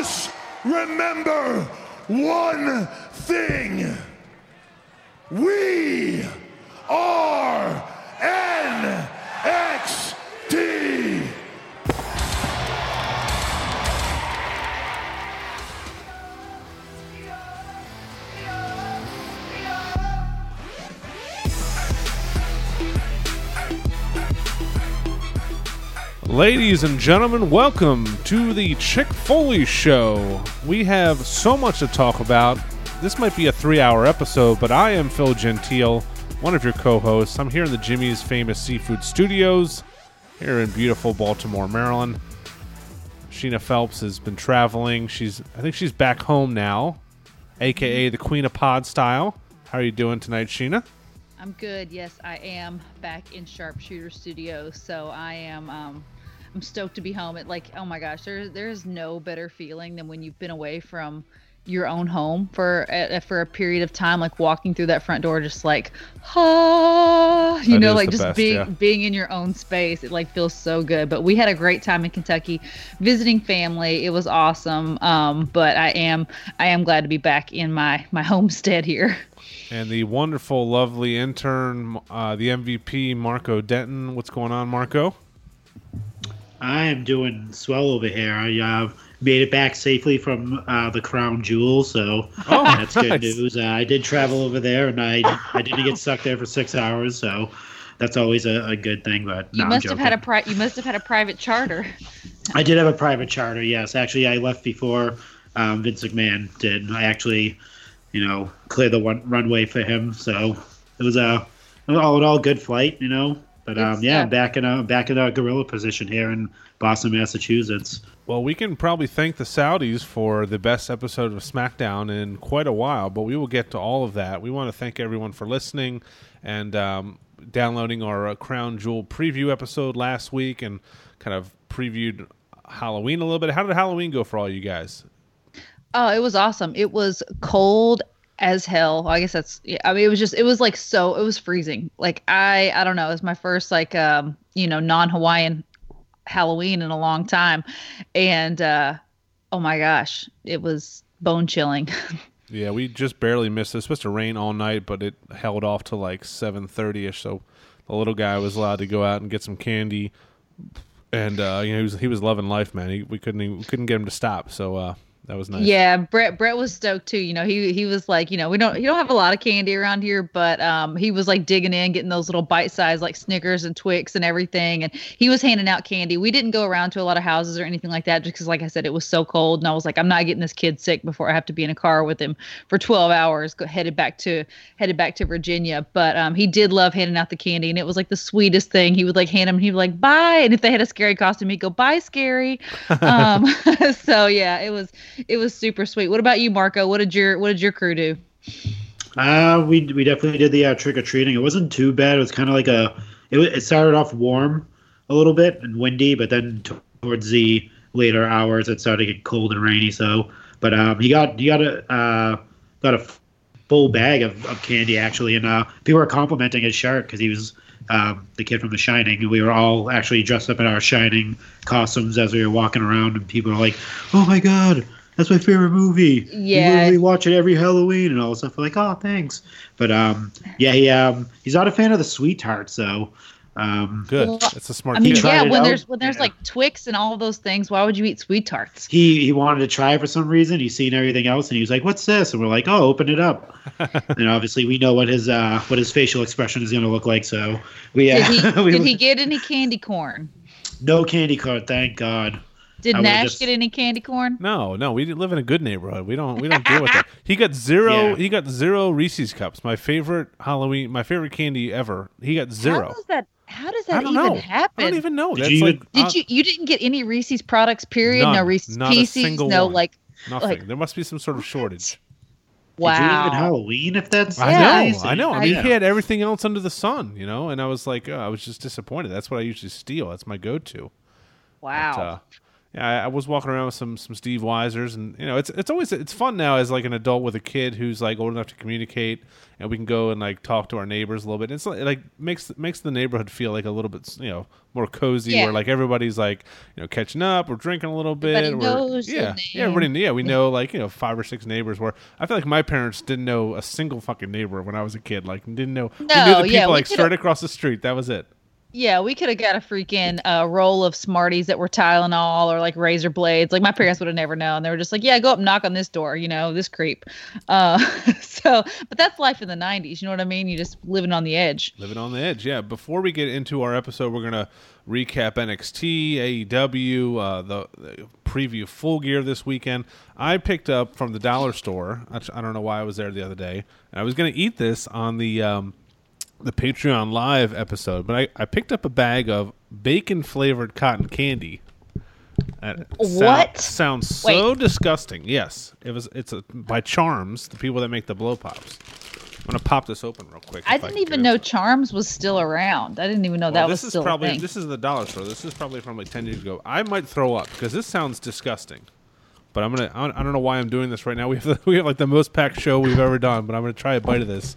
Just remember one thing. We are NXT. Ladies and gentlemen, welcome to the Chick Foley Show. We have so much to talk about. This might be a three hour episode, but I am Phil Gentile, one of your co hosts. I'm here in the Jimmy's Famous Seafood Studios here in beautiful Baltimore, Maryland. Sheena Phelps has been traveling. She's, I think she's back home now, aka the Queen of Pod style. How are you doing tonight, Sheena? I'm good. Yes, I am back in Sharpshooter Studios. So I am um I'm stoked to be home. It like oh my gosh, there there's no better feeling than when you've been away from your own home for uh, for a period of time like walking through that front door just like ah you That know like just best, being yeah. being in your own space it like feels so good but we had a great time in Kentucky visiting family it was awesome um but I am I am glad to be back in my my homestead here and the wonderful, lovely intern, uh, the MVP, Marco Denton. What's going on, Marco? I am doing swell over here. I uh, made it back safely from uh, the Crown Jewel, so Oh, that's good news. Uh, I did travel over there, and I I didn't get stuck there for six hours, so that's always a, a good thing. But you no, I'm must have had a pri- you must have had a private charter I did have a private charter. Yes, actually, I left before um, Vince McMahon did. I actually, you know, cleared the one, runway for him, so it was a all in all good flight, you know. But um, yeah, uh, back in a back in a gorilla position here in Boston, Massachusetts. Well, we can probably thank the Saudis for the best episode of SmackDown in quite a while, but we will get to all of that. We want to thank everyone for listening and um, downloading our uh, Crown Jewel preview episode last week and kind of previewed Halloween a little bit. How did Halloween go for all you guys? Oh, it was awesome. It was cold as hell. I guess that's yeah, I mean it was just it was like so it was freezing. Like I I don't know, it was my first like um, you know, non-Hawaiian Halloween in a long time. And uh oh my gosh, it was bone chilling. Yeah, we just barely missed it. Was supposed to rain all night, but it held off to like 7.30ish, so the little guy was allowed to go out and get some candy. And, uh, you know, he was, he was loving life, man. He, we couldn't we couldn't get him to stop, so uh, that was nice. Yeah, Brett Brett was stoked too. You know, he he was like, you know, we don't you don't have a lot of candy around here, but um he was like digging in, getting those little bite size like Snickers and Twix and everything, and he was handing out candy. We didn't go around to a lot of houses or anything like that, just because, like I said, it was so cold, and I was like, I'm not getting this kid sick before I have to be in a car with him for 12 hours, go, headed back to headed back to Virginia. But um he did love handing out the candy, and it was like the sweetest thing. He would like hand him, he'd be like, bye, and if they had a scary costume, he'd go, bye, scary. Um, so yeah, it was it was super sweet. What about you, Marco? What did your what did your crew do? Uh, we we definitely did the uh, trick or treating. It wasn't too bad. It was kind of like a. It, it started off warm a little bit and windy, but then towards the later hours it started to get cold and rainy. So, but um, he got he got a uh, got a full bag of, of candy actually, and uh, people were complimenting his shirt because he was um, the kid from The Shining, we were all actually dressed up in our Shining costumes as we were walking around, and people were like, "Oh my god." That's my favorite movie. We Yeah. literally watch it every Halloween and all this stuff. We're like, oh, thanks. But um, yeah, he um, he's not a fan of the sweet tarts, so um, Good. Well, It's a smart I mean, yeah, when out? there's when there's Yeah. like Twix and all those things, why would you eat sweet tarts? he he wanted to try it for some reason. He's seen everything else, and he was like, "What's this?" And we're like, "Oh, open it up." and obviously, we know what his uh, what his facial expression is going to look like. So we Did uh, he we did he get any candy corn? no candy corn, thank God. Did I Nash just- get any candy corn? No, no, we live in a good neighborhood. We don't we don't deal with that. He got zero. Yeah. He got zero Reese's cups. My favorite Halloween, my favorite candy ever. He got zero. How zero. does that how does that even know. happen? I don't even know. Did That's you like even- Did uh, you you didn't get any Reese's products? Period. None. No Reese's Not a Pieces. single No one. like nothing? like- there must be some sort of shortage. Did you even wow. Halloween? If that's I Yeah. know. I know. I mean, Yeah. he had everything else under the sun, you know. And I was like, uh, I was just disappointed. That's what I usually steal. That's my go-to. Wow. But, uh, yeah, I, I was walking around with some some Steve Weisers, and you know, it's it's always it's fun now as like an adult with a kid who's like old enough to communicate, and we can go and like talk to our neighbors a little bit. It's like, it, like makes makes the neighborhood feel like a little bit you know more cozy, Yeah. where like everybody's like you know catching up or drinking a little bit. Everybody or, knows your yeah, yeah, everybody yeah we know like you know five or six neighbors. Where I feel like my parents didn't know a single fucking neighbor when I was a kid. Like didn't know we knew No, the people yeah, like straight across the street. That was it. Yeah, we could have got a freaking uh, roll of Smarties that were Tylenol or like razor blades. Like my parents would have never known. They were just like, "Yeah, go up, knock on this door." You know, this creep. Uh, so, but that's life in the '90s. You know what I mean? You just living on the edge. Living on the edge, yeah. Before we get into our episode, we're gonna recap NXT, AEW, uh, the, the preview Full Gear this weekend. I picked up from the dollar store. I, I don't know why I was there the other day. And I was gonna eat this on the um, the Patreon live episode, but I, I picked up a bag of bacon flavored cotton candy. That What? sounds so Wait. disgusting. Yes, it was. It's a, by Charms, the people that make the blow pops. I'm gonna pop this open real quick. I didn't can even know Charms was still around. I didn't even know Well, that this was is still probably this is the dollar store. This is probably from like ten years ago. I might throw up because this sounds disgusting. But I'm gonna. I don't- I don't know why I'm doing this right now. We have the, we have like the most packed show we've ever done. But I'm gonna try a bite of this.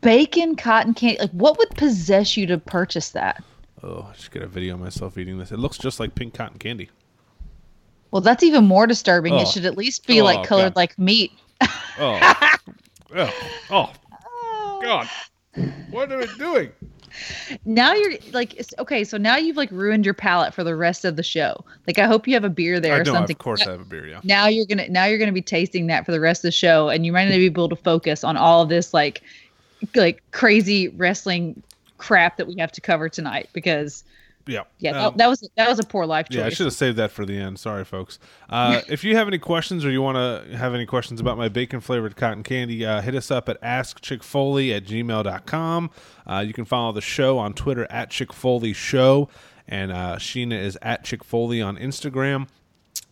Bacon cotton candy. Like, what would possess you to purchase that? Oh, I should get a video of myself eating this. It looks just like pink cotton candy. Well, that's even more disturbing. Oh. It should at least be Oh, like colored God. like meat. Oh, oh, oh, God! What are we doing? Now you're like, okay, so now you've like ruined your palate for the rest of the show. Like, I hope you have a beer there I or know, something. of course, I have a beer. Yeah. now you're gonna now you're gonna be tasting that for the rest of the show, and you might not be able to focus on all of this like like crazy wrestling crap that we have to cover tonight because Yeah. yeah, Um, that, that was that was a poor life choice. Yeah, I should have saved that for the end. Sorry, folks. Uh, if you have any questions or you want to have any questions about my bacon flavored cotton candy, uh, hit us up at askchickfoley at gmail.com. Uh, you can follow the show on Twitter at Chick Foley Show, and uh, Sheena is at Chick Foley on Instagram.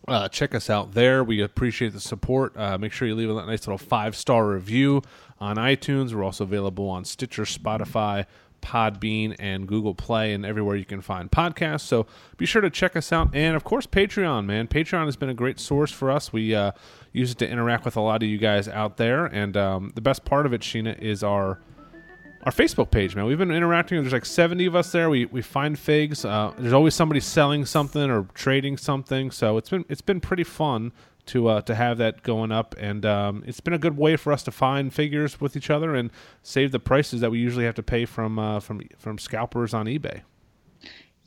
Uh, check us out there. We appreciate the support. Uh, make sure you leave a nice little five star review on iTunes. We're also available on Stitcher, Spotify, Podbean, and Google Play, and everywhere you can find podcasts. So be sure to check us out. And of course, Patreon, man. Patreon has been a great source for us. We uh, use it to interact with a lot of you guys out there. And um, the best part of it, Sheena, is our our Facebook page, man. We've been interacting. There's like 70 of us there. We we find figs. Uh, there's always somebody selling something or trading something. So it's been it's been pretty fun to uh, to have that going up, and um, it's been a good way for us to find figures with each other and save the prices that we usually have to pay from uh, from from scalpers on eBay.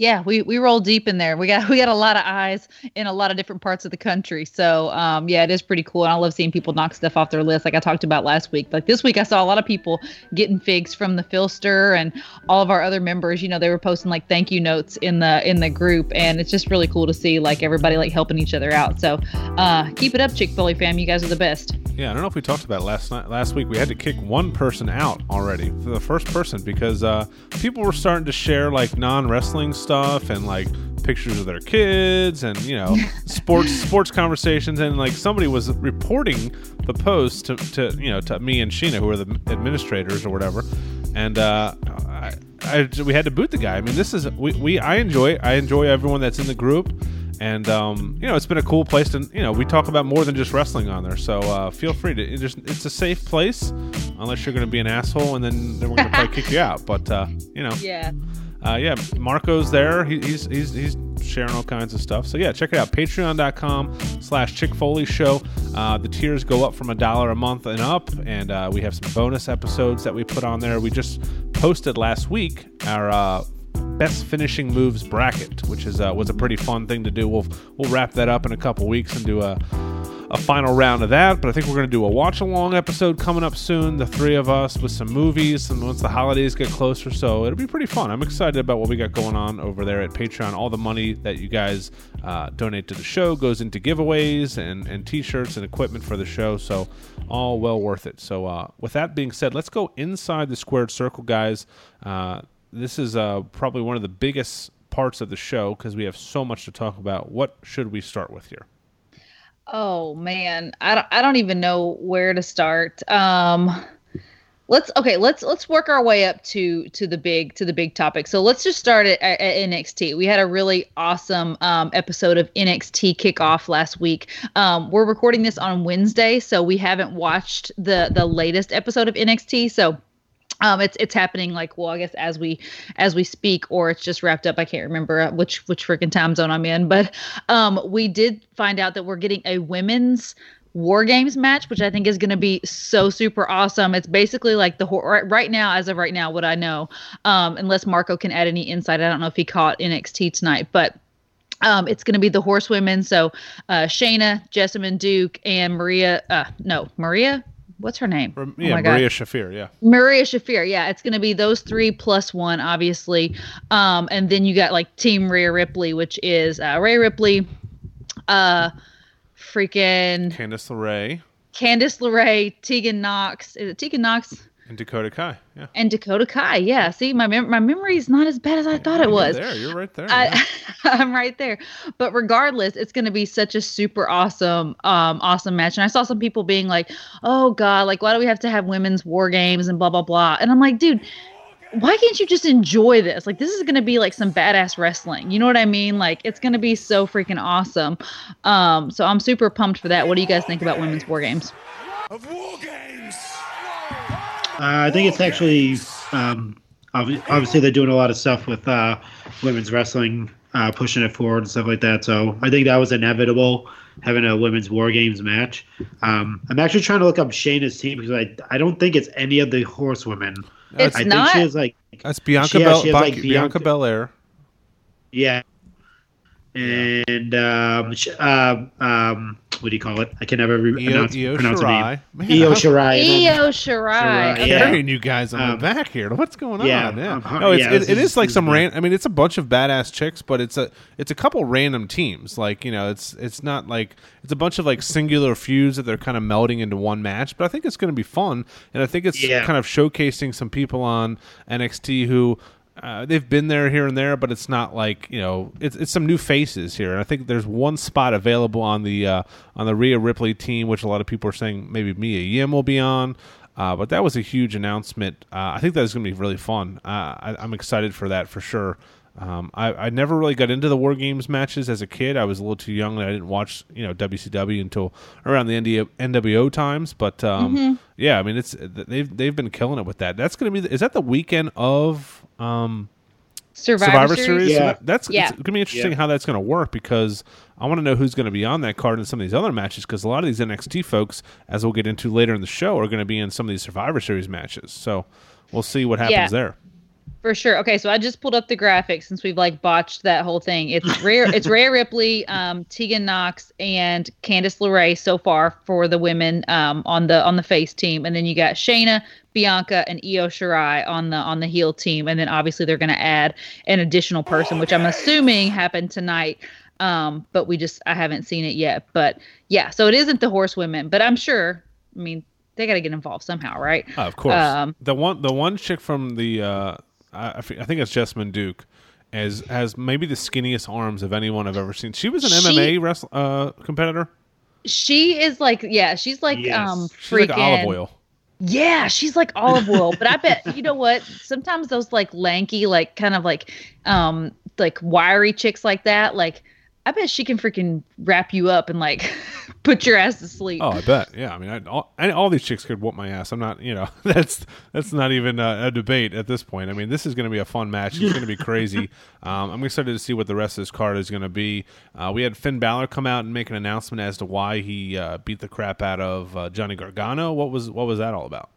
Yeah, we we roll deep in there. We got we got a lot of eyes in a lot of different parts of the country. So um, yeah, it is pretty cool. And I love seeing people knock stuff off their list, like I talked about last week. Like this week, I saw a lot of people getting figs from the Philster and all of our other members. You know, they were posting like thank you notes in the in the group, and it's just really cool to see like everybody like helping each other out. So uh, keep it up, Chick Fil A fam. You guys are the best. Yeah, I don't know if we talked about it last night. Last week, we had to kick one person out already for the first person because uh, people were starting to share like non wrestling stuff and like pictures of their kids and you know sports sports conversations and like somebody was reporting the post to, to you know to me and Sheena who are the administrators or whatever and uh, I, I we had to boot the guy. I mean, this is we, we I enjoy I enjoy everyone that's in the group and um, you know it's been a cool place to you know we talk about more than just wrestling on there. So uh, feel free to it just, it's a safe place unless you're going to be an asshole and then, then we're going to probably kick you out. But uh, you know. Yeah. uh, yeah marco's there. He, he's, he's he's sharing all kinds of stuff. So yeah check it out. Patreon.com slash chick foley show. Uh, the tiers go up from a dollar a month and up. And uh, we have some bonus episodes that we put on there. We just posted last week our uh, best finishing moves bracket, which is uh, was a pretty fun thing to do. We'll we'll wrap that up in a couple weeks and do a a final round of that. But I think we're going to do a watch along episode coming up soon. The three of us with some movies, and once the holidays get closer, so it'll be pretty fun. I'm excited about what we got going on over there at Patreon. All the money that you guys uh, donate to the show goes into giveaways and and t-shirts and equipment for the show. So all well worth it. So uh, with that being said, let's go inside the squared circle, guys. Uh, this is uh, probably one of the biggest parts of the show because we have so much to talk about. What should we start with here? Oh man, I don't, I don't even know where to start. Um, let's okay let's let's work our way up to to the big to the big topic so let's just start at, at nxt we had a really awesome um, episode of nxt kickoff last week um, we're recording this on wednesday so we haven't watched the the latest episode of nxt so um, it's it's happening like well, I guess as we as we speak, or it's just wrapped up. I can't remember which which freaking time zone I'm in, but um, we did find out that we're getting a women's war games match which i think is going to be so super awesome it's basically like the right, right now as of right now what i know um unless marco can add any insight i don't know if he caught nxt tonight but um, it's going to be the horsewomen. So uh, Shayna, Jessamyn Duke, and Maria. Uh, no, Maria. What's her name? Oh yeah, oh Marina Shafir. Yeah. Marina Shafir. Yeah, it's going to be those three plus one, obviously. Um, and then you got like Team Rhea Ripley, which is uh, Rhea Ripley, uh, freaking Candice LeRae. Candice LeRae, Tegan Nox. Is it Tegan Nox? And Dakota Kai, yeah. And Dakota Kai, yeah. See, my mem- my memory is not as bad as I thought it was. You're there, you're right there. I, yeah. I'm right there. But regardless, it's going to be such a super awesome, um, awesome match. And I saw some people being like, "Oh God, like why do we have to have women's war games and blah blah blah?" And I'm like, dude, why can't you just enjoy this? Like this is going to be like some badass wrestling. You know what I mean? Like it's going to be so freaking awesome. Um, so I'm super pumped for that. What do you guys think about women's war games? Of war games. Uh, I think it's actually um, obviously they're doing a lot of stuff with uh, women's wrestling, uh, pushing it forward and stuff like that. So I think that was inevitable having a women's war games match. Um, I'm actually trying to look up Shayna's team because I I don't think it's any of the horsewomen. It's I not. think she has like that's Bianca she, Bel- she has, like, Bianca, Bianca Belair. Yeah, and um, uh, um, what do you call it? I can never re- Io, pronounce, Io pronounce her Shirai. name. Io Shirai. Io Shirai. Shirai, yeah. Carrying you guys on Um, the back here. What's going yeah, on? Yeah, um, no, it's, yeah, it, this it is- is like some bad. ran. I mean, it's a bunch of badass chicks, but it's a it's a couple random teams. Like you know, it's it's not like it's a bunch of like singular feuds that they're kind of melding into one match. But I think it's going to be fun, and I think it's Yeah. kind of showcasing some people on NXT who. Uh, they've been there here and there, but it's not like you know it's it's some new faces here. And I think there's one spot available on the uh, on the Rhea Ripley team, which a lot of people are saying maybe Mia Yim will be on. Uh, but that was a huge announcement. Uh, I think that is going to be really fun. Uh, I, I'm excited for that for sure. Um, I, I never really got into the War Games matches as a kid. I was a little too young and I didn't watch you know WCW until around the NDO, NWO times. But um, yeah, I mean it's they've they've been killing it with that. That's going to be the, is that the weekend of um, Survivor, Survivor Series. Series. Yeah. So that's Yeah. it's going to be interesting Yeah. how that's going to work because I want to know who's going to be on that card in some of these other matches because a lot of these NXT folks, as we'll get into later in the show, are going to be in some of these Survivor Series matches. So we'll see what happens Yeah. there. For sure. Okay, so I just pulled up the graphics since we've like botched that whole thing. It's rare. it's Rhea Ripley, um, Tegan Nox, and Candice LeRae so far for the women um, on the on the face team, and then you got Shayna, Bianca, and Io Shirai on the on the heel team, and then obviously they're going to add an additional person, which I'm assuming happened tonight. Um, but we just I haven't seen it yet. But yeah, so it isn't the horsewomen, but I'm sure. I mean, they got to get involved somehow, right? Oh, of course. Um, the one the one chick from the uh, I, I think it's Jessamyn Duke. As has maybe the skinniest arms of anyone I've ever seen. She was an She- MMA wrestler uh, competitor. She is like, yeah, she's like Yes. um She's freaking like olive oil. Yeah, she's like olive oil. but I bet you know what? Sometimes those like lanky, like kind of like um like wiry chicks like that, like I bet she can freaking wrap you up and like put your ass to sleep. Oh, I bet. Yeah, I mean, I, all, I, all these chicks could whoop my ass. I'm not, you know, that's that's not even a, a debate at this point. I mean, this is going to be a fun match. It's going to be crazy. Um, I'm excited to see what the rest of this card is going to be. Uh, we had Finn Balor come out and make an announcement as to why he uh, beat the crap out of uh, Johnny Gargano. What was what was that all about?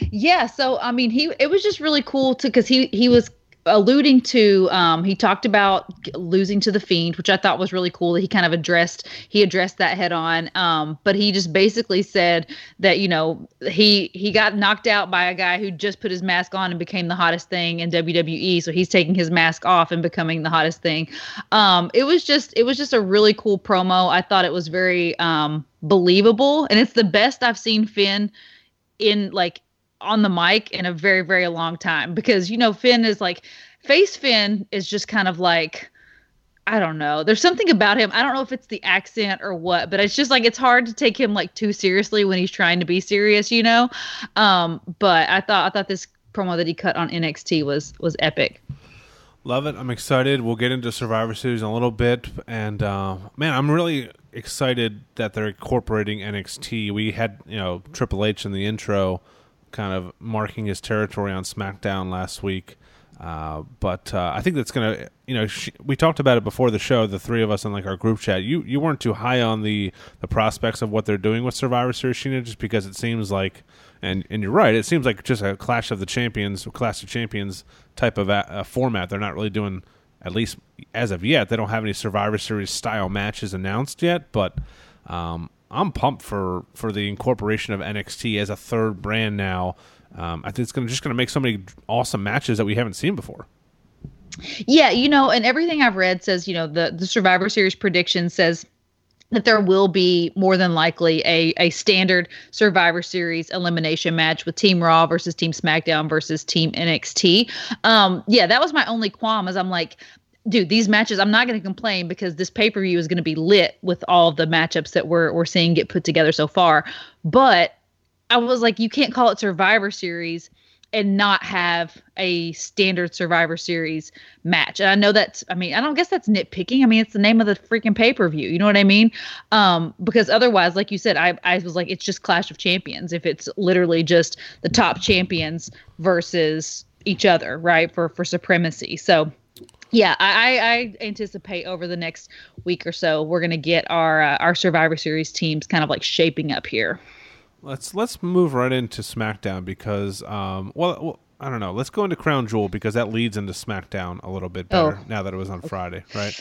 Yeah, so I mean, he it was just really cool to because he he was alluding to um he talked about losing to the fiend which i thought was really cool that he kind of addressed he addressed that head on. Um but he just basically said that you know he he got knocked out by a guy who just put his mask on and became the hottest thing in wwe so he's taking his mask off and becoming the hottest thing. Um it was just it was just a really cool promo. I thought it was very um believable. And it's the best i've seen finn in like on the mic in a very very long time because you know Finn is like face Finn is just kind of like I don't know. There's something about him. I don't know if it's the accent or what, but it's just like it's hard to take him like too seriously when he's trying to be serious, you know. Um, but I thought I thought this promo that he cut on NXT was was epic. Love it. I'm excited. We'll get into Survivor Series in a little bit, and uh, man, I'm really excited that they're incorporating NXT. We had you know Triple H in the intro, kind of marking his territory on SmackDown last week. Uh, but uh, I think that's gonna, you know, we talked about it before the show. The three of us in like our group chat. You you weren't too high on the the prospects of what they're doing with Survivor Series, Sheena, just because it seems like, and and you're right, it seems like just a Clash of the Champions, Clash of Champions type of a, a format. They're not really doing, at least as of yet, they don't have any Survivor Series style matches announced yet. But um, I'm pumped for for the incorporation of NXT as a third brand now. Um, I think it's gonna just going to make so many awesome matches that we haven't seen before. Yeah, you know, and everything I've read says, you know, the the Survivor Series prediction says that there will be more than likely a a standard Survivor Series elimination match with Team Raw versus Team SmackDown versus Team NXT. Um, yeah, that was my only qualm. As I'm like, dude, these matches, I'm not going to complain because this pay per view is going to be lit with all the matchups that we're we're seeing get put together so far. But I was like, you can't call it Survivor Series and not have a standard Survivor Series match. And I know that's, I mean, I don't guess that's nitpicking. I mean, it's the name of the freaking pay per view. You know what I mean? Um, because otherwise, like you said, I, I was like, it's just Clash of Champions. If it's literally just the top champions versus each other, right? For for supremacy. So yeah, I, I anticipate over the next week or so we're gonna get our uh, our Survivor Series teams kind of like shaping up here. Let's let's move right into SmackDown because um well, well I don't know. Let's go into Crown Jewel because that leads into SmackDown a little bit better Oh. now that it was on Friday, right?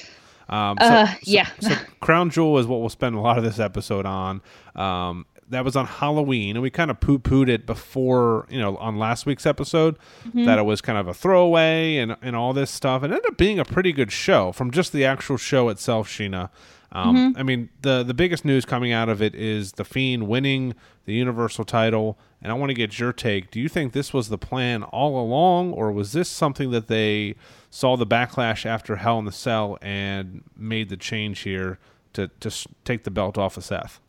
Um, so, Uh, so- yeah. So, Crown Jewel is what we'll spend a lot of this episode on. Um, that was on Halloween, and we kind of poo pooed it before, you know, on last week's episode Mm-hmm. that it was kind of a throwaway and and all this stuff. It ended up being a pretty good show from just the actual show itself, Sheena. Um, Mm-hmm. I mean, the the biggest news coming out of it is the Fiend winning the Universal title, and I want to get your take. Do you think this was the plan all along, or was this something that they saw the backlash after Hell in the Cell and made the change here to to take the belt off of Seth?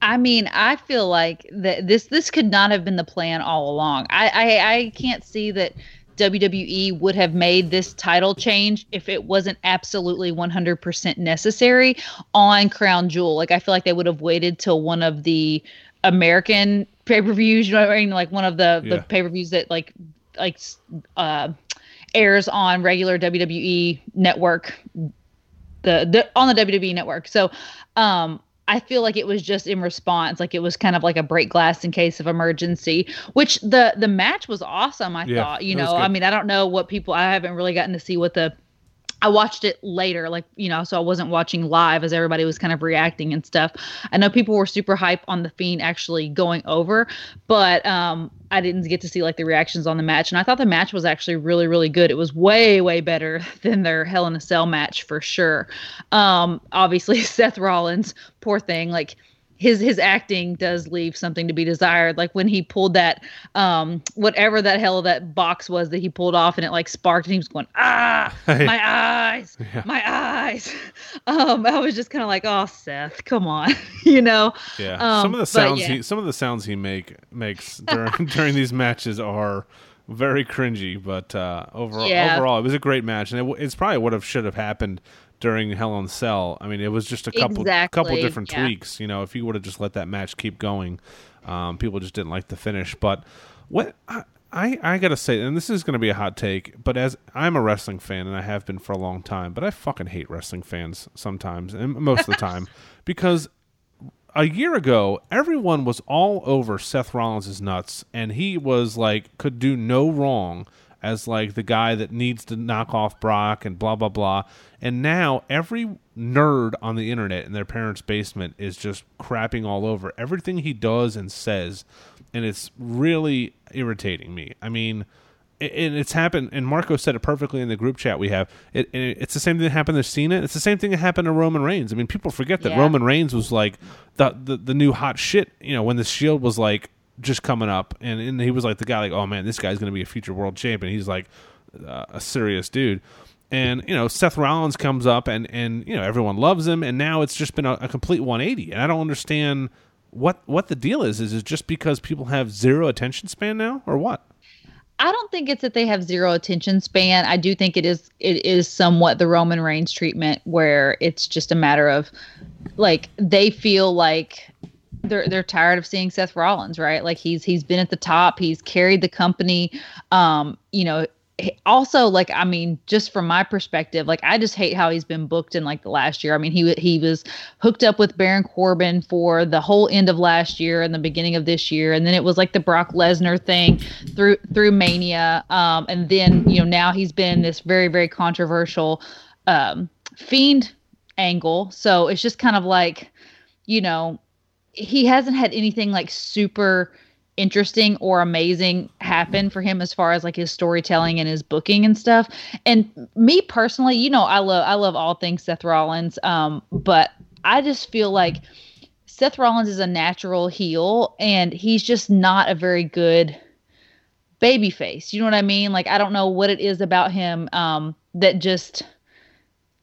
I mean, I feel like that this this could not have been the plan all along. I I, I can't see that WWE would have made this title change if it wasn't absolutely 100% necessary on Crown Jewel. Like I feel like they would have waited till one of the American pay-per-views, you know what I mean? Like one of the Yeah. the pay-per-views that like like uh airs on regular WWE network the, the on the WWE network. So um I feel like it was just in response, like it was kind of like a break glass in case of emergency. Which the the match was awesome. I Yeah, thought, you know, I mean, I don't know what people. I haven't really gotten to see what the. I watched it later, like you know, so I wasn't watching live as everybody was kind of reacting and stuff. I know people were super hype on the Fiend actually going over, but um, I didn't get to see like the reactions on the match, and I thought the match was actually really, really good. It was way, way better than their Hell in a Cell match for sure. Um, obviously, Seth Rollins, poor thing, like his his acting does leave something to be desired. Like when he pulled that um whatever that hell that box was that he pulled off and it like sparked and he was going ah my eyes my eyes. Um, I was just kind of like oh Seth, come on, you know. Yeah, Um, some of the sounds yeah. he some of the sounds he make makes during during these matches are very cringy. But uh, overall, Yeah. overall, it was a great match, and it, it's probably what have should have happened during Hell in a Cell. I mean, it was just a couple couple different yeah. tweaks. You know, if you would have just let that match keep going, um, people just didn't like the finish. But what I I, I gotta say, and this is gonna be a hot take, but as I'm a wrestling fan and I have been for a long time, but I fucking hate wrestling fans sometimes and most of the time because a year ago, everyone was all over Seth Rollins' nuts, and he was like, could do no wrong as like the guy that needs to knock off Brock and blah blah blah. And now every nerd on the internet in their parents' basement is just crapping all over everything he does and says, and it's really irritating me. I mean, and it's happened and marco said it perfectly in the group chat we have it, and it's the same thing that happened to cena it's the same thing that happened to roman reigns i mean people forget that Yeah. roman reigns was like the, the the new hot shit you know when the shield was like just coming up and, and he was like the guy like oh man this guy's going to be a future world champion. He's like uh, a serious dude. And you know Seth Rollins comes up and and you know everyone loves him and now it's just been a, a, complete 180 and I don't understand what what the deal is. Is it just because people have zero attention span now or what? I don't think it's that they have zero attention span. I do think it is it is somewhat the Roman Reigns treatment where it's just a matter of like they feel like they're they're tired of seeing Seth Rollins, right? Like he's he's been at the top, he's carried the company. Um, you know, also like i mean just from my perspective like i just hate how he's been booked in like the last year. I mean he he was hooked up with baron corbin for the whole end of last year and the beginning of this year. And then it was like the brock lesnar thing through through mania. Um and then you know now he's been this very very controversial um fiend angle. So it's just kind of like you know he hasn't had anything like super interesting or amazing happen for him as far as like his storytelling and his booking and stuff. And me personally, you know, I love I love all things Seth Rollins, um, but I just feel like Seth Rollins is a natural heel and he's just not a very good baby face. You know what I mean? Like I don't know what it is about him um, that just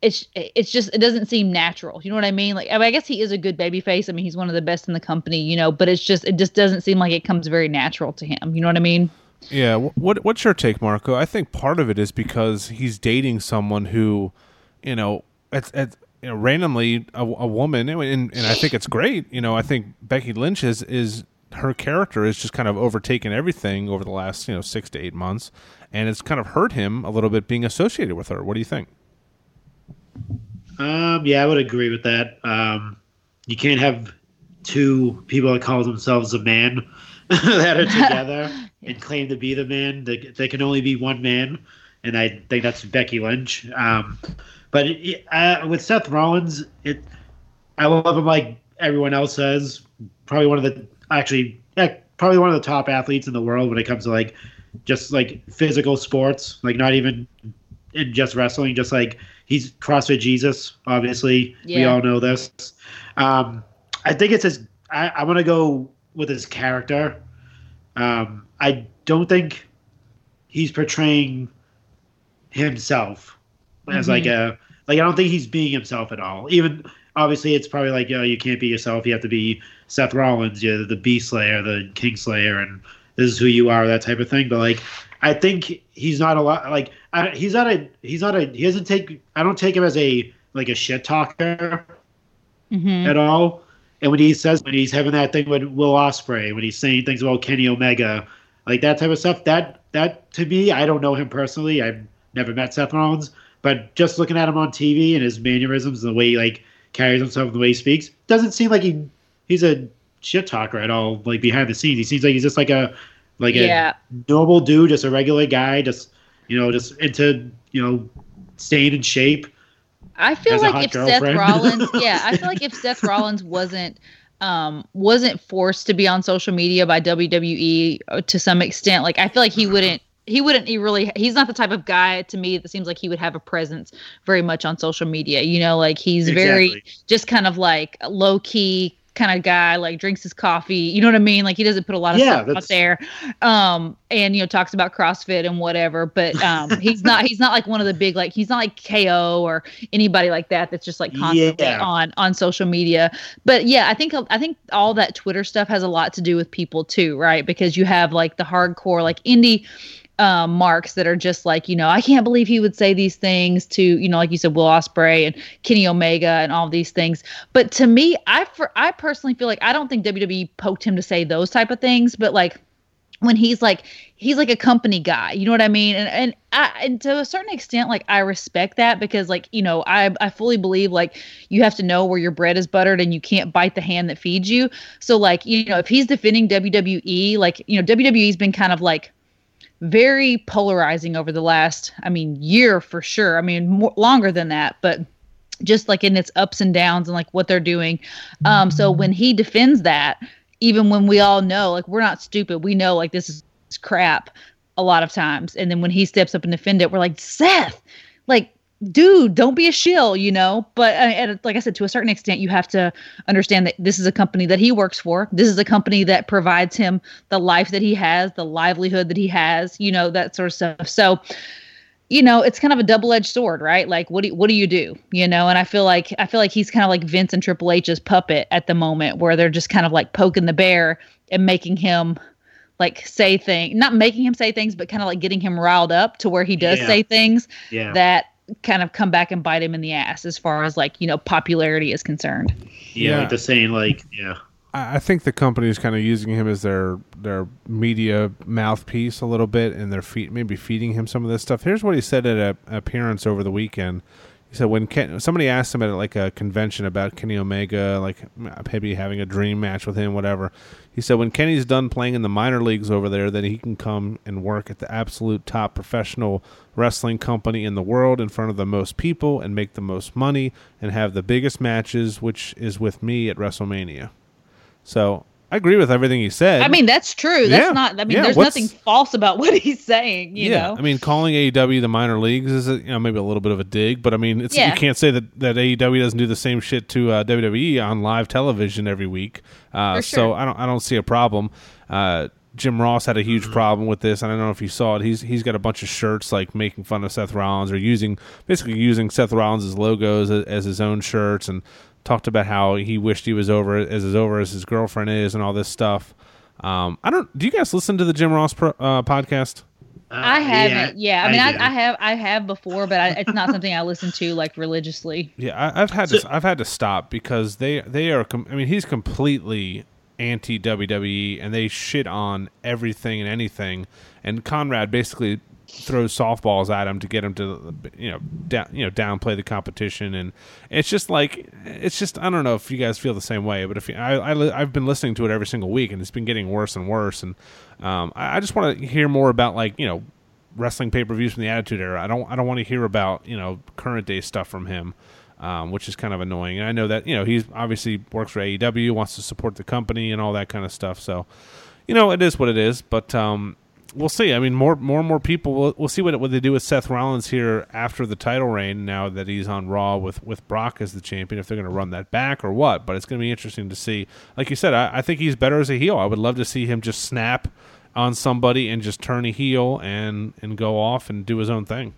it's it's just it doesn't seem natural. You know what I mean? Like I, mean, I guess he is a good baby face. I mean, he's one of the best in the company, you know, but it's just it just doesn't seem like it comes very natural to him. You know what I mean? Yeah. What what's your take, Marco? I think part of it is because he's dating someone who, you know, it's, it's you know, randomly a, a woman, and, and I think it's great. You know, I think Becky Lynch is is her character is just kind of overtaken everything over the last you know six to eight months, and it's kind of hurt him a little bit being associated with her. What do you think? Um, yeah, I would agree with that. Um, you can't have two people that call themselves a man that are together and claim to be the man. They, they can only be one man, and I think that's Becky Lynch. Um, but it, uh, with Seth Rollins, it I love him like everyone else says. Probably one of the actually, yeah, probably one of the top athletes in the world when it comes to like just like physical sports, like not even in just wrestling, just like he's CrossFit Jesus. Obviously, yeah. we all know this. Um, I think it's his. I, I want to go with his character. Um, I don't think he's portraying himself mm-hmm. as like mm-hmm. a like. I don't think he's being himself at all. Even obviously, it's probably like you, know, you can't be yourself. You have to be Seth Rollins, you know, the Beast Slayer, the King Slayer, and this is who you are, that type of thing. But like, I think he's not a lot like I, he's not a he's not a he doesn't take I don't take him as a like a shit talker mm-hmm. at all. And when he says when he's having that thing with Will Ospreay, when he's saying things about Kenny Omega, like that type of stuff, that that to me, I don't know him personally. I've never met Seth Rollins, but just looking at him on TV and his mannerisms and the way he like carries himself and the way he speaks, doesn't seem like he he's a shit talker at all. Like behind the scenes, he seems like he's just like a like yeah. a normal dude, just a regular guy, just you know, just into you know, staying in shape. I feel like if girlfriend. Seth Rollins, yeah, I feel like if Seth Rollins wasn't um wasn't forced to be on social media by WWE uh, to some extent, like I feel like he wouldn't he wouldn't he really he's not the type of guy to me that seems like he would have a presence very much on social media you know like he's exactly. very just kind of like low key kind of guy, like drinks his coffee. You know what I mean? Like he doesn't put a lot of yeah, stuff out there. Um, and you know, talks about CrossFit and whatever. But um, he's not he's not like one of the big like he's not like KO or anybody like that that's just like constantly yeah. on on social media. But yeah, I think I think all that Twitter stuff has a lot to do with people too, right? Because you have like the hardcore like indie um, marks that are just like, you know, I can't believe he would say these things to, you know, like you said, Will Ospreay and Kenny Omega and all these things. But to me, I for, I personally feel like I don't think WWE poked him to say those type of things, but like when he's like he's like a company guy you know what i mean and and, I, and to a certain extent like i respect that because like you know i i fully believe like you have to know where your bread is buttered and you can't bite the hand that feeds you so like you know if he's defending wwe like you know wwe's been kind of like very polarizing over the last, I mean, year for sure. I mean, more, longer than that, but just like in its ups and downs and like what they're doing. Um, so when he defends that, even when we all know, like we're not stupid, we know like this is crap a lot of times. And then when he steps up and defend it, we're like, Seth, like dude, don't be a shill, you know. But uh, and like I said, to a certain extent, you have to understand that this is a company that he works for. This is a company that provides him the life that he has, the livelihood that he has, you know, that sort of stuff. So you know, it's kind of a double-edged sword, right? Like, what do what do you do? You know, and I feel like I feel like he's kind of like Vince and Triple H's puppet at the moment, where they're just kind of like poking the bear and making him like say things, not making him say things, but kind of like getting him riled up to where he does Yeah. say things Yeah. that kind of come back and bite him in the ass as far as like you know popularity is concerned. yeah, Yeah. like the saying, like, yeah. I I think the company is kind of using him as their their media mouthpiece a little bit, and they're fe- maybe feeding him some of this stuff. Here's what he said at a, an appearance over the weekend. Said when Ken, somebody asked him at like a convention about Kenny Omega, like maybe having a dream match with him, whatever. He said when Kenny's done playing in the minor leagues over there, that he can come and work at the absolute top professional wrestling company in the world in front of the most people and make the most money and have the biggest matches, which is with me at WrestleMania. So I agree with everything he said. I mean, that's true. That's Yeah. not. I mean, Yeah, there's what's- nothing false about what he's saying. You yeah, know. I mean, calling AEW the minor leagues is a, you know maybe a little bit of a dig, but I mean, it's Yeah. you can't say that that AEW doesn't do the same shit to uh, WWE on live television every week. Uh, For So. I don't I don't see a problem. Uh, Jim Ross had a huge problem with this. And I don't know if you saw it. He's he's got a bunch of shirts like making fun of Seth Rollins or using basically using Seth Rollins' logos as, as his own shirts and talked about how he wished he was over as as over as his girlfriend is and all this stuff. Um, I don't. Do you guys listen to the Jim Ross pro, uh, podcast? Uh, I haven't. Yeah, I mean, I, do. I, have, I have before, but I, it's not something I listen to like religiously. Yeah, I, I've had to I've had to stop because they they are. Com- I mean, he's completely anti WWE, and they shit on everything and anything. And Conrad basically throws softballs at him to get him to you know down you know downplay the competition, and it's just like it's just I don't know if you guys feel the same way, but if you, I, I I've been listening to it every single week, and it's been getting worse and worse, and um, I, I just want to hear more about like you know wrestling pay per views from the Attitude Era. I don't I don't want to hear about you know current day stuff from him, um, which is kind of annoying. And I know that you know he's obviously works for AEW, wants to support the company and all that kind of stuff. So you know it is what it is. But um, we'll see. I mean, more more and more people. We'll, we'll see what what they do with Seth Rollins here after the title reign. Now that he's on Raw with with Brock as the champion, if they're going to run that back or what. But it's going to be interesting to see. Like you said, I, I think he's better as a heel. I would love to see him just snap on somebody and just turn a heel and and go off and do his own thing.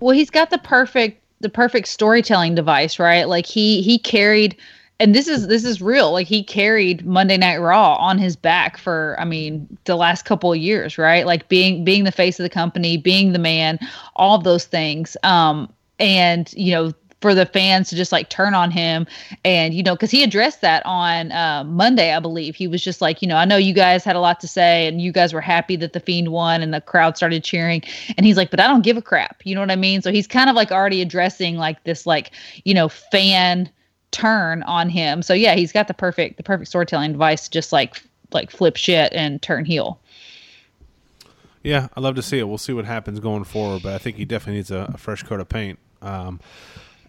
Well, he's got the perfect the perfect storytelling device, right? Like he he carried and this is this is real. Like he carried Monday Night Raw on his back for I mean, the last couple of years, right? Like being being the face of the company, being the man, all those things. Um and you know for the fans to just like turn on him and you know because he addressed that on uh, monday i believe he was just like you know i know you guys had a lot to say and you guys were happy that the fiend won and the crowd started cheering and he's like but i don't give a crap you know what i mean so he's kind of like already addressing like this like you know fan turn on him so yeah he's got the perfect the perfect storytelling device to just like like flip shit and turn heel Yeah, I'd love to see it. We'll see what happens going forward, but I think he definitely needs a, a fresh coat of paint. Um,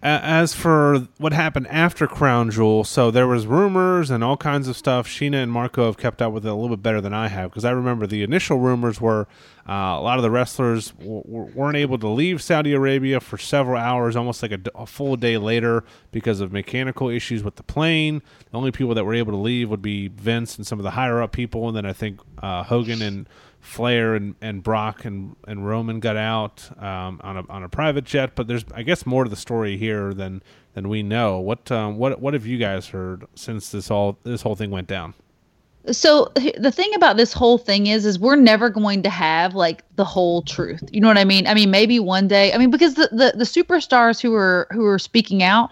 as for what happened after Crown Jewel, so there was rumors and all kinds of stuff. Sheena and Marco have kept up with it a little bit better than I have because I remember the initial rumors were uh, a lot of the wrestlers w- weren't able to leave Saudi Arabia for several hours, almost like a, d- a full day later because of mechanical issues with the plane. The only people that were able to leave would be Vince and some of the higher up people, and then I think uh, Hogan and Flair and, and Brock and, and Roman got out um, on a on a private jet, but there's I guess more to the story here than than we know. What um, what what have you guys heard since this all this whole thing went down? So the thing about this whole thing is is we're never going to have like the whole truth. You know what i mean? I mean maybe one day i mean because the the, the superstars who are who are speaking out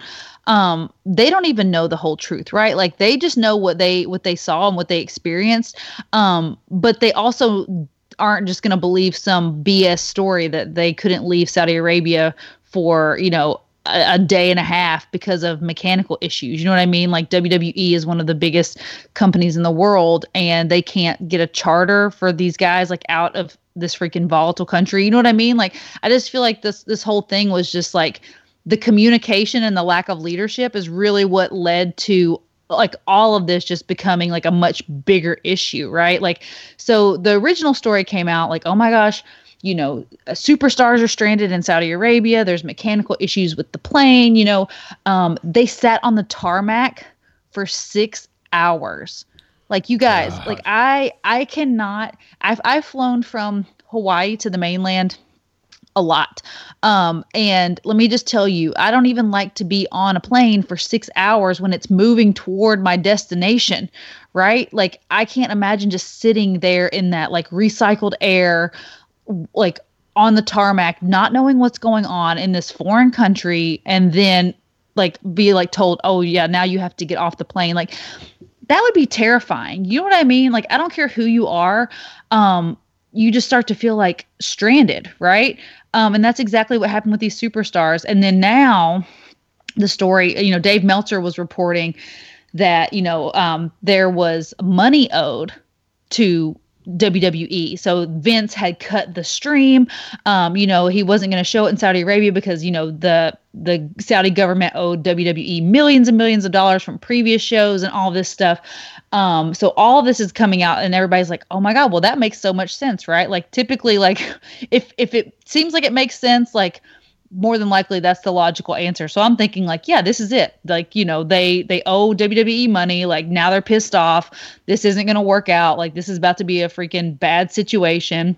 um they don't even know the whole truth right? Like they just know what they what they saw and what they experienced. Um but they also aren't just going to believe some bs story that they couldn't leave saudi arabia for you know a, day and a half because of mechanical issues. You know what I mean? Like WWE is one of the biggest companies in the world and they can't get a charter for these guys like out of this freaking volatile country. You know what I mean? Like I just feel like this this whole thing was just like the communication and the lack of leadership is really what led to like all of this just becoming like a much bigger issue, right? Like so the original story came out like, "Oh my gosh, you know, uh, superstars are stranded in Saudi Arabia. There's mechanical issues with the plane. You know, um, they sat on the tarmac for six hours. Like you guys, like I, I cannot. I've I've flown from Hawaii to the mainland a lot. Um, and let me just tell you, I don't even like to be on a plane for six hours when it's moving toward my destination, right? Like, I can't imagine just sitting there in that like recycled air, like on the tarmac, not knowing what's going on in this foreign country, and then like be like told, oh, yeah, now you have to get off the plane. Like, that would be terrifying. You know what I mean? Like, I don't care who you are. Um, you just start to feel like stranded, right? Um, and that's exactly what happened with these superstars. And then now, the story, you know, Dave Meltzer was reporting that you know um, there was money owed to WWE. So Vince had cut the stream. Um, you know, he wasn't going to show it in Saudi Arabia because you know the the Saudi government owed WWE millions and millions of dollars from previous shows and all this stuff. Um, so all this is coming out, and everybody's like, "Oh my god!" Well, that makes so much sense, right? Like typically, like if if it seems like it makes sense, like more than likely that's the logical answer. So I'm thinking like, yeah, this is it. Like, you know, they they owe WWE money, like now they're pissed off. This isn't going to work out. Like this is about to be a freaking bad situation.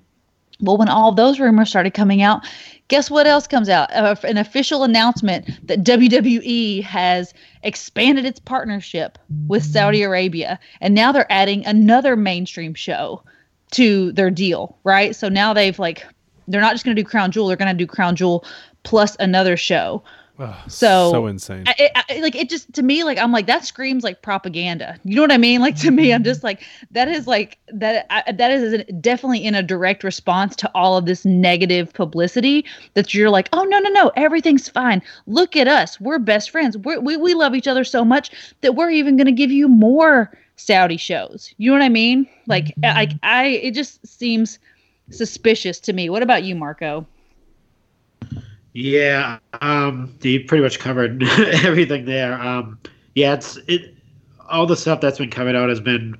Well, when all those rumors started coming out, guess what else comes out? Uh, an official announcement that WWE has expanded its partnership with Saudi Arabia and now they're adding another mainstream show to their deal, right? So now they've like they're not just going to do Crown Jewel, they're going to do Crown Jewel plus another show. Oh, so so insane. I, I, like it just to me like I'm like that screams like propaganda. You know what I mean? Like to me, I'm mm-hmm. just like that is like that I, that is definitely in a direct response to all of this negative publicity that you're like, oh no no no, everything's fine. Look at us, we're best friends. We're, we we love each other so much that we're even going to give you more Saudi shows. You know what I mean? Like mm-hmm. I I it just seems suspicious to me. What about you, Marco? Yeah, um, you pretty much covered everything there. Um, yeah, it's it. All the stuff that's been coming out has been,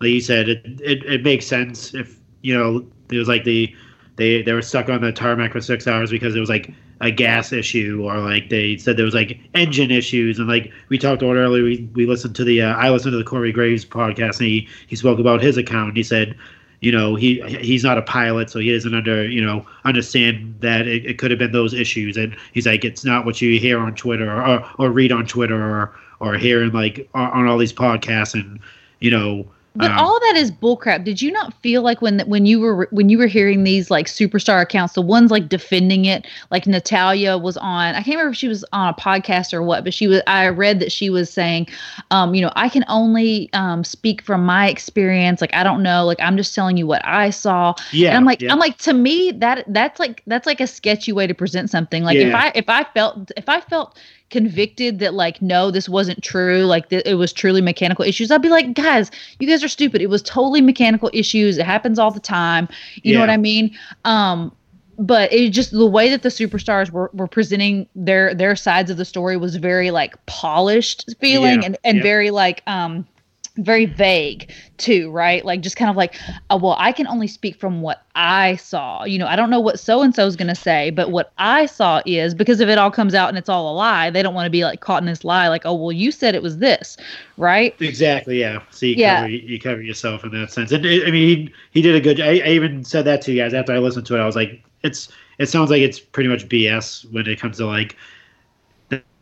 like you said, it it, it makes sense. If you know, it was like the they they were stuck on the tarmac for six hours because it was like a gas issue, or like they said there was like engine issues, and like we talked about earlier, we, we listened to the uh, I listened to the Corey Graves podcast, and he he spoke about his account. And he said you know he he's not a pilot so he doesn't under you know understand that it, it could have been those issues. And he's like it's not what you hear on twitter or or read on twitter or or hear in like on all these podcasts and you know but um, all that is bullcrap. Did you not feel like when when you were when you were hearing these like superstar accounts, the ones like defending it, like Natalya was on. I can't remember if she was on a podcast or what, but she was. I read that she was saying, um, you know, I can only um, speak from my experience. Like I don't know. Like I'm just telling you what I saw. Yeah. And I'm like, yeah. I'm like to me that that's like that's like a sketchy way to present something. Like if I if I felt if I felt convicted that like no this wasn't true like th- it was truly mechanical issues i'd be like guys you guys are stupid. It was totally mechanical issues. It happens all the time. You know what i mean? Um but it just the way that the superstars were, were presenting their their sides of the story was very like polished feeling Yeah, and, and yeah. very like um very vague too right like just kind of like uh, well i can only speak from what i saw you know i don't know what so and so is going to say but what i saw is because if it all comes out and it's all a lie they don't want to be like caught in this lie like oh well you said it was this right Exactly. Yeah. So you Yeah. cover you cover yourself in that sense, and I mean he he did a good. I, I even said that to you guys after I listened to it. I was like, it's it sounds like it's pretty much BS when it comes to like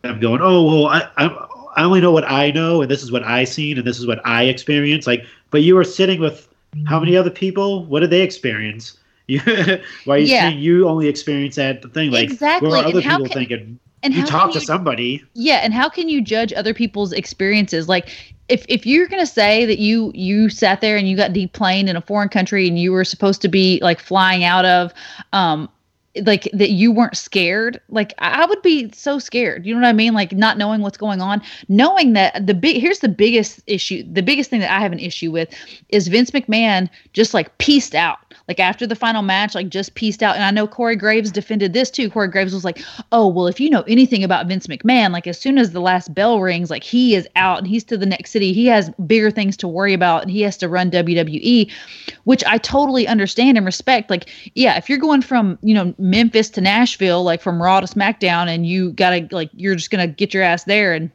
I'm going, oh well, I I, I only know what I know, and this is what I seen, and this is what I experienced. Like, but you were sitting with how many other people? What did they experience? You, why are you Yeah. saying you only experience that thing? Like, Exactly, where are and other how people can- thinking? and you talk to you- somebody. yeah and how can you judge other people's experiences like if if you're going to say that you you sat there and you got deplaned in a foreign country and you were supposed to be like flying out of um like that you weren't scared? Like i would be so scared you know what i mean? Like not knowing what's going on knowing that the big here's the biggest issue the biggest thing that i have an issue with is vince mcmahon just like pieced out. Like after the final match like just pieced out. And i know corey graves defended this too. Corey graves was like oh well if you know anything about vince mcmahon like as soon as the last bell rings like he is out and he's to the next city. He has bigger things to worry about and he has to run wwe which i totally understand and respect. Like yeah if you're going from you know memphis to nashville like from raw to smackdown and you gotta like you're just gonna get your ass there and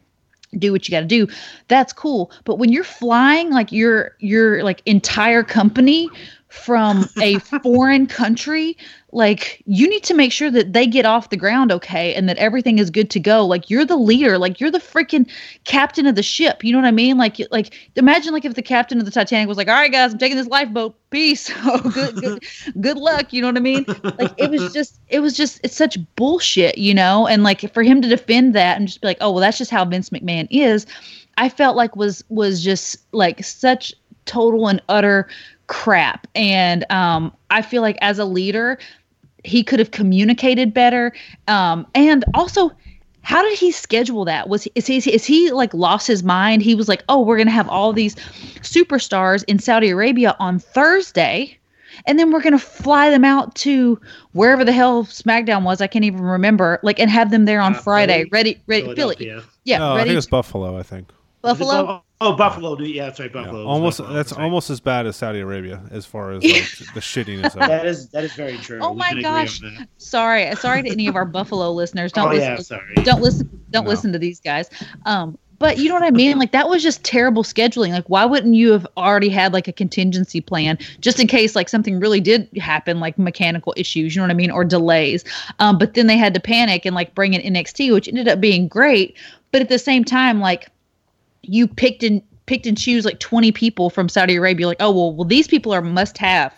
do what you got to do. That's cool. But when you're flying like your your like entire company from a foreign country like you need to make sure that they get off the ground okay and that everything is good to go. Like you're the leader. Like you're the freaking captain of the ship. You know what i mean? Like like imagine like if the captain of the titanic was like all right guys i'm taking this lifeboat. Peace. Oh good good good luck. You know what i mean? Like it was just it was just it's such bullshit you know? And like for him to defend that and just be like oh well that's just how vince mcmahon is i felt like was was just like such total and utter crap. And um i feel like as a leader he could have communicated better um and also how did he schedule that was is he is he like lost his mind he was like oh we're gonna have all these superstars in saudi arabia on thursday and then we're gonna fly them out to wherever the hell smackdown was i can't even remember like and have them there on Uh, friday Philly? ready ready philly Philadelphia. yeah Oh, I ready think it's Buffalo. I think. Buffalo Oh, Buffalo. Yeah, that's right. Buffalo. It was almost. Buffalo, That's right. almost as bad as Saudi Arabia as far as like, the shittiness of it. That is that is very true. Oh We my can agree on gosh. sorry sorry to any of our buffalo listeners don't Oh listen yeah, to sorry. don't listen don't No. listen to these guys um but you know what i mean like that was just terrible scheduling like why wouldn't you have already had like a contingency plan just in case like something really did happen like mechanical issues you know what i mean or delays um but then they had to panic and like bring in nxt which ended up being great but at the same time like you picked and picked and choose like 20 people from saudi arabia like oh well well these people are must have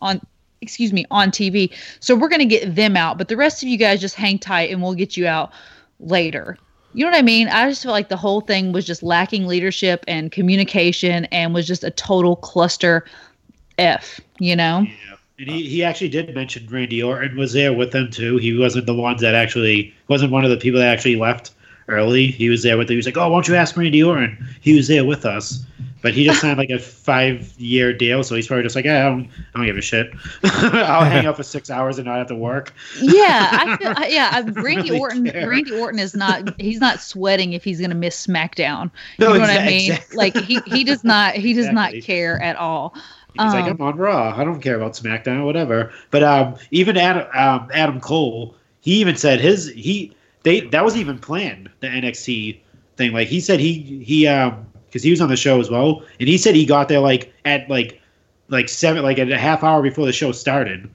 on excuse me on tv so we're going to get them out but the rest of you guys just hang tight and we'll get you out later. You know what i mean? I just feel like the whole thing was just lacking leadership and communication and was just a total cluster f you know? Yeah. And he, he actually did mention Randy Orton was there with them too. He wasn't the ones that actually wasn't one of the people that actually left early. He was there with. He was like, "Oh, won't you ask Randy Orton?" He was there with us, but he just signed like a five year deal, so he's probably just like, "Yeah, I don't, I don't give a shit. I'll hang out for six hours and not have to work." yeah i feel I, yeah I, randy really orton care. randy orton is not he's not sweating if he's going to miss smackdown No, you know what i mean exactly. like he he does not he does Exactly. not care at all He's like, Um, I'm on Raw. I don't care about SmackDown, whatever. But um, even Adam, um, Adam Cole, he even said his he they that was even planned the NXT thing. Like he said he he um because he was on the show as well, and he said he got there like at like like seven like at a half hour before the show started,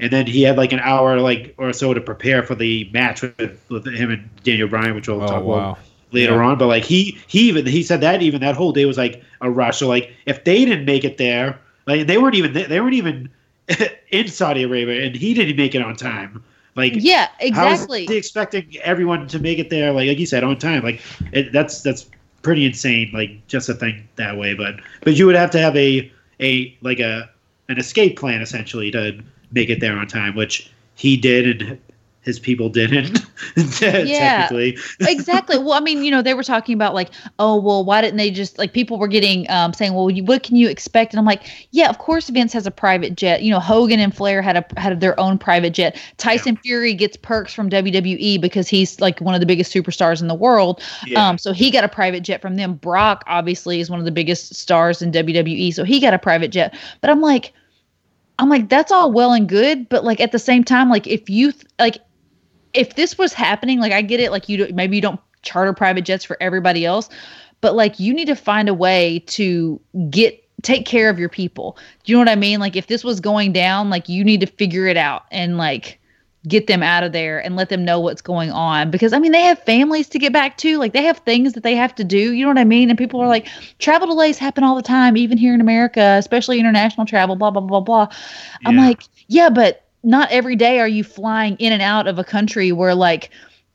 and then he had like an hour like or so to prepare for the match with, with him and Daniel Bryan, which we'll Oh talk about later Yeah. on. But like he he even he said that even that whole day was like a rush. So like if they didn't make it there, like they weren't even they weren't even in Saudi Arabia, and he didn't make it on time. Like yeah exactly expecting everyone to make it there? Like like you said on time. Like it, that's that's pretty insane. Like just a thing that way, but but you would have to have a a like a an escape plan essentially to make it there on time, which he did and his people didn't. Yeah. technically. exactly. Well, I mean, you know, they were talking about like, oh, well, why didn't they just like people were getting um, saying, well, you, what can you expect? And I'm like, yeah, of course, Vince has a private jet. You know, Hogan and Flair had a had their own private jet. Tyson Fury gets perks from WWE because he's like one of the biggest superstars in the world. Yeah. Um, so he got a private jet from them. Brock obviously is one of the biggest stars in WWE, so he got a private jet. But I'm like, I'm like, that's all well and good, but like at the same time, like if you th- like if this was happening, like I get it, like you do, maybe you don't charter private jets for everybody else, but like you need to find a way to get take care of your people. Do you know what I mean? Like if this was going down, like you need to figure it out and like get them out of there and let them know what's going on because I mean they have families to get back to, like they have things that they have to do, you know what I mean? And people are like travel delays happen all the time even here in America, especially international travel, blah blah blah blah. I'm like, yeah, but not every day are you flying in and out of a country where like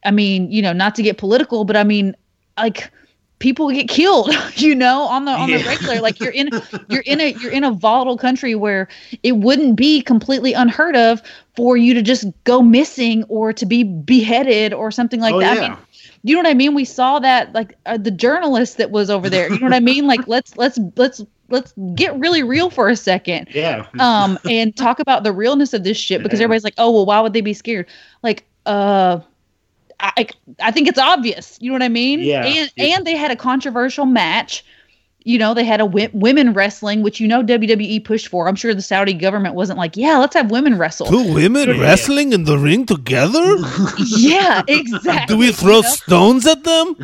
I mean, you know, not to get political, but I mean like people get killed, you know, on the on the regular. Like you're in you're in a you're in a volatile country where it wouldn't be completely unheard of for you to just go missing or to be beheaded or something like Oh, that. I yeah. mean, you know what I mean? We saw that like uh, the journalist that was over there. You know what I mean? Like let's let's let's let's get really real for a second Yeah. um and talk about the realness of this shit because Yeah. everybody's like oh well why would they be scared like uh i i think it's obvious you know what i mean Yeah. and Yeah. and they had a controversial match you know they had a women wrestling which you know wwe pushed for i'm sure the saudi government wasn't like yeah let's have women wrestle Two women Yeah. wrestling in the ring together? yeah exactly Do we throw you know? stones at them?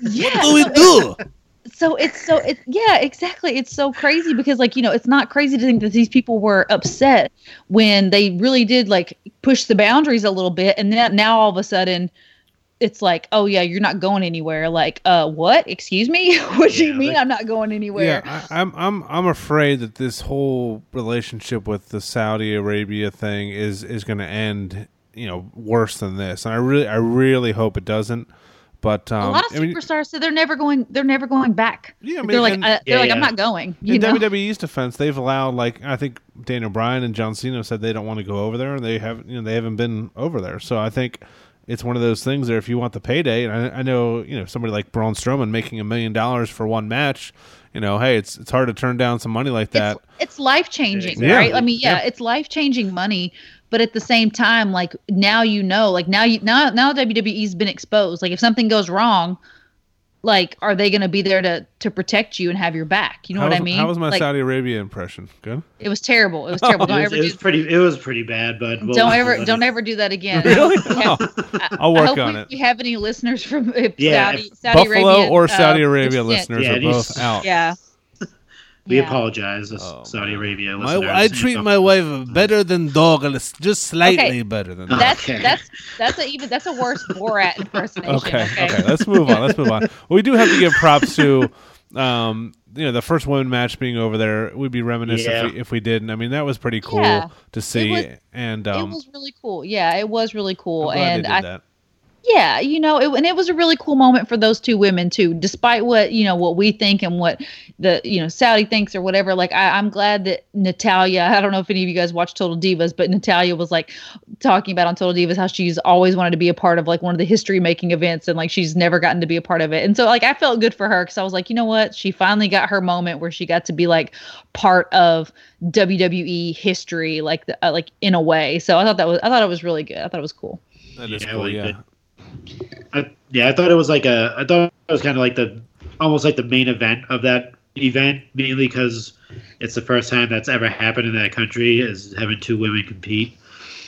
yeah What do we do? so it's so it yeah exactly. It's so crazy because like you know it's not crazy to think that these people were upset when they really did like push the boundaries a little bit. And then now all of a sudden it's like oh yeah you're not going anywhere. Like uh what? Excuse me? What do you Yeah, mean like- i'm not going anywhere? Yeah, I, I'm I'm I'm afraid that this whole relationship with the Saudi Arabia thing is is going to end, you know, worse than this. And I really I really hope it doesn't. But um, a lot of I mean, superstars said they're never going they're never going back Yeah, I they're like and- uh, they're Yeah, like yeah. i'm not going you in know WWE's defense, they've allowed like I think Daniel Bryan and John Cena said they don't want to go over there, and they have you know they haven't been over there. So I think it's one of those things there. If you want the payday, and I, I know you know somebody like Braun Strowman making a million dollars for one match, you know, hey, it's it's hard to turn down some money like that. it's, it's life changing Yeah. right i mean yeah, Yeah. it's life changing money but at the same time like now you know like now you now now wwe's been exposed like if something goes wrong like are they going to be there to to protect you and have your back you know how what was, i mean How was my like, Saudi Arabia impression? Good. it was terrible it was terrible don't It was, ever it was do pretty. It was pretty bad, but we'll- don't ever don't ever do that again Really? Yeah. Oh, I'll work I hope on we, it. we have any listeners from Yeah, Saudi, if- Saudi Buffalo Arabian, or uh, Saudi Arabia descent. listeners Yeah, are both out. yeah We Yeah. apologize, Oh, Saudi Arabia My. I treat my wife better than Douglas, just slightly Okay. better than that's Okay. that's that's a even that's a worse Borat impersonation Okay, okay, okay, let's move on. Let's move on. Well, we do have to give props to, um, you know, the first women match being over there. We'd be remiss Yeah. if, we, if we didn't. I mean, that was pretty cool Yeah. to see, was- and it um, was really cool. Yeah, it was really cool, I'm glad and they did I that. Yeah, you know, it, and it was a really cool moment for those two women too. Despite what you know, what we think and what the you know Saudi thinks or whatever. Like, I, I'm glad that Natalya. I don't know if any of you guys watch Total Divas, but Natalya was like talking about on Total Divas how she's always wanted to be a part of like one of the history making events, and like she's never gotten to be a part of it. And so like I felt good for her because I was like, you know what, she finally got her moment where she got to be like part of WWE history, like the, uh, like in a way. So I thought that was I thought it was really good. I thought it was cool. That is Yeah, cool. liked Yeah, it. I, yeah, I thought it was like a. I thought it was kind of like the almost like the main event of that event, mainly because it's the first time that's ever happened in that country is having two women compete.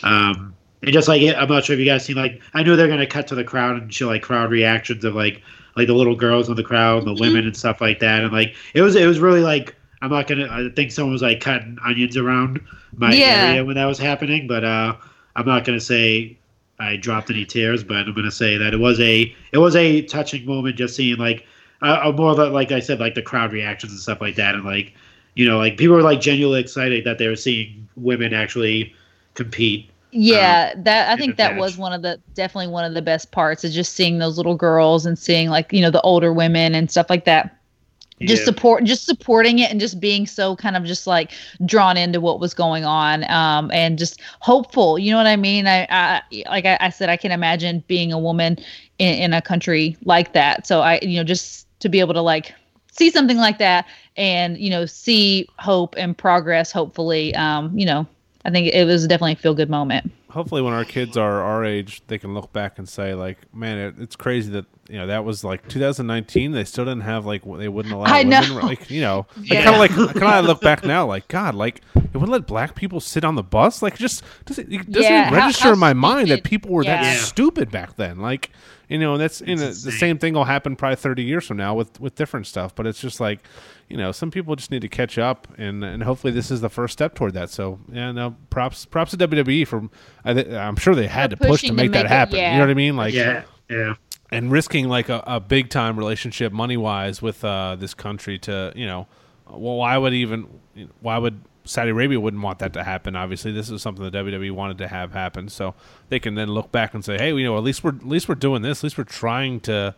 Um, and just like I'm not sure if you guys seen like I know they're gonna cut to the crowd and show like crowd reactions of like like the little girls in the crowd, and the women and stuff like that, and like it was it was really like I'm not gonna. I think someone was like cutting onions around my Yeah. area when that was happening, but uh, I'm not gonna say I dropped any tears, but I'm gonna say that it was a it was a touching moment just seeing like uh, uh, more the, like I said like the crowd reactions and stuff like that, and like you know like people were like genuinely excited that they were seeing women actually compete. Yeah, that I think that match. was one of the definitely one of the best parts is just seeing those little girls and seeing like you know the older women and stuff like that. Just Yeah. support, just supporting it, and just being so kind of just like drawn into what was going on, um, and just hopeful. You know what I mean? I, I like I, I said, I can imagine being a woman in, in a country like that. So I, you know, just to be able to like see something like that and you know see hope and progress. Hopefully, um, you know, I think it was definitely a feel good moment. Hopefully when our kids are our age they can look back and say like man it, it's crazy that you know that was like 2019 they still didn't have like they wouldn't allow I women know. like you know Yeah. kind of like kind of look back now like god like it wouldn't let black people sit on the bus like just does it, it doesn't Yeah, even how- register how in my mind that people were that Yeah. stupid back then like you know and that's you know, the same thing will happen probably 30 years from now with with different stuff but it's just like you know some people just need to catch up and and hopefully this is the first step toward that. So yeah no props props to WWE for I th- I'm sure they had to They're push to pushing to make that make it- happen. You know what I mean? Like yeah, yeah. and risking like a, a big time relationship money wise with uh, this country to you know well why would even why would Saudi Arabia wouldn't want that to happen? Obviously this is something the WWE wanted to have happen. So they can then look back and say hey you know at least we're at least we're doing this. At least we're trying to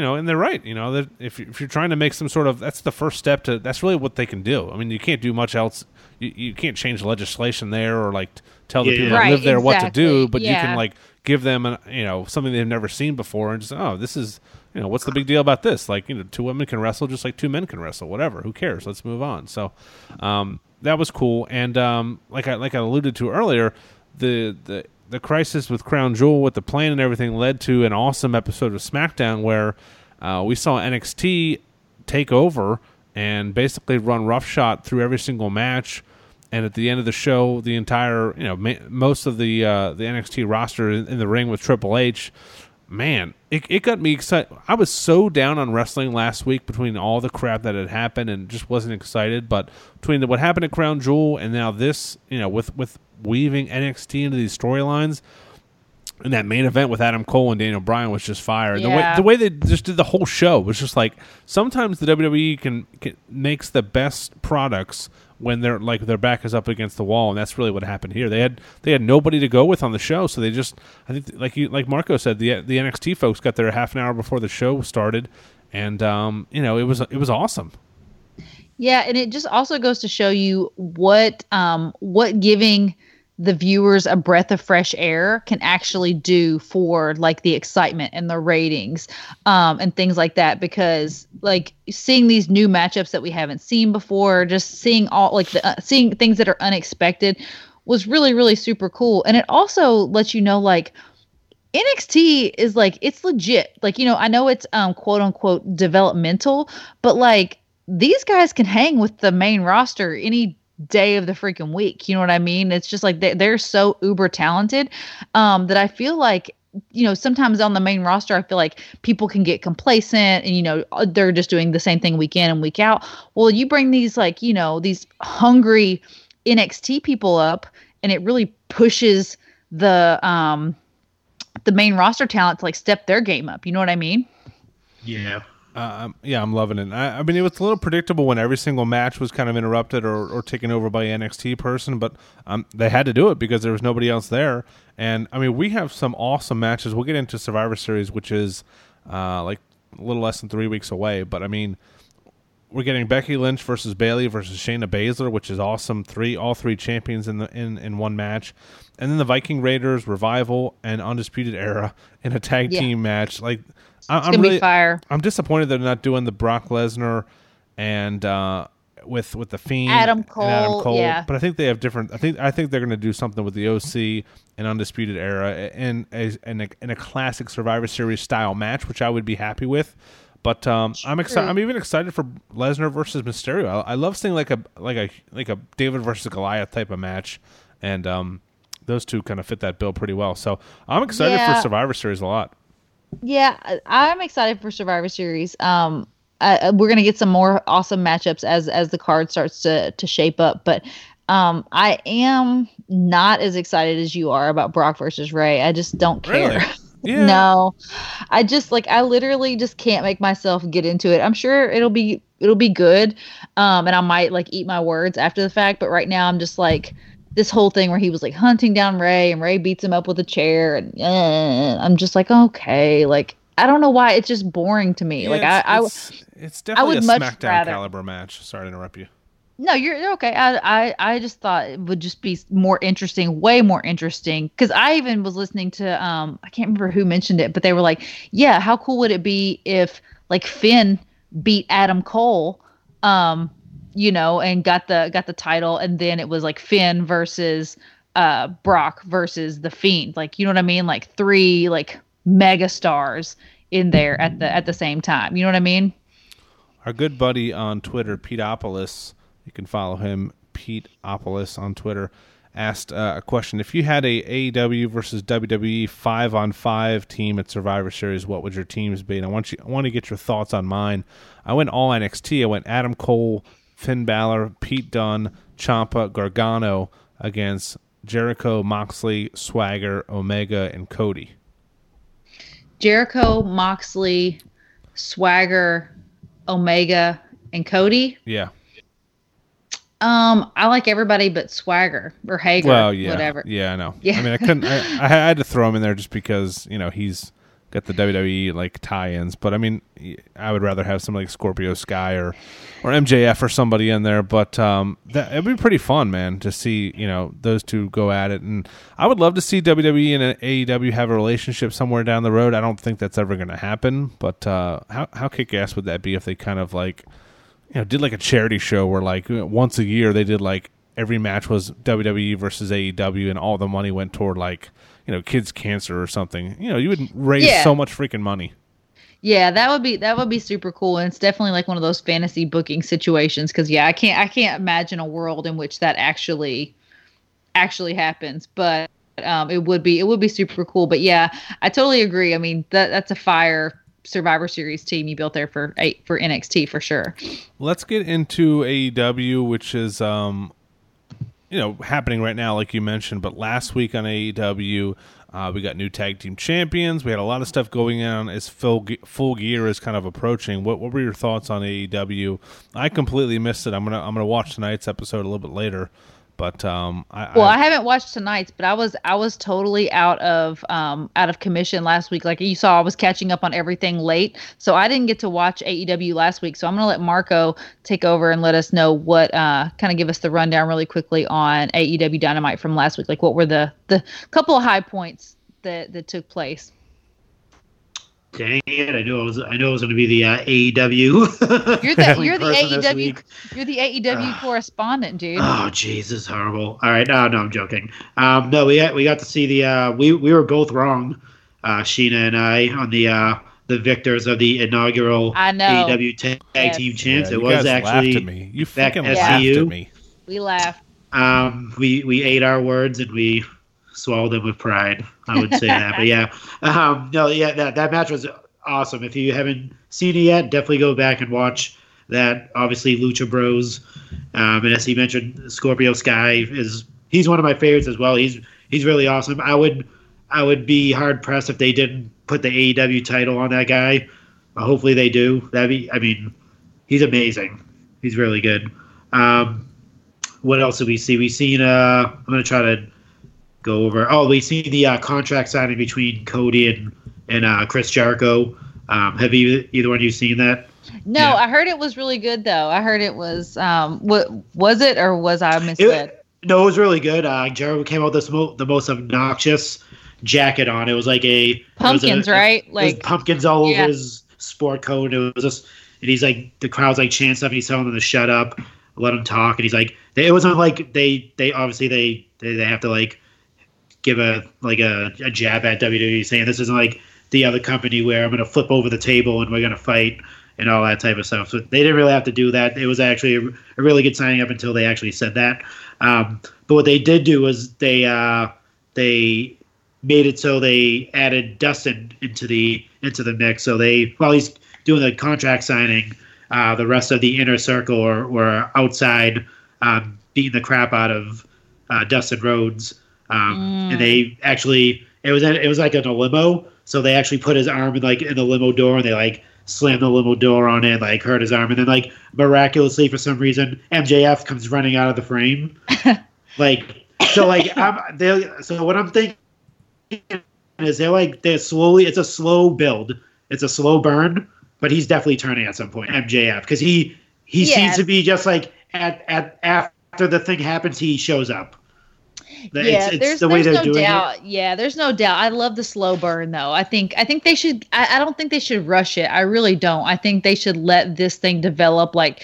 you know and they're right you know that if, you- if you're trying to make some sort of that's the first step to that's really what they can do. I mean you can't do much else. You, you can't change legislation there or like tell the Yeah, people yeah. that live there what to do exactly. but you can like give them an, you know something they've never seen before and just oh this is you know what's the big deal about this? Like you know two women can wrestle just like two men can wrestle whatever who cares? Let's move on. So um, that was cool. And um, like I like I alluded to earlier the the the crisis with Crown Jewel with the plan and everything led to an awesome episode of SmackDown where uh, we saw NXT take over and basically run roughshod through every single match. And at the end of the show, the entire you know ma- most of the uh, the NXT roster in, in the ring with Triple H man, it, it got me excited. I was so down on wrestling last week between all the crap that had happened and just wasn't excited. But between the, what happened at Crown Jewel and now this, you know, with with weaving NXT into these storylines, and that main event with Adam Cole and Daniel Bryan was just fire. And Yeah. The way the way they just did the whole show was just like sometimes the WWE can, can makes the best products when they're like their back is up against the wall, and that's really what happened here. They had they had nobody to go with on the show, so they just I think like you like Marco said the the NXT folks got there half an hour before the show started, and um, you know it was it was awesome. Yeah, and it just also goes to show you what um what giving the viewers a breath of fresh air can actually do for like the excitement and the ratings um and things like that because like seeing these new matchups that we haven't seen before just seeing all like the uh, seeing things that are unexpected was really really super cool and it also lets you know like NXT is like it's legit. Like, you know, I know it's um quote unquote developmental, but like these guys can hang with the main roster any day of the freaking week. You know what I mean? It's just like they, they're so uber talented um that I feel like you know sometimes on the main roster i feel like people can get complacent and you know they're just doing the same thing week in and week out well you bring these like you know these hungry nxt people up and it really pushes the um the main roster talent to like step their game up. You know what I mean? Yeah. Uh, um, yeah, I'm loving it. I, I mean, it was a little predictable when every single match was kind of interrupted or, or taken over by NXT person, but um, they had to do it because there was nobody else there. And I mean, we have some awesome matches. We'll get into Survivor Series, which is uh, like a little less than three weeks away. But I mean, we're getting Becky Lynch versus Bayley versus Shayna Baszler, which is awesome. Three, all three champions in the in, in one match, and then the Viking Raiders Revival and Undisputed Era in a tag Yeah. team match. Like, I, It's I'm gonna really, be fire. I'm disappointed they're not doing the Brock Lesnar and uh, with with the Fiend, Adam and Adam Cole, Cole. yeah. But I think they have different. I think I think they're going to do something with the OC and Undisputed Era in a, in a in a classic Survivor Series style match, which I would be happy with. But um, I'm excited. I'm even excited for Lesnar versus Mysterio. I, I love seeing like a like a like a David versus Goliath type of match, and um, those two kind of fit that bill pretty well. So I'm excited for Survivor Series a lot. Yeah, I'm excited for Survivor Series. Um, I, we're gonna get some more awesome matchups as as the card starts to to shape up. But um, I am not as excited as you are about Brock versus Rey. I just don't care. Really? Yeah. no, I just like I literally just can't make myself get into it. I'm sure it'll be it'll be good, um, and I might like eat my words after the fact. But right now, I'm just like this whole thing where he was like hunting down Rey, and Rey beats him up with a chair, and uh, I'm just like okay, like I don't know why it's just boring to me. Yeah, like it's, I, I it's, it's definitely would a SmackDown rather- caliber match. Sorry to interrupt you. No, you're, you're okay. I, I I just thought it would just be more interesting, way more interesting. Because I even was listening to um I can't remember who mentioned it, but they were like, yeah, how cool would it be if like Finn beat Adam Cole, um, you know, and got the got the title, and then it was like Finn versus uh Brock versus the Fiend, like you know what I mean, like three like mega stars in there at the at the same time. You know what I mean? Our good buddy on Twitter, Pete Opolis, you can follow him, Pete Opolis on Twitter, asked uh, a question. If you had a AEW versus WWE five on five team at Survivor Series, what would your teams be? And I want you, I want to get your thoughts on mine. I went all NXT. I went Adam Cole, Finn Balor, Pete Dunne, Ciampa, Gargano against Jericho, Moxley, Swagger, Omega, and Cody. Jericho, Moxley, Swagger, Omega, and Cody. Yeah. Um, I like everybody but Swagger or Hager, Well, yeah, whatever. Yeah, I know. Yeah. I mean, I couldn't. I, I had to throw him in there just because you know he's got the WWE like tie-ins. But I mean, I would rather have somebody like Scorpio Sky or or MJF or somebody in there. But um, that it'd be pretty fun, man, to see you know those two go at it. And I would love to see WWE and AEW have a relationship somewhere down the road. I don't think that's ever going to happen. But uh, how how kick ass would that be if they kind of like you know, did like a charity show where like once a year they did like every match was WWE versus AEW and all the money went toward like, you know, kids cancer or something. You know, you would raise Yeah. so much freaking money. Yeah, that would be that would be super cool, and it's definitely like one of those fantasy booking situations. Because yeah, I can't I can't imagine a world in which that actually actually happens. But um, it would be it would be super cool. But yeah, I totally agree. I mean, that that's a fire Survivor Series team you built there for for NXT for sure. Let's get into AEW, which is um, you know happening right now, like you mentioned. But last week on AEW, uh, we got new tag team champions. We had a lot of stuff going on as full full gear is kind of approaching. What what were your thoughts on AEW? I completely missed it. I'm gonna I'm gonna watch tonight's episode a little bit later. But um, I, well, I, I, haven't watched tonight's, but I was I was totally out of um out of commission last week. Like you saw, I was catching up on everything late, so I didn't get to watch AEW last week. So I'm gonna let Marco take over and let us know what uh kind of give us the rundown really quickly on AEW Dynamite from last week. Like what were the the couple of high points that that took place. Dang it! I knew it was. I know it was going to be the uh, AEW. You're the you're the AEW you're the AEW uh, correspondent, dude. Oh, Jesus, horrible. All right, no, no, I'm joking. Um, no, we we got to see the. Uh, we we were both wrong, uh, Sheena and I, on the uh, the victors of the inaugural I know. AEW tag yes. team champs. Yeah, it was actually at me. You fucking laughed at me. We laughed. Um, we we ate our words and we swallow them with pride. I would say that. But yeah, um, no, yeah, that that match was awesome. If you haven't seen it yet, definitely go back and watch that. Obviously, Lucha Bros, um, and as he mentioned, Scorpio Sky is he's one of my favorites as well. He's he's really awesome. I would I would be hard pressed if they didn't put the AEW title on that guy. Uh, hopefully they do. That be I mean, he's amazing. He's really good. Um, what else did we see? We seen. Uh, I'm gonna try to go over. Oh, we see the uh, contract signing between Cody and and uh, Chris Jericho. Um, have you either one of you seen that? No, yeah. I heard it was really good though. I heard it was um, what was it or was I misled? It, no, it was really good. Uh, Jericho came out with this mo- the most obnoxious jacket on. It was like a pumpkins, a, right? like pumpkins all yeah. over his sport coat. It was just, and he's like the crowd's like chanting stuff. And he's telling them to shut up, let him talk. And he's like, they, it wasn't like they they obviously they they, they have to like give a like a, a jab at WWE, saying this isn't like the other company where I'm going to flip over the table and we're going to fight and all that type of stuff. So they didn't really have to do that. It was actually a, a really good signing up until they actually said that. Um, but what they did do was they uh, they made it so they added Dustin into the into the mix. So they while he's doing the contract signing, uh, the rest of the inner circle were, were outside um, beating the crap out of uh, Dustin Rhodes. Um, mm. And they actually it was it was like in a limo, so they actually put his arm in like in the limo door, and they like slammed the limo door on it, like hurt his arm, and then like miraculously for some reason MJF comes running out of the frame, like so like I'm they so what I'm thinking is they're like they're slowly it's a slow build, it's a slow burn, but he's definitely turning at some point MJF because he he yes. seems to be just like at at after the thing happens he shows up yeah, it's, it's there's, the there's no doubt. It. Yeah, there's no doubt. I love the slow burn though. I think I think they should. I, I don't think they should rush it. I really don't. I think they should let this thing develop like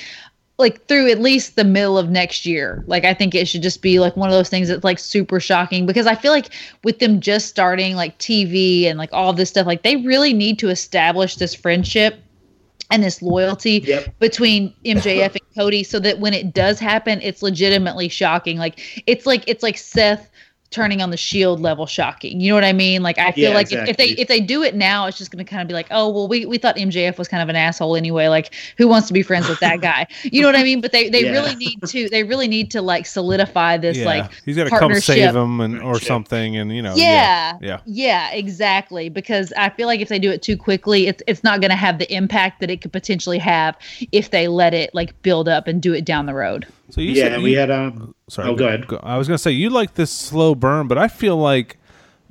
like through at least the middle of next year. Like I think it should just be like one of those things that's like super shocking because I feel like with them just starting like TV and like all this stuff, like they really need to establish this friendship and this loyalty yep. between MJF and Cody so that when it does happen, it's legitimately shocking. Like it's like it's like Seth turning on the shield level shocking. You know what I mean? Like I feel yeah, like exactly. if, if, they if they do it now, it's just going to kind of be like, oh well, we, we thought MJF was kind of an asshole anyway. Like who wants to be friends with that guy? You know what I mean? But they they yeah. really need to they really need to like solidify this yeah. like he's got to come save him and or something and you know yeah yeah yeah exactly because I feel like if they do it too quickly, it's it's not going to have the impact that it could potentially have if they let it like build up and do it down the road. So you yeah, said, we had um. Sorry, oh, go ahead. I was gonna say you like this slow burn, but I feel like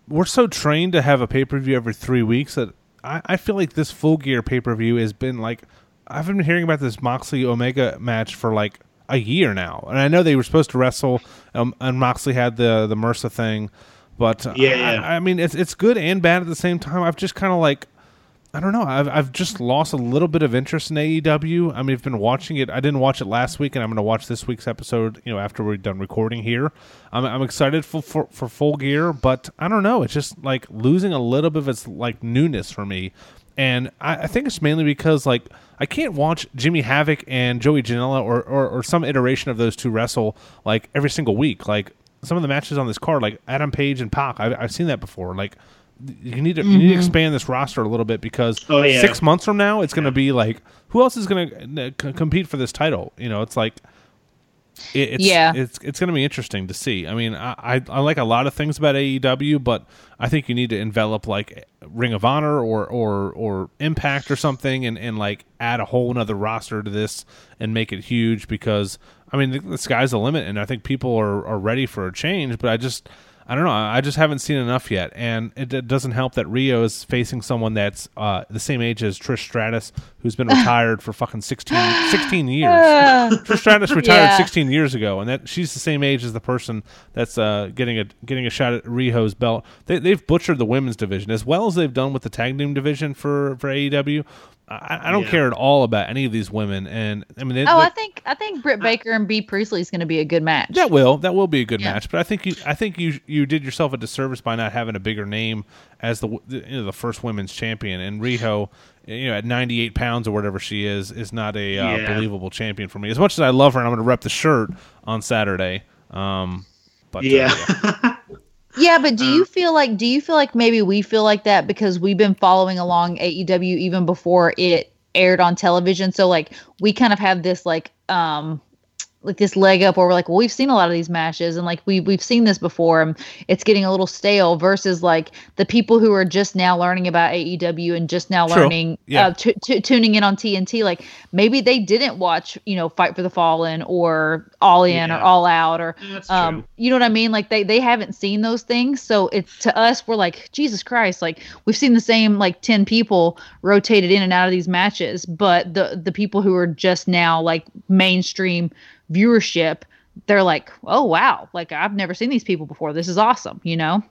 we're so trained to have a pay per view every three weeks that I, I feel like this full gear pay per view has been like I've been hearing about this Moxley Omega match for like a year now, and I know they were supposed to wrestle, um, and Moxley had the the MRSA thing, but yeah, yeah. I, I mean it's it's good and bad at the same time. I've just kind of like I don't know. I've I've just lost a little bit of interest in AEW. I mean, I've been watching it. I didn't watch it last week, and I'm going to watch this week's episode. You know, after we're done recording here, I'm I'm excited for, for for full gear, but I don't know. It's just like losing a little bit of its like newness for me, and I, I think it's mainly because like I can't watch Jimmy Havoc and Joey Janela or, or or some iteration of those two wrestle like every single week. Like some of the matches on this card, like Adam Page and Pac. I've, I've seen that before. Like you need to you need to mm-hmm. expand this roster a little bit because Oh, yeah. six months from now it's going to be like who else is going to c- compete for this title? You know, it's like it, it's, Yeah. it's it's going to be interesting to see. I mean, I, I I like a lot of things about AEW, but I think you need to envelop like Ring of Honor or or or Impact or something, and and like add a whole another roster to this and make it huge because I mean the, the sky's the limit, and I think people are are ready for a change, but I just. I don't know. I just haven't seen enough yet, and it, it doesn't help that Riho is facing someone that's uh, the same age as Trish Stratus, who's been retired for fucking 16, 16 years. Trish Stratus retired Yeah. 16 years ago, and that she's the same age as the person that's uh, getting a getting a shot at Riho's belt. They, they've butchered the women's division as well as they've done with the tag team division for for AEW. I, I don't Yeah. care at all about any of these women, and I mean, they, Oh, I think I think Britt Baker and Bea Priestley is going to be a good match. that will that will be a good Yeah. match, but I think you I think you you did yourself a disservice by not having a bigger name as the, the you know the first women's champion. And Riho, you know, at 98 pounds or whatever she is, is not a uh, Yeah. believable champion for me. As much as I love her, and I'm going to rep the shirt on Saturday. Um, but uh, Yeah. But do Uh. you feel like do you feel like maybe we feel like that because we've been following along AEW even before it aired on television? So like we kind of have this like um like this leg up where we're like, well, we've seen a lot of these matches and like we we've seen this before and it's getting a little stale versus like the people who are just now learning about AEW and just now True. learning Yeah. uh, t- t- tuning in on TNT like maybe they didn't watch, you know, Fight for the Fallen or All In or All Out or That's um true. you know what i mean like they they haven't seen those things so it's to us we're like jesus christ like we've seen the same like 10 people rotated in and out of these matches but the the people who are just now like mainstream viewership they're like oh wow like i've never seen these people before this is awesome you know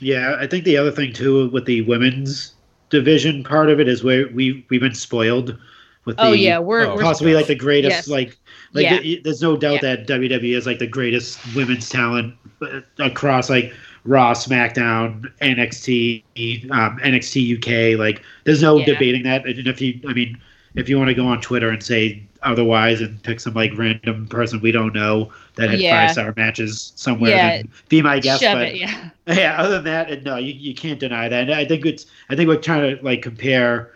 Yeah, I think the other thing too with the women's division part of it is where we we've been spoiled with the oh yeah we're, oh, we're possibly like the greatest Yes. like like Yeah. th- there's no doubt that WWE is like the greatest women's talent uh, across like Raw, SmackDown, NXT, um, NXT UK. Like there's no Yeah. debating that. And if you, I mean, if you want to go on Twitter and say otherwise and pick some like random person we don't know that had Yeah. five star matches somewhere, Yeah. then be my guest. shove but it yeah yeah, other than that, and no, you, you can't deny that. And I think it's I think we're trying to like compare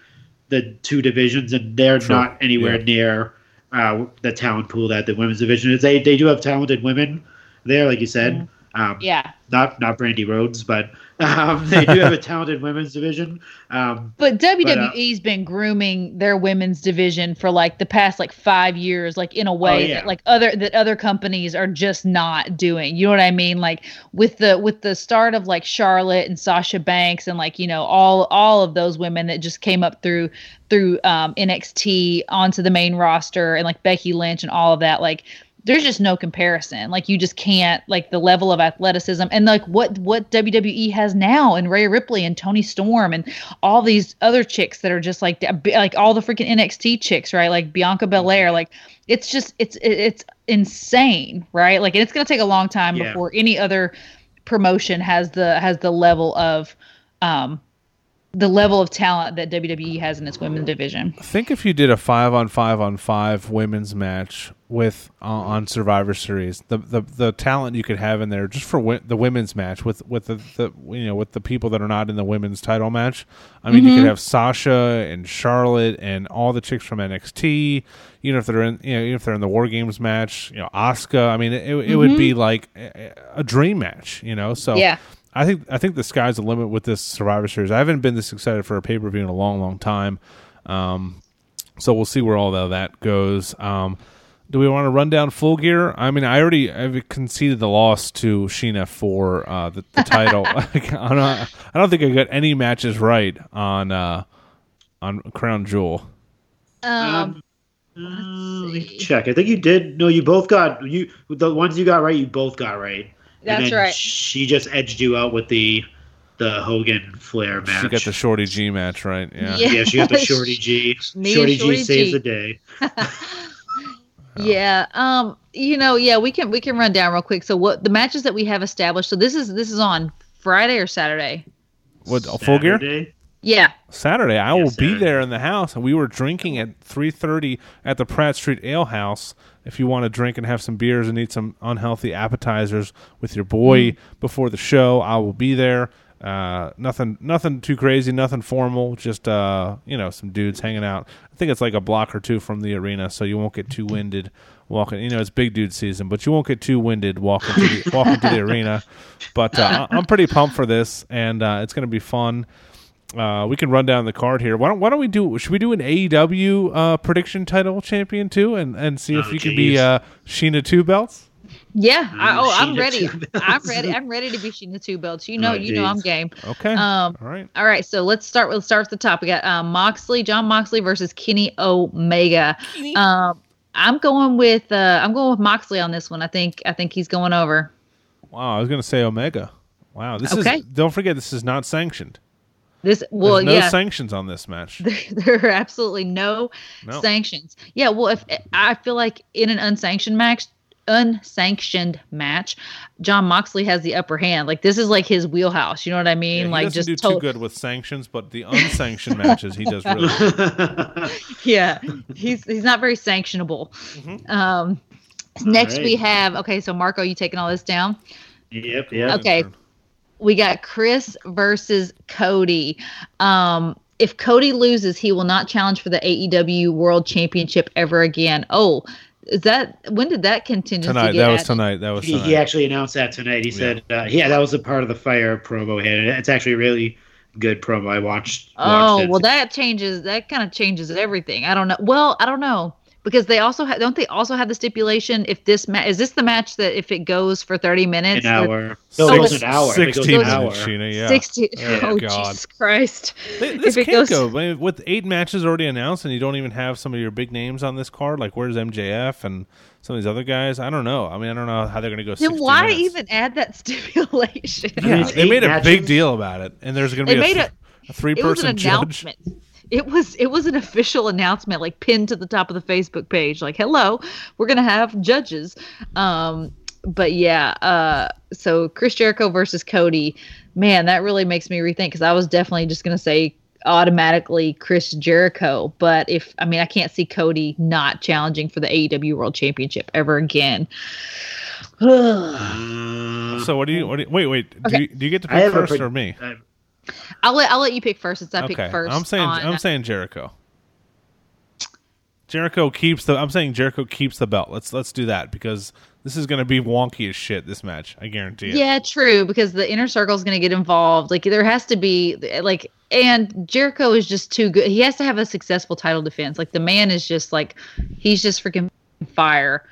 the two divisions, and they're True. not anywhere Yeah. near uh, the talent pool that the women's division is. They they do have talented women there, like you said. Um, yeah Not not Brandi Rhodes, but um, they do have a talented women's division. Um, But uh, WWE's been grooming their women's division for like the past like five years, like in a way Oh, yeah. that like other that other companies are just not doing. You know what I mean? Like with the with the start of like Charlotte and Sasha Banks and like you know all all of those women that just came up through through um, NXT onto the main roster and like Becky Lynch and all of that. Like there's just no comparison. Like you just can't like the level of athleticism and like what what WWE has now and Rhea Ripley and Toni Storm and all these other chicks that are just like like all the freaking NXT chicks, right? Like Bianca Belair, like it's just it's it's insane, right? Like and it's going to take a long time Yeah. before any other promotion has the has the level of um the level of talent that WWE has in its women's division. I think if you did a five on five on five women's match with uh, on Survivor Series, the, the the talent you could have in there just for wi- the women's match with with the, the you know with the people that are not in the women's title match. I mean, you could have Sasha and Charlotte and all the chicks from NXT. You know, if they're in you know if they're in the War Games match, you know, Asuka. I mean, it, it would be like a, a dream match. You know, so Yeah. I think I think the sky's the limit with this Survivor Series. I haven't been this excited for a pay per view in a long, long time. Um, so we'll see where all of that goes. Um, do we want to run down full gear? I mean, I already I've conceded the loss to Sheena for uh, the, the title. I, don't, I don't think I got any matches right on uh, on Crown Jewel. Um, uh, let me see. check. I think you did. No, you both got you. The ones you got right, you both got right. And That's then right. She just edged you out with the the Hogan Flair match. She got the Shorty G match right. Yeah. Yeah. yeah, she got the Shorty G. Shorty, Shorty G saves G. the day. Yeah. Um, you know, yeah, we can we can run down real quick. So what the matches that we have established. So this is this is on Friday or Saturday? What a full gear? Yeah. Saturday. I will be there in the house, and we were drinking at three thirty at the Pratt Street Ale House, if you want to drink and have some beers and eat some unhealthy appetizers with your boy before the show, I will be there. Uh, nothing, nothing too crazy, nothing formal. Just uh, you know, some dudes hanging out. I think it's like a block or two from the arena, so you won't get too winded walking. You know, it's big dude season, but you won't get too winded walking to the, walking to the arena. But uh, I'm pretty pumped for this, and uh, it's going to be fun. Uh, we can run down the card here. Why don't Why don't we do? Should we do an AEW uh, prediction title champion too, and and see if Oh, you can be uh, Sheena two belts? Yeah. I, oh, I'm ready. I'm ready. I'm ready to be Sheena two belts. You know, Oh, you know, I'm game. Okay. Um, All right. All right, so let's start. Let's start at the top. We got um, Moxley, Jon Moxley versus Kenny Omega. Um, I'm going with uh, I'm going with Moxley on this one. I think I think he's going over. Wow, I was going to say Omega. Wow, this Okay. is. Don't forget, this is not sanctioned. This There's well, no yeah, sanctions on this match. there are absolutely no, No. sanctions. Yeah, well, if I feel like in an unsanctioned match, unsanctioned match, Jon Moxley has the upper hand. Like this is like his wheelhouse. You know what I Yeah, mean? he like doesn't just do too good with sanctions, but the unsanctioned matches he does really. well. yeah he's he's not very sanctionable Mm-hmm. um next right. we have okay so marco you taking all this down yep, yep. Okay. we got chris versus cody um if cody loses he will not challenge for the aew world championship ever again oh is that when did that continue? Tonight, get that was tonight. That was He, tonight. he actually announced that tonight. He said, uh, "Yeah, that was a part of the fire promo. He had. It's actually a really good promo. I watched. Oh watched it. well, that changes. That kind of changes everything. I don't know. Well, I don't know because they also ha- don't they also have the stipulation if this ma- is this the match that if it goes for thirty minutes, an hour. So No, it was it's an hour. If it goes Sixteen an hour. Sheena. Yeah. 60 Oh, oh God. jesus christ Th- This if it can't goes go I mean, with eight matches already announced, and you don't even have some of your big names on this card. Like, where's MJF and some of these other guys? I don't know. I mean, I don't know how they're going to go. then why minutes. even add that stipulation Yeah, they eight made a big deal about it, and there's going to be a, th- a it was an three-person judge. announcement it was it was an official announcement like pinned to the top of the facebook page like hello we're gonna have judges um but yeah uh so chris jericho versus cody man that really makes me rethink because i was definitely just gonna say automatically chris jericho but if i mean i can't see cody not challenging for the aew world championship ever again Uh, So what do you? What do you wait, wait. Do, you, do you get to pick first pred- or me? I- i'll let i'll let you pick first since i okay, picked first I'm saying on- I'm saying Jericho. Jericho keeps the. I'm saying Jericho keeps the belt. Let's let's do that because this is going to be wonky as shit. This match, I guarantee it. Yeah, true. Because the inner circle is going to get involved. Like there has to be like, and Jericho is just too good. He has to have a successful title defense. Like the man is just like, he's just freaking fire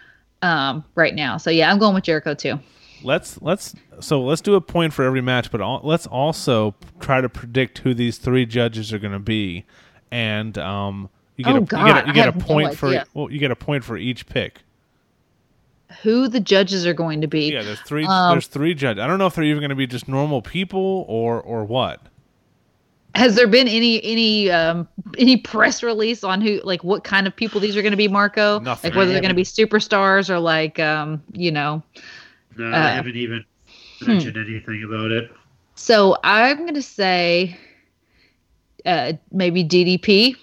um, right now. So yeah, I'm going with Jericho too. Let's let's so let's do a point for every match, but all, let's also try to predict who these three judges are going to be, and um, you get Oh, a God, you get a, you get a have no point for idea. well, you get a point for each pick. Who the judges are going to be? Yeah, there's three. Um, there's three judges. I don't know if they're even going to be just normal people or or what. Has there been any any um any press release on who like what kind of people these are going to be, Marco? Nothing. Like whether they're going to be superstars or like um you know. No, Uh, I haven't even mentioned anything about it. So I'm going to say uh maybe DDP.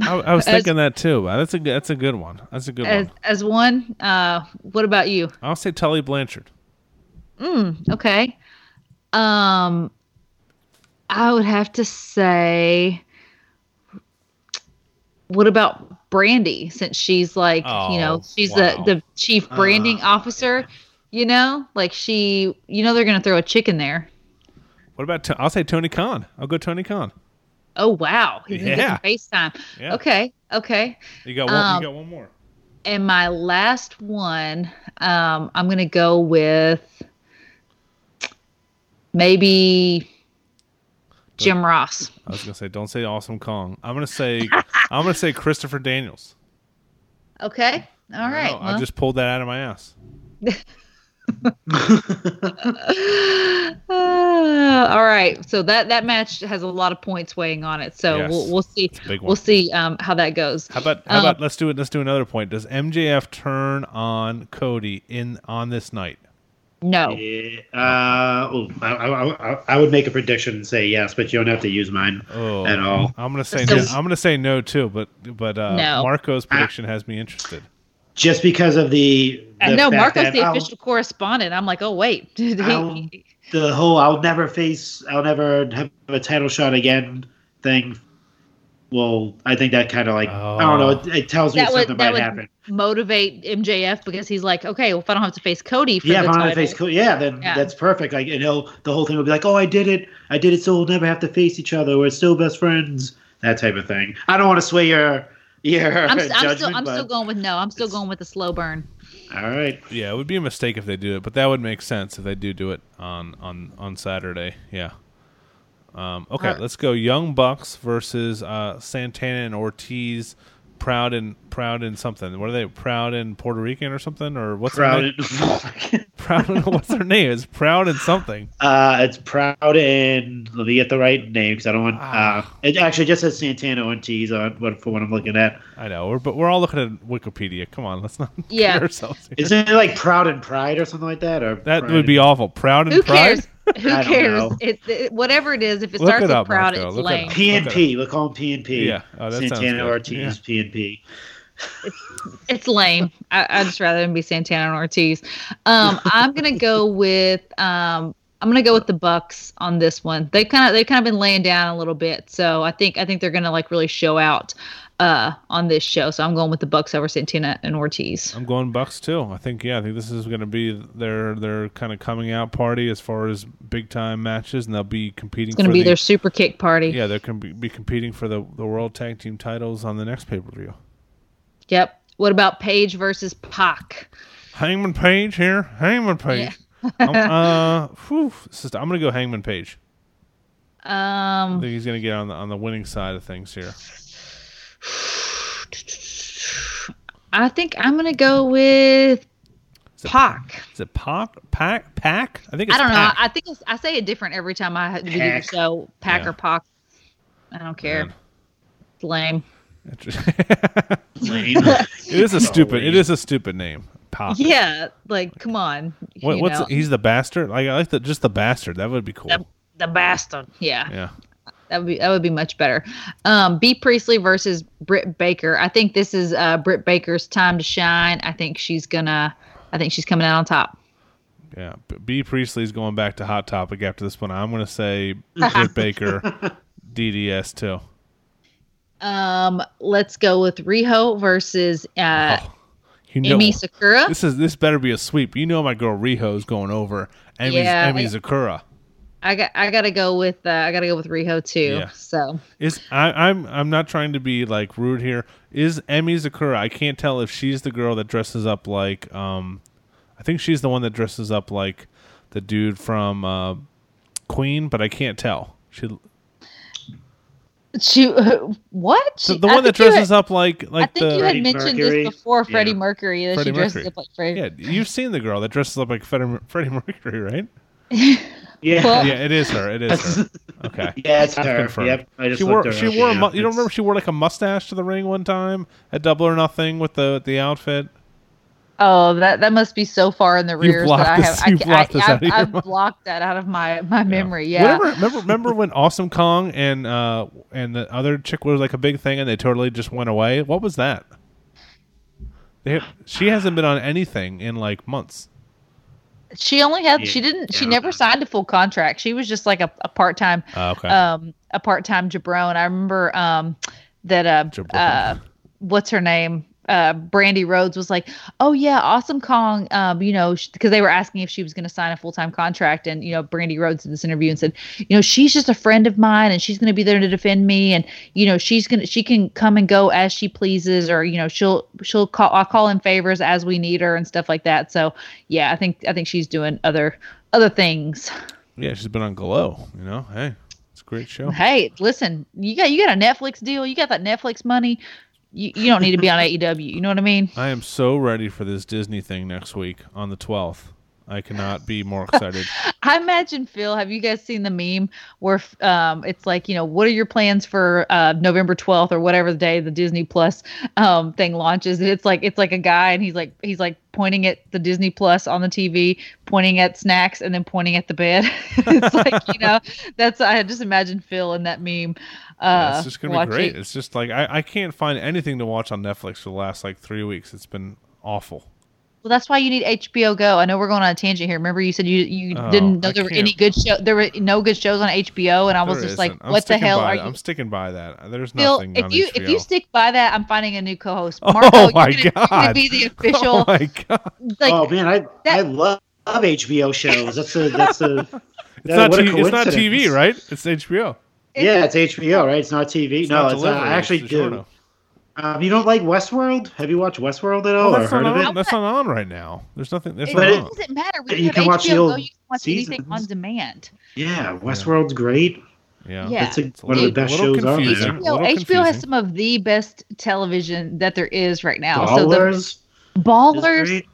I, I was As- thinking that too. That's a good- that's a good one. That's a good as, one. as one. Uh, what about you? I'll say Tully Blanchard. Mm, Okay. Um, I would have to say, what about Brandi? Since she's like, you know, Oh, she's wow. the the chief branding Ah. officer. You know, like she, you know, they're gonna throw a chicken there. What about? I'll say Tony Khan. I'll go Tony Khan. Oh wow, he's Yeah. FaceTime. Yeah. Okay, okay. You got one. Um, you got one more. And my last one, um, I'm gonna go with maybe Jim Ross. I was gonna say, don't say Awesome Kong. I'm gonna say, I'm gonna say Christopher Daniels. Okay, all right. I right. I just pulled that out of my ass. uh, all right. So that that match has a lot of points weighing on it. So Yes. we'll we'll see a big one. we'll see um, how that goes. How about? How Um, about? Let's do it. Let's do another point. Does MJF turn on Cody in on this night? No. Yeah, uh, oh, I, I, I, I would make a prediction and say yes, but you don't have to use mine Oh, at all. I'm gonna say. So- no, I'm gonna say no too. But but uh, No. Marco's prediction has me interested. Just because of the. I the fact Marco's that the I'll- official correspondent. I'm like, oh wait, did he? the whole "I'll never face, I'll never have a title shot again" thing. Well, I think that kind of like I don't know. It, it tells me That would something that might would happen. motivate MJF because he's like, okay, well, if I don't have to face Cody for Yeah, the if I'm title, gonna face, Co- yeah, then Yeah. that's perfect. Like, you know, the whole thing will be like, "Oh, I did it, I did it, so we'll never have to face each other. We're still best friends." That type of thing. I don't want to sway your your I'm, judgment, I'm still I'm but still going with no. I'm still going with the slow burn. all right. Yeah, it would be a mistake if they do it, but that would make sense if they do do it on on on Saturday. Yeah. Um, okay, Alright. let's go. Young Bucks versus uh, Santana and Ortiz. Proud and proud in something. What are they? Proud in Puerto Rican or something? Or what's their Proud. name? Proud. what's their name? It's proud and something. uh, it's proud and let me get the right name because I don't want. Ah. Uh, it actually just says Santana Ortiz on what for what I'm looking at. I know, we're, but we're all looking at Wikipedia. Come on, let's not Yeah. kid ourselves. Here. Isn't it like Proud and Pride or something like that? Or That Pride would be awful. Proud and Who pride. cares? Who cares? know. It, it, whatever it is, if it Look starts it with up, proud, Marco. it's Look lame. up. P and Okay. P. We'll call him P and P. Yeah. Oh, that sounds Santana good. Ortiz. Yeah. P and P. It's lame. I, I'd just rather than be Santana and Ortiz. Um, I'm gonna go with um, I'm gonna go with the Bucks on this one. They kind of they've kind of been laying down a little bit, so I think I think they're gonna like really show out uh, on this show. So I'm going with the Bucks over Santana and Ortiz. I'm going Bucks too. I think yeah, I think this is going to be their their kind of coming out party as far as big time matches, and they'll be competing. It's gonna for be the, their super kick party. yeah, they're going to be, competing for the the world tag team titles on the next pay per view. Yep. What about Page versus Pac? Hangman Page here, Hangman Page. um, uh, whew, sister, I'm going to go Hangman Page. I Um, think he's going to get on the on the winning side of things here. I think I'm gonna go with Is it, Pac. is it Pac? Pac? Pac? I think it's I don't know. Pac. I think it's, I say it different every time I do the show. Pac Yeah. or Pac. I don't care. Man. It's lame. Lame. it is a stupid. It lame. is a stupid name. Pac. Yeah, like come on. What, what's know, he's the bastard? Like I like the just the bastard. That would be cool. the, the bastard. Yeah, yeah. That would be that would be much better. Um, Bea Priestley versus Britt Baker. I think this is uh, Britt Baker's time to shine. I think she's gonna. I think she's coming out on top. Yeah, B- Bea Priestley's going back to Hot Topic after this one. I'm going to say Britt Baker, DDS too. Um, let's go with Riho versus uh, Oh, you know, Emi Sakura. this is this better be a sweep. You know my girl Riho's going over. Emi's, Yeah, Emi I- Zakura I got I gotta go with uh, I gotta go with Riho too. Yeah. So is. I, I'm I'm not trying to be like rude here. Is Emmy Zakura? I can't tell if she's the girl that dresses up like. Um, I think she's the one that dresses up like the dude from uh, Queen, but I can't tell. She she what? the, She- the one that dresses had- up like I like think the you had Freddie mentioned Mercury. this before, Freddie Yeah. Mercury, that Freddie she dresses Mercury. up like Freddie. Yeah, you've seen the girl that dresses up like Freddie, Freddie Mercury, right? Yeah. Well- Yeah, it is her. It is her. Okay. yeah, it's her. confirmed. Yep. I just She wore her she up, wore a yeah. mu- you don't remember she wore like a mustache to the ring one time at Double or Nothing with the the outfit. Oh, that that must be so far in the rears blocked that I have. you I, can, blocked I, this out I, of your I've mind. blocked that out of my my memory. Yeah. Whatever, remember remember when Awesome Kong and uh and the other chick was like a big thing and they totally just went away? What was that? They, she hasn't been on anything in like months. She only had. Yeah, She didn't. She yeah. never signed a full contract. She was just like a, a part time. Uh, okay. Um, a part time jabron. I remember um that uh, uh what's her name uh Brandi Rhodes was like, "Oh yeah, Awesome Kong um you know because they were asking if she was going to sign a full-time contract and you know Brandi Rhodes did this interview and said, "You know, she's just a friend of mine and she's going to be there to defend me and you know, she's going to she can come and go as she pleases or you know, she'll she'll call I'll call in favors as we need her and stuff like that." So, yeah, I think I think she's doing other other things. yeah, she's been on Glow. You know, hey, it's a great show. Hey, listen, you got you got a Netflix deal. You got that Netflix money. You, you don't need to be on AEW. You know what I mean? I am so ready for this Disney thing next week on the 12th. I cannot be more excited. I imagine Phil. Have you guys seen the meme where um, it's like, you know, what are your plans for uh, November twelfth or whatever the day the Disney Plus um, thing launches? And it's like it's like a guy and he's like he's like pointing at the Disney Plus on the TV, pointing at snacks, and then pointing at the bed. it's like you know that's I just imagine Phil in that meme. Uh, Yeah, it's just gonna be great. It's just like I, I can't find anything to watch on Netflix for the last like three weeks. It's been awful. Well, that's why you need HBO Go. I know we're going on a tangent here. Remember, you said you you Oh, didn't know I there were can't- any good show. There were no good shows on HBO, and I was There just like, isn't. I'm "What the hell are you?" I'm sticking by that. There's Phil, nothing if on you HBO. if you stick by that, I'm finding a new co-host. Oh Marco, my you're, gonna, you're God. be the official. oh my god, like, oh man, I that- I love, love HBO shows. That's a that's a. it's Yeah, not what a TV, it's not TV, right? It's HBO. Yeah, it's HBO, right? It's not TV. It's no, not it's uh, delivery, I actually it's do. DiGiorno. Um, you don't like Westworld? Have you watched Westworld at all Oh, or heard not of on. it? That's not on right now. There's nothing. That's it, not But on. doesn't matter. When You you, can have watch HBO the Go, old you can watch anything seasons. on demand. Yeah, Westworld's great. Yeah, Yeah. It's a, It's a one of the best shows on there. HBO, HBO has some of the best television that there is right now. So the Ballers. is Ballers, great.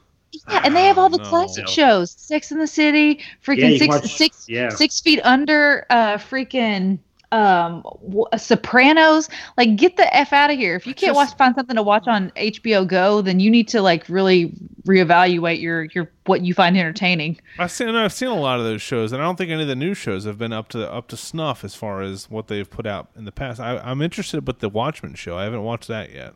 yeah, and they have all the No. classic shows: Sex in the City, freaking you can six, watch- six, yeah. six feet under, uh, freaking um, w- Sopranos. Like, get the f out of here! If you can't Just- watch, find something to watch on HBO Go, then you need to like really reevaluate your your what you find entertaining. I've seen. I've seen a lot of those shows, and I don't think any of the new shows have been up to up to snuff as far as what they've put out in the past. I, I'm interested but the Watchmen show. I haven't watched that yet.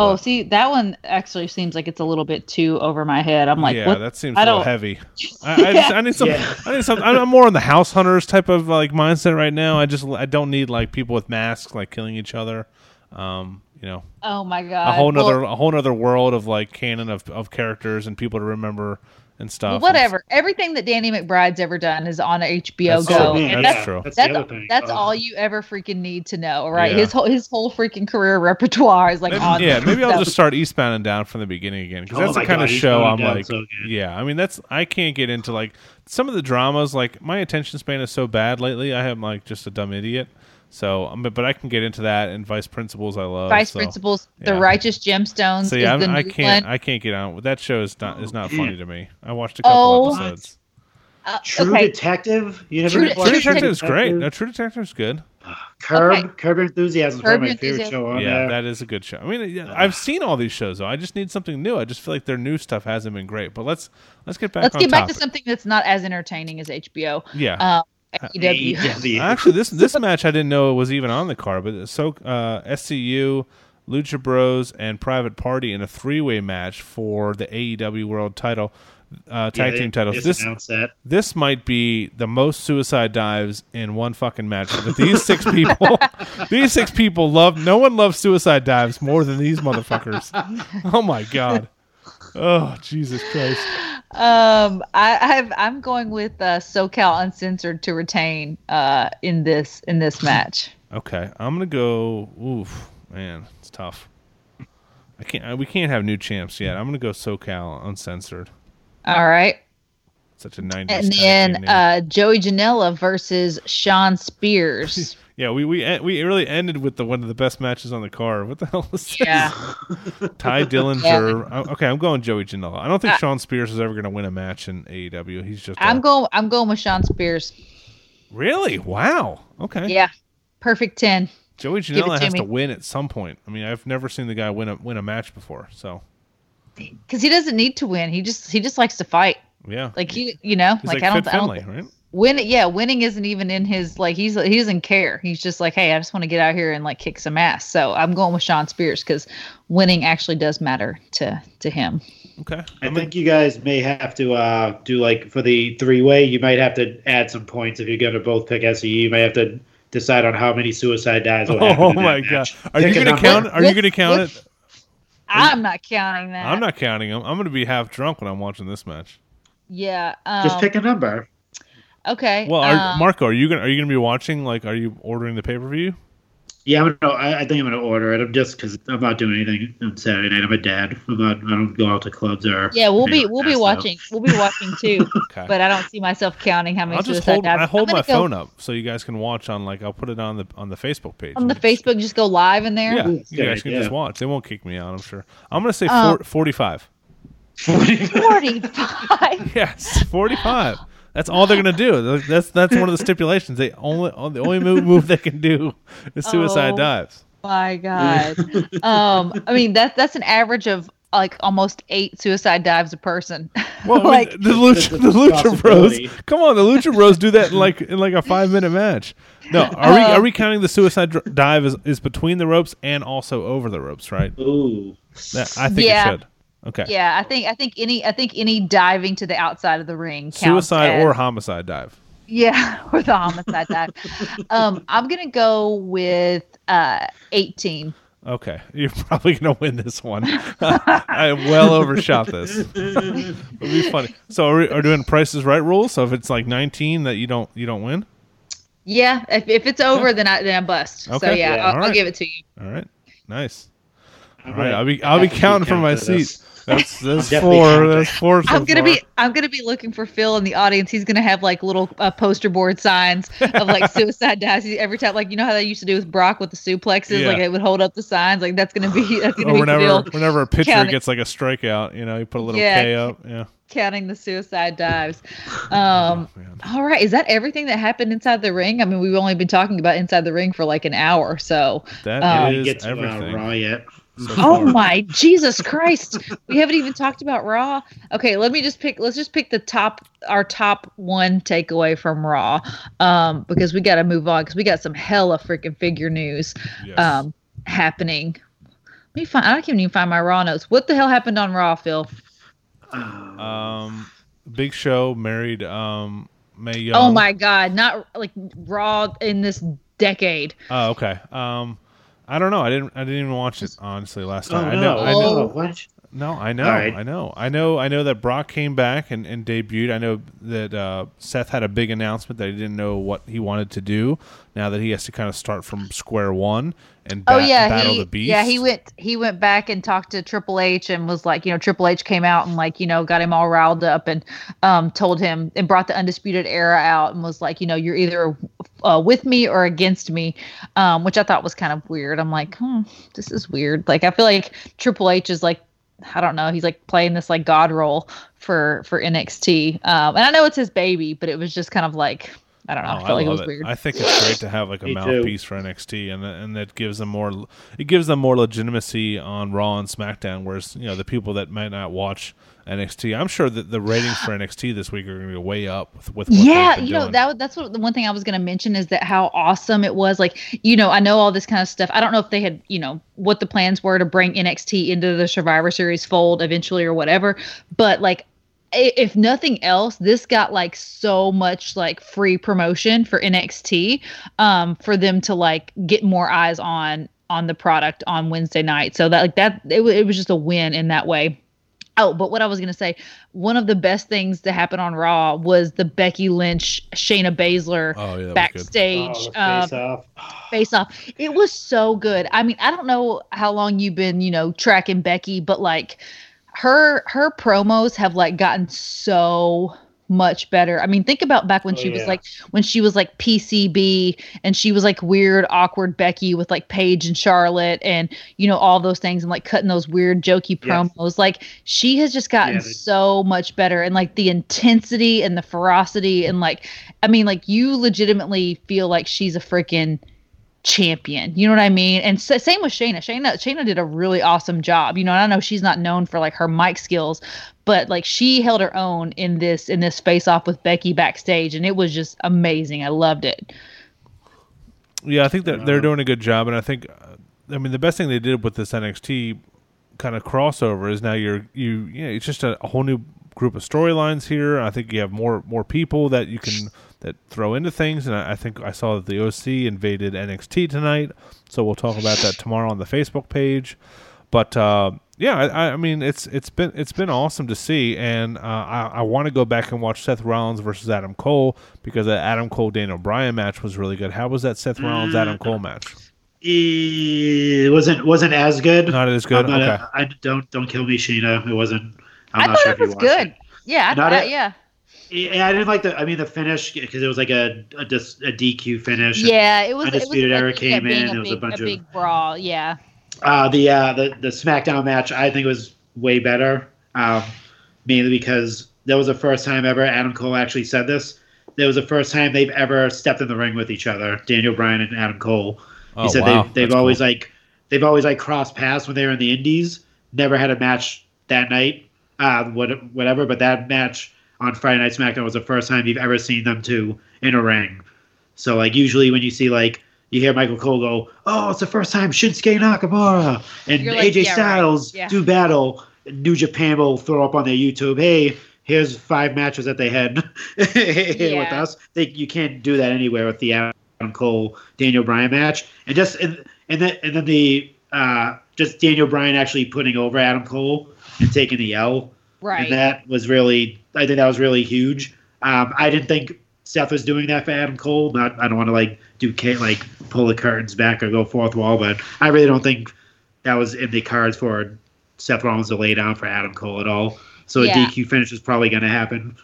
Oh, But- see, that one actually seems like it's a little bit too over my head. I'm like, yeah, what? that seems I a little don't- heavy. I, I, just, I need some. Yeah. I need some. I'm more on the house hunters type of like mindset right now. I just I don't need like people with masks like killing each other. Um, you know, Oh my god! a whole Well- a whole nother world of like canon of of characters and people to remember and stuff. Well, whatever. Everything that Danny McBride's ever done is on HBO That's Go. true. and that's that's true. That's, that's, the other thing. that's Oh. all you ever freaking need to know, right? Yeah. His whole his whole freaking career repertoire is like Maybe- on. yeah, maybe I'll just start Eastbound and Down from the beginning again because Oh that's the kind God, of show I'm like. so yeah, I mean that's I can't get into like some of the dramas. Like my attention span is so bad lately. I am like just a dumb idiot. So, um, but, but I can get into that and Vice Principals. I love Vice so. Principals, The. Righteous Gemstones So is yeah, the I'm, I new can't. one. I can't get on. That show is not is not funny to me. I watched a couple Oh. episodes. Uh, True okay, Detective. You never True- True True Detective is great. Detective? No, True Detective is good. Curb. Okay. Curb Enthusiasm is Curb probably my favorite show on yeah, there. that is a good show. I mean, yeah, I've seen all these shows though. I just need something new. I just feel like their new stuff hasn't been great. But let's let's get back. let's on get back topic. to something that's not as entertaining as HBO. Yeah. Um, AEW. AEW. Actually, this this match I didn't know was even on the card, but so uh, SCU, Lucha Bros, and Private Party in a three way match for the AEW World Title, uh, tag Yeah, team they titles. This announced that. this might be the most suicide dives in one fucking match. But these six people, these six people love. No one loves suicide dives more than these motherfuckers. Oh my god. Oh Jesus Christ. Um, I, I've, I'm going with uh, SoCal Uncensored to retain uh, in this in this match. Okay, I'm gonna go. Oof, man, it's tough. I can't. uh, We can't have new champs yet. I'm gonna go SoCal uncensored. All right. Such a '90s. And then uh, Joey Janela versus Shawn Spears. yeah, we we we really ended with the one of the best matches on the card. What the hell is this? yeah. Ty Dillinger. Uh, Okay, I'm going Joey Janela. I don't think Uh, Shawn Spears is ever gonna win a match in AEW. He's just. I'm a- going I'm going with Shawn Spears. Really? Wow. Okay. Yeah. Perfect 10. Joey Janela to has me. to win at some point. I mean, I've never seen the guy win a win a match before. So Cuz he doesn't need to win. He just he just likes to fight. yeah. Like he you know, He's like, like, I don't Fit I don't right? Win yeah, winning isn't even in his like he's he doesn't care. He's just like, "Hey, I just want to get out here and like kick some ass." So, I'm going with Shawn Spears cuz winning actually does matter to to him. Okay. I I'm think you guys may have to uh, do like for the three way. You might have to add some points if you're going to both pick SE. You may have to decide on how many suicide dives. Will happen Oh my match. god! Are you Pick a gonna count? Are you gonna count it? I'm not counting that. I'm not counting them. I'm gonna be half drunk when I'm watching this match. Yeah. Um, Just pick a number. Okay. Well, are, um, Marco, are you gonna are you gonna be watching? Like, are you ordering the pay per view? Yeah, I'm gonna, I, I think I'm going to order it. I'm just because I'm not doing anything on Saturday night. I'm a dad. I'm not. I don't go out to clubs or. Yeah, we'll be we'll be that, so- watching. We'll be watching too. Okay. but I don't see myself counting how many I'll just hold. dives. I hold I'm my gonna go phone up so you guys can watch on. Like, I'll put it on the on the Facebook page. on the And- Facebook. Just go live in there. Yeah, Ooh, you guys can idea. just watch. They won't kick me out. I'm sure. I'm gonna say Um, four, 45. Forty-five. Yes, 45. That's all they're gonna do. That's that's one of the stipulations. They only the only move, move they can do is suicide Oh. dives. My God. um, I mean that that's an average of like almost eight suicide dives a person. Well, I mean, like the Lucha, the Lucha Bros. Come on, the Lucha Bros do that in like in like a five minute match. No, are we Uh, are we counting the suicide dive as is between the ropes and also over the ropes? Right. Ooh. That, I think Yeah. it should. Okay. Yeah, I think I think any I think any diving to the outside of the ring counts Suicide as- or homicide dive. yeah, or the homicide dive. um, I'm gonna go with uh 18. Okay, you're probably gonna win this one. I well overshot this. It'll be funny. So are we are doing prices right rules? So if it's like 19 that you don't you don't win. Yeah, if, if it's over, then I then I bust. So Okay. yeah, Yeah, I'll, alright. I'll give it to you. All right, nice. All right, I'll be I'll be counting from my count this. seat. That's that's definitely four. That's four. So I'm gonna far. be I'm gonna be looking for Phil in the audience. He's gonna have like little uh, poster board signs of like suicide dives every time. Like you know how they used to do with Brock with the suplexes. Yeah. Like it would hold up the signs. Like that's gonna be that's gonna Or be whenever Phil whenever a pitcher counting. gets like a strikeout, you know, you put a little Yeah. K up. Yeah. counting the suicide dives. Um, Oh, all right, is that everything that happened inside the ring? I mean, we've only been talking about inside the ring for like an hour, so. That Um, is get to uh, everything. Raw yet. So Oh my Jesus Christ! We haven't even talked about Raw. Okay, let me just pick. Let's just pick the top, our top one takeaway from Raw, um, because we got to move on because we got some hella freaking figure news, Yes. um, happening. Let me find. I can't even find my Raw notes. What the hell happened on Raw, Phil? Um, Big Show married um Mae Young. Oh my God! Not like Raw in this decade. Oh, okay. Um, I don't know. I didn't. I didn't even watch it honestly last oh time. no! I know. I know. Oh, what? No, I know. All right. I know. I know. I know that Brock came back and, and debuted. I know that uh, Seth had a big announcement that he didn't know what he wanted to do. Now that he has to kind of start from square one and Oh yeah, battle he the beast. yeah he went he went back and talked to Triple H and was like, you know, Triple H came out and like you know got him all riled up and um told him and brought the Undisputed Era out and was like, you know, you're either uh, with me or against me, um, which I thought was kind of weird. I'm like, hmm, this is weird. Like I feel like Triple H is like. I don't know. He's like playing this like God role for for NXT, um, and I know it's his baby, but it was just kind of like I don't know. Oh, I felt like it love was weird. I think it's great to have like a Me too. mouthpiece for NXT, and and that gives them more. It gives them more legitimacy on Raw and SmackDown. Whereas you know the people that might not watch NXT, I'm sure that the ratings for NXT this week are going to be way up with, with yeah you know doing. that that's what the one thing i was going to mention is that how awesome it was. Like you know i know all this kind of stuff. I don't know if they had you know what the plans were to bring nxt into the survivor series fold eventually or whatever but like if nothing else this got like so much like free promotion for nxt um for them to like get more eyes on on the product on wednesday night. So that like that it, it was just a win in that way Oh, but what I was gonna say, one of the best things to happen on Raw was the Becky Lynch, Shayna Baszler Oh, yeah, that was good. backstage Oh, um, face off. face off. It was so good. I mean, I don't know how long you've been, you know, tracking Becky, but like her her promos have like gotten so much better. I mean, think about back when Oh, she was yeah. like when she was like PCB and she was like weird, awkward Becky with like Paige and Charlotte and you know all those things and like cutting those weird jokey promos. Like she has just gotten Yeah, they- so much better and like the intensity and the ferocity and like I mean like you legitimately feel like she's a freaking champion. You know what I mean? And s same with Shayna. Shayna Shayna did a really awesome job. You know, and I know she's not known for like her mic skills, but like she held her own in this in this face off with Becky backstage and it was just amazing. I loved it. Yeah, I think that they're doing a good job, and I think, uh, I mean, the best thing they did with this NXT kind of crossover is now you're you you know it's just a, a whole new group of storylines here. I think you have more more people that you can that throw into things, and I, I think I saw that the OC invaded NXT tonight, so we'll talk about that tomorrow on the Facebook page. But uh, yeah, I, I mean it's it's been it's been awesome to see, and uh, I, I want to go back and watch Seth Rollins versus Adam Cole because that Adam Cole Daniel Bryan match was really good. How was that Seth Rollins Adam Cole match? It wasn't wasn't as good. Not as good. I'm not Okay. a- I don't don't kill me, Sheena. It wasn't. I'm i not thought sure it if you was watched good. it. Yeah, I, Not I- a- yeah. Yeah, I didn't like the. I mean, the finish because it was like a a, dis- a DQ finish. Yeah, it was it was Undisputed Era came in, it was a bunch a of- big brawl. Yeah. Uh, the uh, the the SmackDown match I think was way better, um, mainly because that was the first time ever Adam Cole actually said this. That was the first time they've ever stepped in the ring with each other, Daniel Bryan and Adam Cole. He Oh, said wow. they've they've That's always cool. like they've always like crossed paths when they were in the Indies. Never had a match that night, uh, what, whatever. But that match on Friday Night SmackDown was the first time you've ever seen them two in a ring. So like usually when you see like you hear Michael Cole go, "Oh, it's the first time Shinsuke Nakamura and You're like, AJ yeah, right. Styles Yeah. do battle." New Japan will throw up on their YouTube, hey, here's five matches that they had here with us. They, you can't do that anywhere with the Adam Cole Daniel Bryan match, and just and, and then and then the uh, just Daniel Bryan actually putting over Adam Cole and taking the L, Right. and that was really I think that was really huge. Um, I didn't think Seth was doing that for Adam Cole. Not I don't want to like do like pull the curtains back or go fourth wall, but I really don't think that was in the cards for Seth Rollins to lay down for Adam Cole at all. So Yeah. a DQ finish is probably going to happen.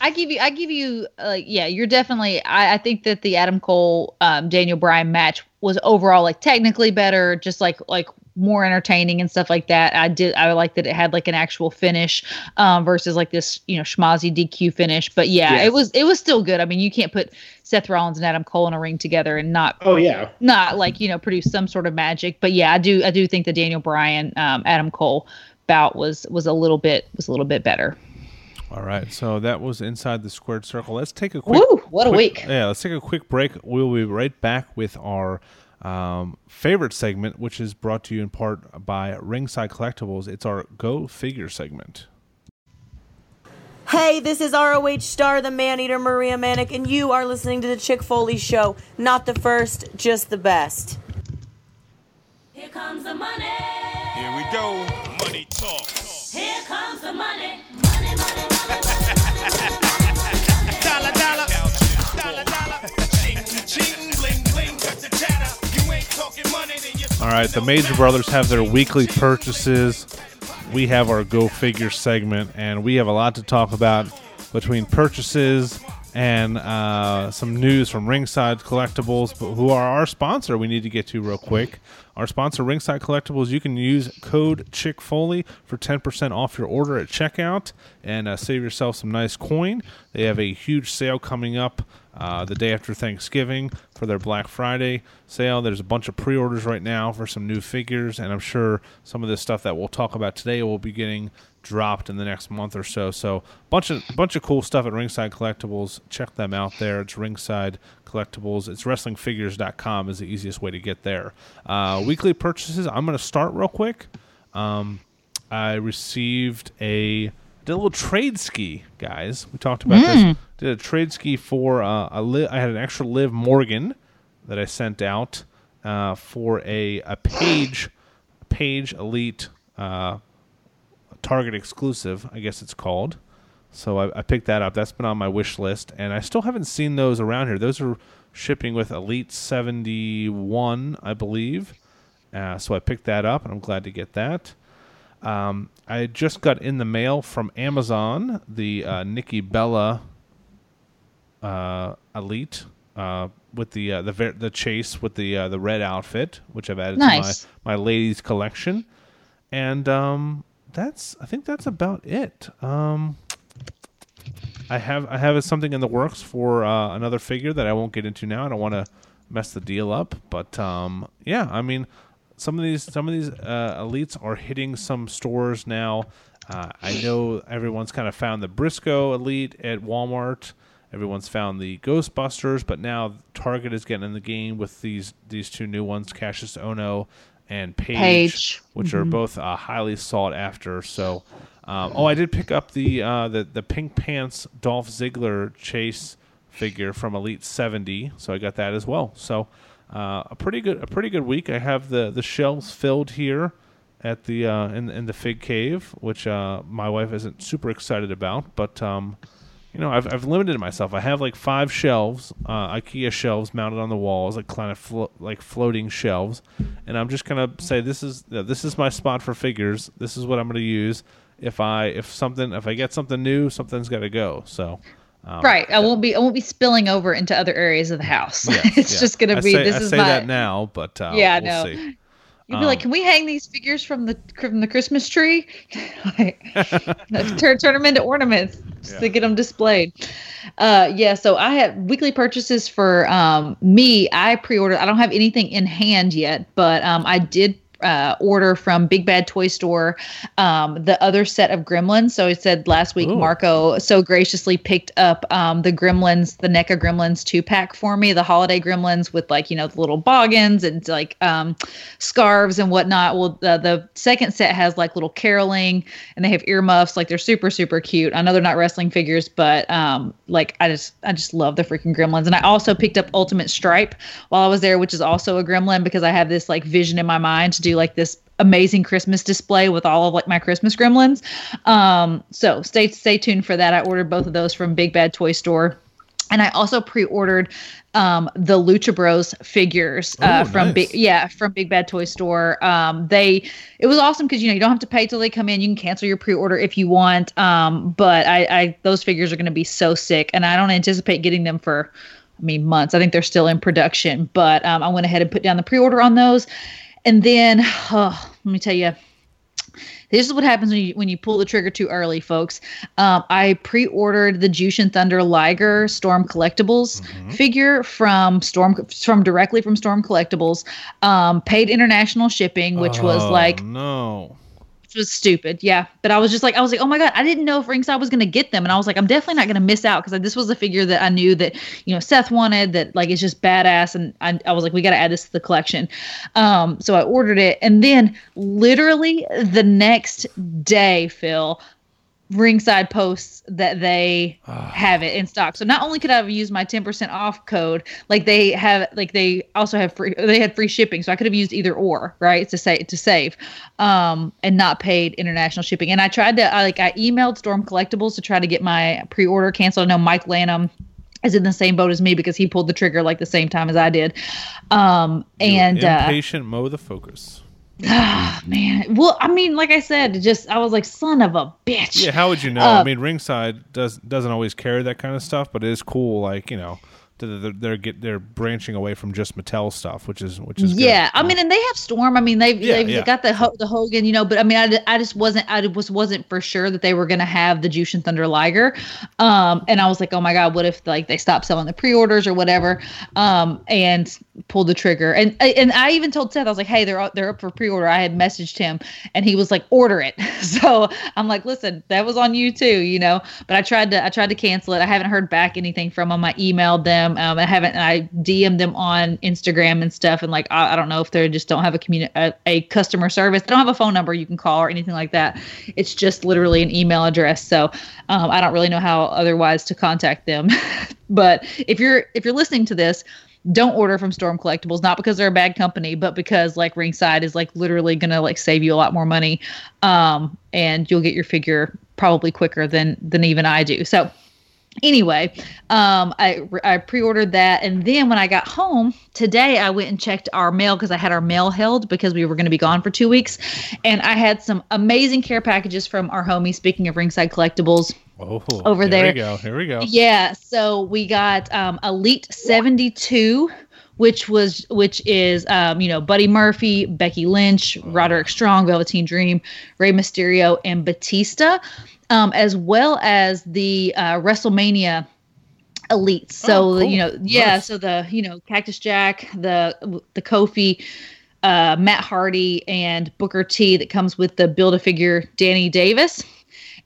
I give you, I give you, like, yeah, you're definitely. I, I think that the Adam Cole, um, Daniel Bryan match was overall like technically better, just like like more entertaining and stuff like that. I did, I like that it had like an actual finish, um, versus like this, you know, schmozzy DQ finish. But yeah, Yes. it was it was still good. I mean, you can't put Seth Rollins and Adam Cole in a ring together and not Oh yeah, not like you know produce some sort of magic. But yeah, I do, I do think the Daniel Bryan, um, Adam Cole bout was was a little bit was a little bit better. All right, so that was inside the squared circle. Let's take a quick. Woo! What a quick- week. Yeah, let's take a quick break. We'll be right back with our um, favorite segment, which is brought to you in part by Ringside Collectibles. It's our Go Figure segment. Hey, this is ROH star, the man eater Maria Manic, and you are listening to the Chick Foley Show. Not the first, just the best. Here comes the money. Here we go. Money talk. Here comes the money. Money, money, money. Dollar, dollar. Dollar, dollar. Ching, ching, All right, the Major Brothers have their weekly purchases. We have our Go Figure segment, and we have a lot to talk about between purchases and uh, some news from Ringside Collectibles, who are our sponsor. We need to get to real quick. Our sponsor, Ringside Collectibles. You can use code Chick Foley for ten percent off your order at checkout and uh, save yourself some nice coin. They have a huge sale coming up uh, the day after Thanksgiving for their Black Friday sale. There's a bunch of pre-orders right now for some new figures, and I'm sure some of this stuff that we'll talk about today will be getting dropped in the next month or so. So, a bunch of bunch of cool stuff at Ringside Collectibles. Check them out there. It's Ringside Collectibles. It's WrestlingFigures.com is the easiest way to get there. Uh, weekly purchases. I'm going to start real quick. Um, I received a did a little trade ski, guys. We talked about this. Did a trade ski for uh, a li- I had an extra Liv Morgan that I sent out uh, for a a Paige Paige elite uh, Target exclusive, I guess it's called. So I, I picked that up. That's been on my wish list, and I still haven't seen those around here. Those are shipping with Elite seventy one, I believe. Uh, so I picked that up, and I'm glad to get that. Um, I just got in the mail from Amazon the uh, Nikki Bella uh, Elite uh, with the uh, the ver- the chase with the uh, the red outfit, which I've added Nice. to my my ladies collection, and um, that's I think that's about it. Um, I have I have something in the works for uh, another figure that I won't get into now. I don't want to mess the deal up, but um, yeah, I mean, some of these some of these uh, elites are hitting some stores now. Uh, I know everyone's kind of found the Briscoe Elite at Walmart. Everyone's found the Ghostbusters, but now Target is getting in the game with these these two new ones, Kassius Ohno and Paige, Paige. which are both uh, highly sought after. So, um, oh, I did pick up the uh, the the pink pants Dolph Ziggler chase figure from Elite 70, so I got that as well. So, uh, a pretty good a pretty good week. I have the the shelves filled here at the uh, in in the Fig Cave, which uh, my wife isn't super excited about, but um, you know, I've I've limited myself. I have like five shelves, uh, IKEA shelves mounted on the walls, like kind of flo- like floating shelves, and I'm just gonna say this is this is my spot for figures. This is what I'm gonna use. If I if something if I get something new, something's got to go. So. Um, Right. I won't be I won't be spilling over into other areas of the house. yes, it's yeah. just gonna be say, this I is say my that now, but uh, Yeah, we'll no. see. You'd be like, Um, "Can we hang these figures from the from the Christmas tree? Like, turn turn them into ornaments just to get them displayed." Uh, yeah. So I have weekly purchases for um me. I pre-ordered. I don't have anything in hand yet, but um I did uh, order from Big Bad Toy Store um, the other set of Gremlins. So he said last week Ooh. Marco so graciously picked up um, the Gremlins, the NECA Gremlins two pack for me, the holiday Gremlins with like you know the little boggins and like um, scarves and whatnot. Well, the, the second set has like little caroling and they have earmuffs. Like they're super super cute. I know they're not wrestling figures, but um, like I just I just love the freaking Gremlins. And I also picked up Ultimate Stripe while I was there, which is also a Gremlin because I have this like vision in my mind to do like this amazing Christmas display with all of like my Christmas gremlins. Um, so stay stay tuned for that. I ordered both of those from Big Bad Toy Store. And I also pre-ordered um, the Lucha Bros figures uh, Oh, from nice. Big yeah from Big Bad Toy Store. Um, they it was awesome because you know you don't have to pay till they come in. You can cancel your pre-order if you want. Um, but I, I those figures are going to be so sick, and I don't anticipate getting them for I mean months. I think they're still in production, but um, I went ahead and put down the pre-order on those. And then, oh, let me tell you, this is what happens when you when you pull the trigger too early, folks. Um, I pre-ordered the Jushin Thunder Liger Storm Collectibles figure from Storm from directly from Storm Collectibles. Um, paid international shipping, which was Oh, like no. Was stupid. Yeah, but I was just like, I was like, oh my god, I didn't know if Ringside was to get them, and I was like, I'm definitely not to miss out because this was a figure that I knew that you know Seth wanted, that like it's just badass, and I, I was like, we got to add this to the collection. Um, so I ordered it, and then literally the next day, Phil. Ringside posts that they have it in stock. So not only could I have used my 10% off code, like they have like they also have free they had free shipping. So I could have used either or, right? To say to save. Um and not paid international shipping. And I tried to I like I emailed Storm Collectibles to try to get my pre-order canceled. I know Mike Lanham is in the same boat as me because he pulled the trigger like the same time as I did. Um and uh impatient mow the focus. Man, well, I mean, like I said, just I was like, son of a bitch. Yeah, how would you know? Uh, I mean, ringside does doesn't always carry that kind of stuff, but it is cool. Like you know, they're, they're, get they're branching away from just Mattel stuff, which is which is good. Yeah, I mean, and they have Storm. I mean, they've Yeah, they've yeah. got the Ho- the Hogan, you know. But I mean, I, I just wasn't I was wasn't for sure that they were gonna have the Jushin Thunder Liger, um, and I was like, oh my god, what if like they stop selling the pre-orders or whatever, um, and pulled the trigger. And and I even told Seth, I was like, hey, they're up- they're up for pre-order. I had messaged him, and he was like, order it. so I'm like, listen, that was on you too, you know. But I tried to I tried to cancel it. I haven't heard back anything from them. I emailed them. Um, I haven't. I DM'd them on Instagram and stuff. And like, I, I don't know if they just don't have a communi- a, a customer service. They don't have a phone number you can call or anything like that. It's just literally an email address. So um, I don't really know how otherwise to contact them. but if you're if you're listening to this don't order from Storm Collectibles, not because they're a bad company, but because like Ringside is like literally gonna like save you a lot more money, um, and you'll get your figure probably quicker than than even I do. So anyway, um, I I pre-ordered that, and then when I got home today, I went and checked our mail because I had our mail held because we were going to be gone for two weeks, and I had some amazing care packages from our homie. Speaking of Ringside Collectibles, Oh, over here there. we go. Here we go. yeah, so we got um, Elite 72, which was which is um, you know Buddy Murphy, Becky Lynch, Roderick Strong, Velveteen Dream, Rey Mysterio, and Batista, um, as well as the uh, WrestleMania elites. So Oh, cool. you know, yeah, Nice. so the you know Cactus Jack, the the Kofi. Uh, Matt Hardy and Booker T that comes with the Build a Figure Danny Davis.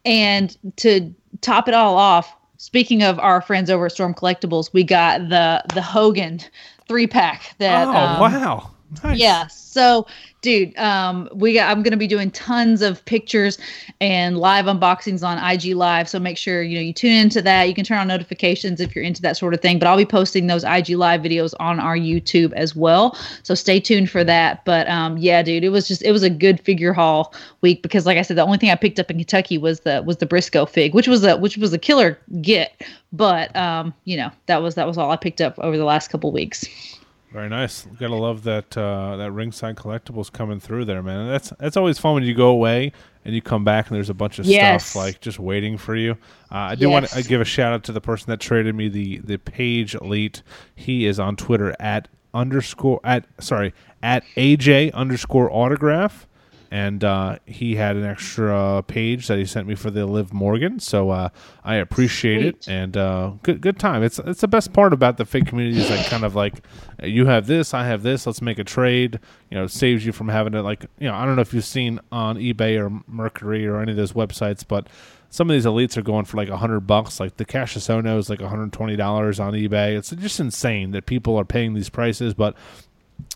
And to top it all off, speaking of our friends over at Storm Collectibles, we got the the Hogan three pack that oh um, wow! Nice. yeah. So, dude, um, we got, I'm going to be doing tons of pictures and live unboxings on IG Live. So make sure you know you tune into that. You can turn on notifications if you're into that sort of thing. But I'll be posting those IG Live videos on our YouTube as well. So stay tuned for that. But um, yeah, dude, it was just it was a good figure haul week because, like I said, the only thing I picked up in Kentucky was the was the Briscoe fig, which was a which was a killer get. But um, you know that was that was all I picked up over the last couple weeks. Very nice. Gotta love that uh, that ringside collectibles coming through there, man. That's that's always fun when you go away and you come back and there's a bunch of Yes. stuff like just waiting for you. Uh, I do want to give a shout out to the person that traded me the the Paige elite. He is on Twitter at underscore at sorry at AJ underscore autograph. And uh, he had an extra Paige that he sent me for the Liv Morgan. So uh, I appreciate it, and uh, good good time. It's it's the best part about the fig community is like kind of like you have this, I have this. Let's make a trade. You know, it saves you from having to like you know I don't know if you've seen on eBay or Mercari or any of those websites, but some of these elites are going for like a hundred bucks. Like the Kassius Ohno is like one hundred twenty dollars on eBay. It's just insane that people are paying these prices, but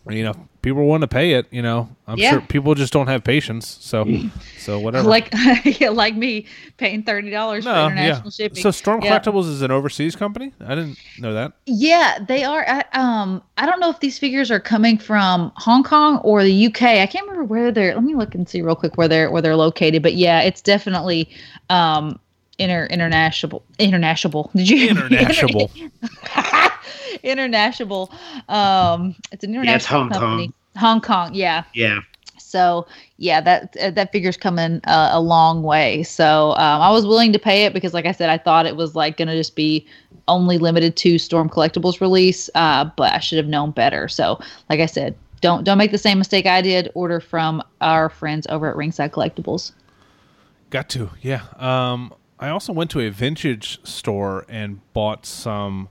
you know people want to pay it. You know, I'm Yeah. sure people just don't have patience. So, so whatever. Like yeah, like me paying thirty dollars for no, yeah. international shipping. So Storm Yeah. Collectibles is an overseas company. I didn't know that. Yeah, they are. I, um, I don't know if these figures are coming from Hong Kong or the UK. I can't remember where they're. Let me look and see real quick where they're where they're located. But yeah, it's definitely um inter international international. Did you International. international? Um, it's an international Yeah, it's Hong company. Kong. Hong Kong, yeah. Yeah. So yeah, that uh, that figure's coming uh, a long way. So um, I was willing to pay it because, like I said, I thought it was like gonna just be only limited to Storm Collectibles release. Uh, but I should have known better. So like I said, don't don't make the same mistake I did. Order from our friends over at Ringside Collectibles. Got to, yeah. Um, I also went to a vintage store and bought some.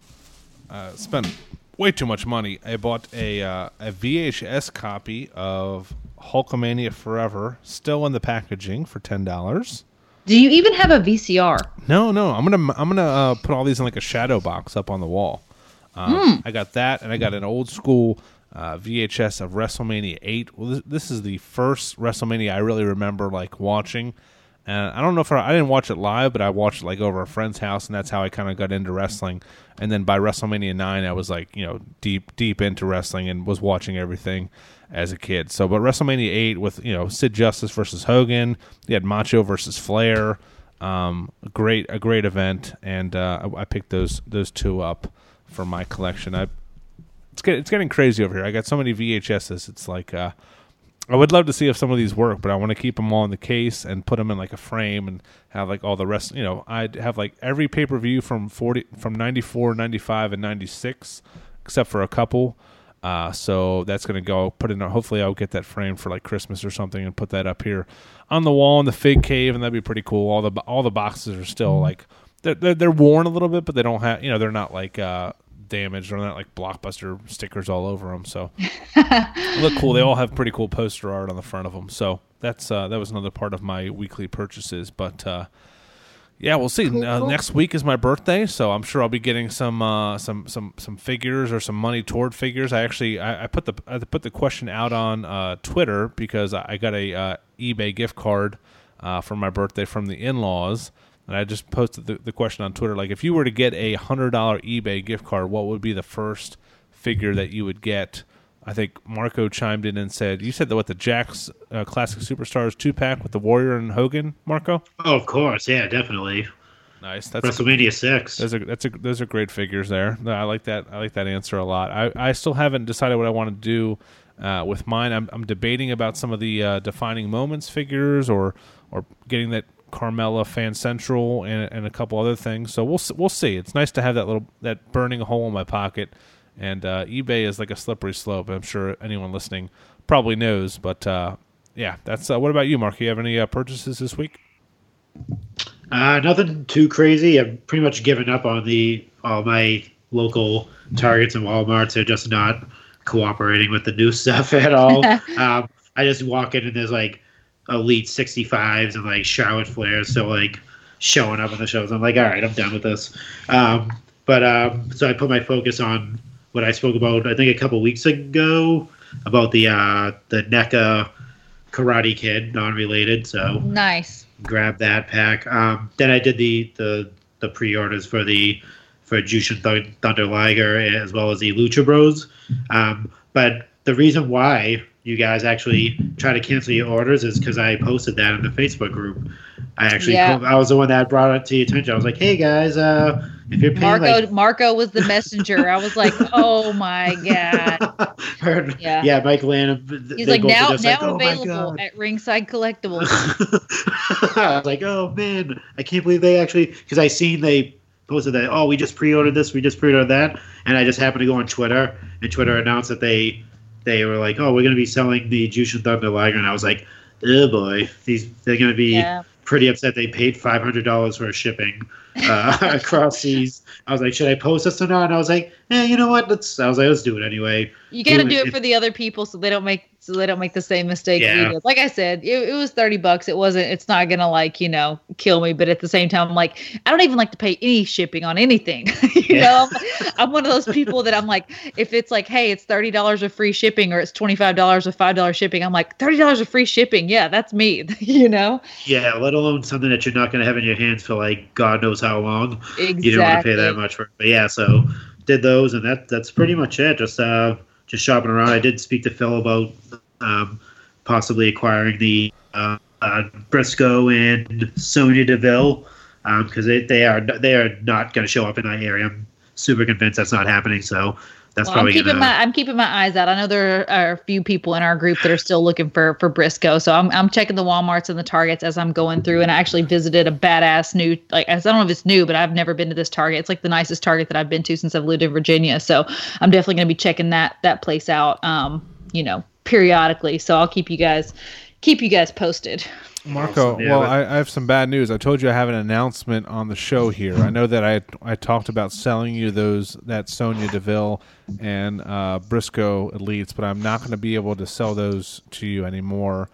Uh, spent way too much money. I bought a uh, a VHS copy of Hulkamania Forever, still in the packaging for ten dollars. Do you even have a VCR? No, no, I'm gonna I'm gonna uh, put all these in like a shadow box up on the wall. Um, I got that, and I got an old school uh, VHS of WrestleMania eight. Well, this, this is the first WrestleMania I really remember like watching. And I don't know if I, I didn't watch it live, but I watched it like over a friend's house, and that's how I kind of got into wrestling. And then by WrestleMania nine, I was like, you know, deep deep into wrestling and was watching everything as a kid. So, but WrestleMania eight with you know Sid Justice versus Hogan, you had Macho versus Flair, um, great a great event, and uh, I, I picked those those two up for my collection. I it's get, it's getting crazy over here. I got so many VHSs. It's like uh, I would love to see if some of these work, but I want to keep them all in the case and put them in like a frame and have like all the rest. You know, I'd have like every pay per view from forty from 94, 95, and ninety six, except for a couple. Uh, so that's gonna go put in. Hopefully, I'll get that frame for like Christmas or something and put that up here on the wall in the fig cave, and that'd be pretty cool. All the all the boxes are still like they're, they're they're worn a little bit, but they don't have you know they're not like uh, damaged or not like blockbuster stickers all over them. So look cool. They all have pretty cool poster art on the front of them. So that's uh, that was another part of my weekly purchases. But uh, yeah, we'll see. uh, Next week is my birthday, so I'm sure I'll be getting some uh, some some some figures or some money toward figures. I actually I, I put the I put the question out on uh, Twitter because I got a uh, eBay gift card uh, for my birthday from the in-laws. And I just posted the, the question on Twitter, like if you were to get a hundred dollar eBay gift card, what would be the first figure that you would get? I think Marco chimed in and said, "You said that what the Jakks uh, Classic Superstars two pack with the Warrior and Hogan, Marco." Oh, of course. Yeah, definitely. Nice. That's WrestleMania six. those are that's a, those are great figures there. I like that. I like that answer a lot. I, I still haven't decided what I want to do uh, with mine. I'm, I'm debating about some of the uh, defining moments figures or or getting that Carmella Fan Central and, and a couple other things. So we'll we'll see. It's nice to have that little that burning hole in my pocket. And uh, eBay is like a slippery slope. I'm sure anyone listening probably knows. But uh, yeah, that's uh, what about you, Mark? You have any uh, purchases this week? Uh, nothing too crazy. I've pretty much given up on the all my local Targets and WalMarts. They're just not cooperating with the new stuff at all. um, I just walk in and there's like Elite 65s and like Charlotte Flairs, so like showing up on the shows. I'm like, all right, I'm done with this. Um, but um, so I put my focus on what I spoke about. I think a couple weeks ago about the uh, the NECA Karate Kid, non-related. So Nice. grab that pack. Um, then I did the the the pre-orders for the for Jushin Thun- Thunder Liger as well as the Lucha Bros. Um, but the reason why you guys actually try to cancel your orders is because I posted that in the Facebook group. I actually Yeah. I was the one that brought it to your attention. I was like, hey guys, uh, if you're paying Marco like Marco was the messenger. I was like, oh my god. Or- Yeah. yeah, Mike Lanham. He's like now now like, "Oh available at Ringside Collectibles. I was like, oh man, I can't believe they actually because I seen they posted that. Oh, we just pre-ordered this, we just pre-ordered that, and I just happened to go on Twitter, and Twitter announced that they they were like, oh, we're gonna be selling the Jushin Thunder Liger, and I was like, oh boy, these they're going to be Yeah. pretty upset. They paid five hundred dollars for shipping uh, across these. I was like, should I post this or not? And I was like, eh, you know what? Let's. I was like, let's do it anyway. You got to do it it- for the other people so they don't make so they don't make the same mistake Yeah. we did. Like I said, it, it was thirty bucks. It wasn't. It's not gonna like you know kill me, but at the same time, I'm like I don't even like to pay any shipping on anything. you Yeah. know, I'm, I'm one of those people that I'm like, if it's like, hey, it's thirty dollars of free shipping or it's twenty five dollars of five dollars shipping, I'm like thirty dollars of free shipping. Yeah, that's me. you know, Yeah, let alone something that you're not going to have in your hands for like God knows how long. exactly. You don't want to pay that much for it. But yeah, so did those, and that that's pretty much it. Just uh, just shopping around. I did speak to Phil about um, possibly acquiring the uh, uh, Briscoe and Sonya Deville because they they are they are not going to show up in that area. I'm super convinced that's not happening. So that's Well, I'm keeping gonna. my I'm keeping my eyes out. I know there are a few people in our group that are still looking for for Briscoe, so I'm I'm checking the WalMarts and the Targets as I'm going through. And I actually visited a badass new like I don't know if it's new, but I've never been to this Target. It's like the nicest Target that I've been to since I've lived in Virginia. So I'm definitely going to be checking that that place out. Um, you know, periodically. So I'll keep you guys keep you guys posted. Marco, Awesome. Yeah, well, but- I, I have some bad news. I told you I have an announcement on the show here. I know that I I talked about selling you those that Sonya Deville and uh, Briscoe elites, but I'm not going to be able to sell those to you anymore.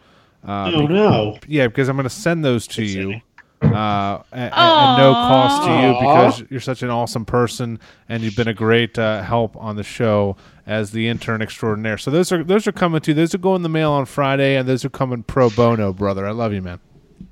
Uh, oh be- no! yeah, because I'm going to send those to you uh, at, at no cost to you because you're such an awesome person and you've been a great uh, help on the show as the intern extraordinaire. So those are those are coming to you. Those are going in the mail on Friday, and those are coming pro bono, brother. I love you, man.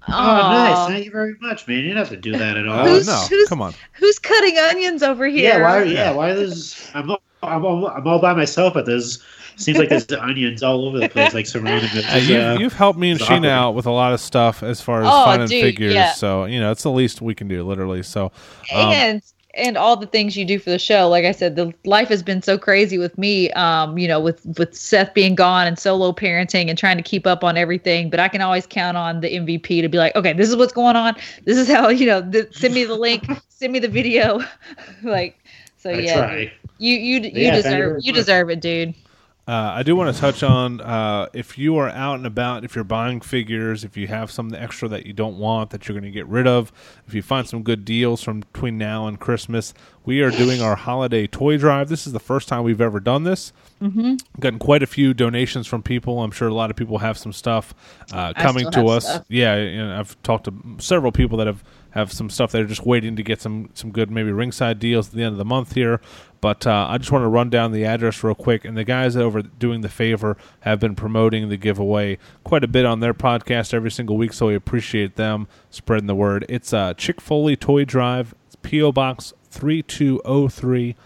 Oh, nice! Thank you very much, man. You didn't have to do that at all. Oh Who's- no, who's- come on. Who's cutting onions over here? Yeah, why? Yeah, why? is? I'm all, I'm all, I'm all by myself, but there's seems like there's onions all over the place, like surrounding it. Uh, you, Uh, you've helped me and it's Sheena awkward. out with a lot of stuff as far as Oh, finding dude, figures. yeah. So you know, it's the least we can do, literally. So um, and and all the things you do for the show like i said the life has been so crazy with me um you know with with seth being gone and solo parenting and trying to keep up on everything but i can always count on the mvp to be like okay this is what's going on this is how you know th- send me the link send me the video like so I yeah try. you you you Yeah, deserve you deserve it dude Uh, I do want to touch on uh, if you are out and about, if you're buying figures, if you have something extra that you don't want that you're going to get rid of, if you find some good deals from between now and Christmas, we are doing our holiday toy drive. This is the first time we've ever done this. Mm-hmm. Gotten quite a few donations from people. I'm sure a lot of people have some stuff uh, coming to us. stuff. Yeah, and I've talked to several people that have have some stuff that are just waiting to get some some good maybe ringside deals at the end of the month here. But uh, I just want to run down the address real quick. And the guys over doing the favor have been promoting the giveaway quite a bit on their podcast every single week, so we appreciate them spreading the word. It's uh, Chick Foley Toy Drive, PO Box three two zero three.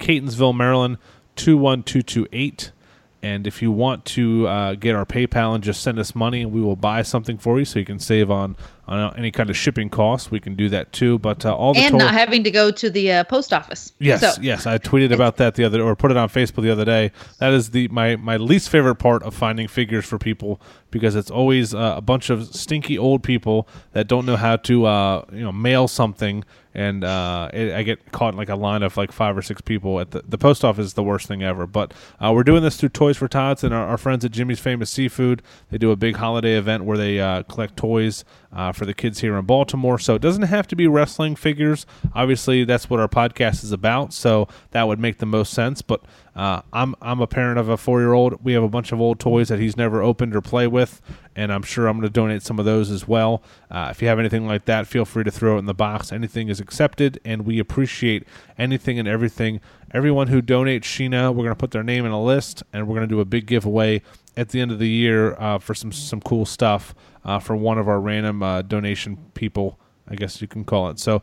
Catonsville, Maryland, 21228. And if you want to uh, get our PayPal and just send us money, we will buy something for you so you can save on, on any kind of shipping costs. We can do that too. But uh, all the and total- not having to go to the uh, post office Yes, so, yes, I tweeted about that the other or put it on Facebook the other day. That is the my my least favorite part of finding figures for people because it's always uh, a bunch of stinky old people that don't know how to uh, you know mail something, and uh, it, I get caught in like a line of like five or six people at the the post office is the worst thing ever. But uh, we're doing this through Toys for Tots and our, our friends at Jimmy's Famous Seafood. They do a big holiday event where they uh, collect toys uh, for the kids here in Baltimore. So it doesn't have to be wrestling figures. Obviously, that's what our podcast is about. So that would make the most sense. But uh, I'm I'm a parent of a four year old. We have a bunch of old toys that he's never opened or play with, and I'm sure I'm going to donate some of those as well. Uh, if you have anything like that, feel free to throw it in the box. Anything is accepted, and we appreciate anything and everything. Everyone who donates Sheena, we're going to put their name in a list, and we're going to do a big giveaway at the end of the year uh, for some some cool stuff uh, for one of our random uh, donation people. I guess you can call it. So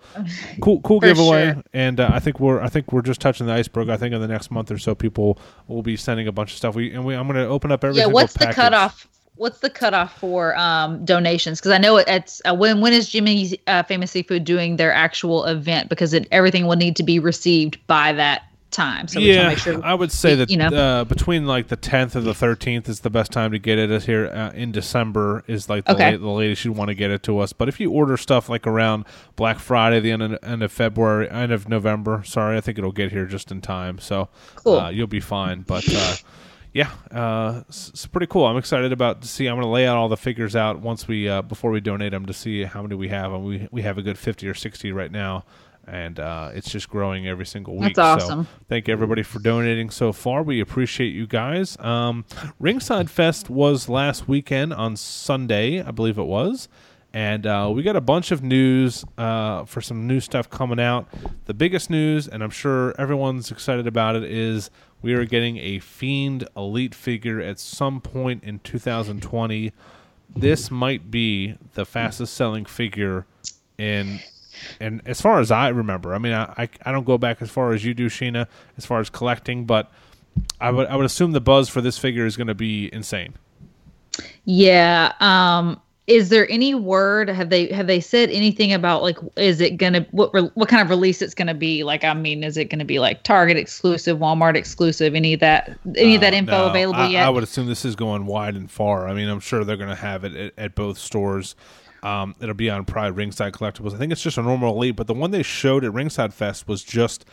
cool, cool giveaway, sure. and uh, I think we're I think we're just touching the iceberg. I think in the next month or so, people will be sending a bunch of stuff. We and we I'm going to open up every yeah what's the package. cutoff what's the cutoff for um donations because i know it's uh, when when is jimmy's uh, famous seafood doing their actual event because it, everything will need to be received by that time so we yeah, sure I would say that you know. uh, between like the 10th and the 13th is the best time to get it. Is here uh, in December is like the, Okay. late, the latest you'd want to get it to us. But if you order stuff like around Black Friday, the end of, end of February, end of November, sorry, I think it'll get here just in time. So Cool. uh, you'll be fine. But uh, yeah, uh, it's, it's pretty cool. I'm excited about to see. I'm going to lay out all the figures out once we uh, before we donate them to see how many we have, and we we have a good 50 or 60 right now, and uh, it's just growing every single week. That's awesome. So thank everybody for donating so far. We appreciate you guys. Um, Ringside Fest was last weekend on Sunday, I believe it was. And uh, we got a bunch of news uh, for some new stuff coming out. The biggest news, and I'm sure everyone's excited about it, is we are getting a Fiend Elite figure at some point in 2020. This might be the fastest selling figure in, and as far as I remember, I mean, I, I, I don't go back as far as you do, Sheena, as far as collecting, but I would I would assume the buzz for this figure is going to be insane. Yeah. Um is there any word have they have they said anything about like is it gonna what re, what kind of release it's gonna be like i mean is it gonna be like target exclusive walmart exclusive any of that any of that Uh, info no, available I, yet I would assume this is going wide and far. I mean, I'm sure they're going to have it at, at both stores. Um, it'll be on Pride Ringside Collectibles. I think it's just a normal elite, but the one they showed at Ringside Fest was just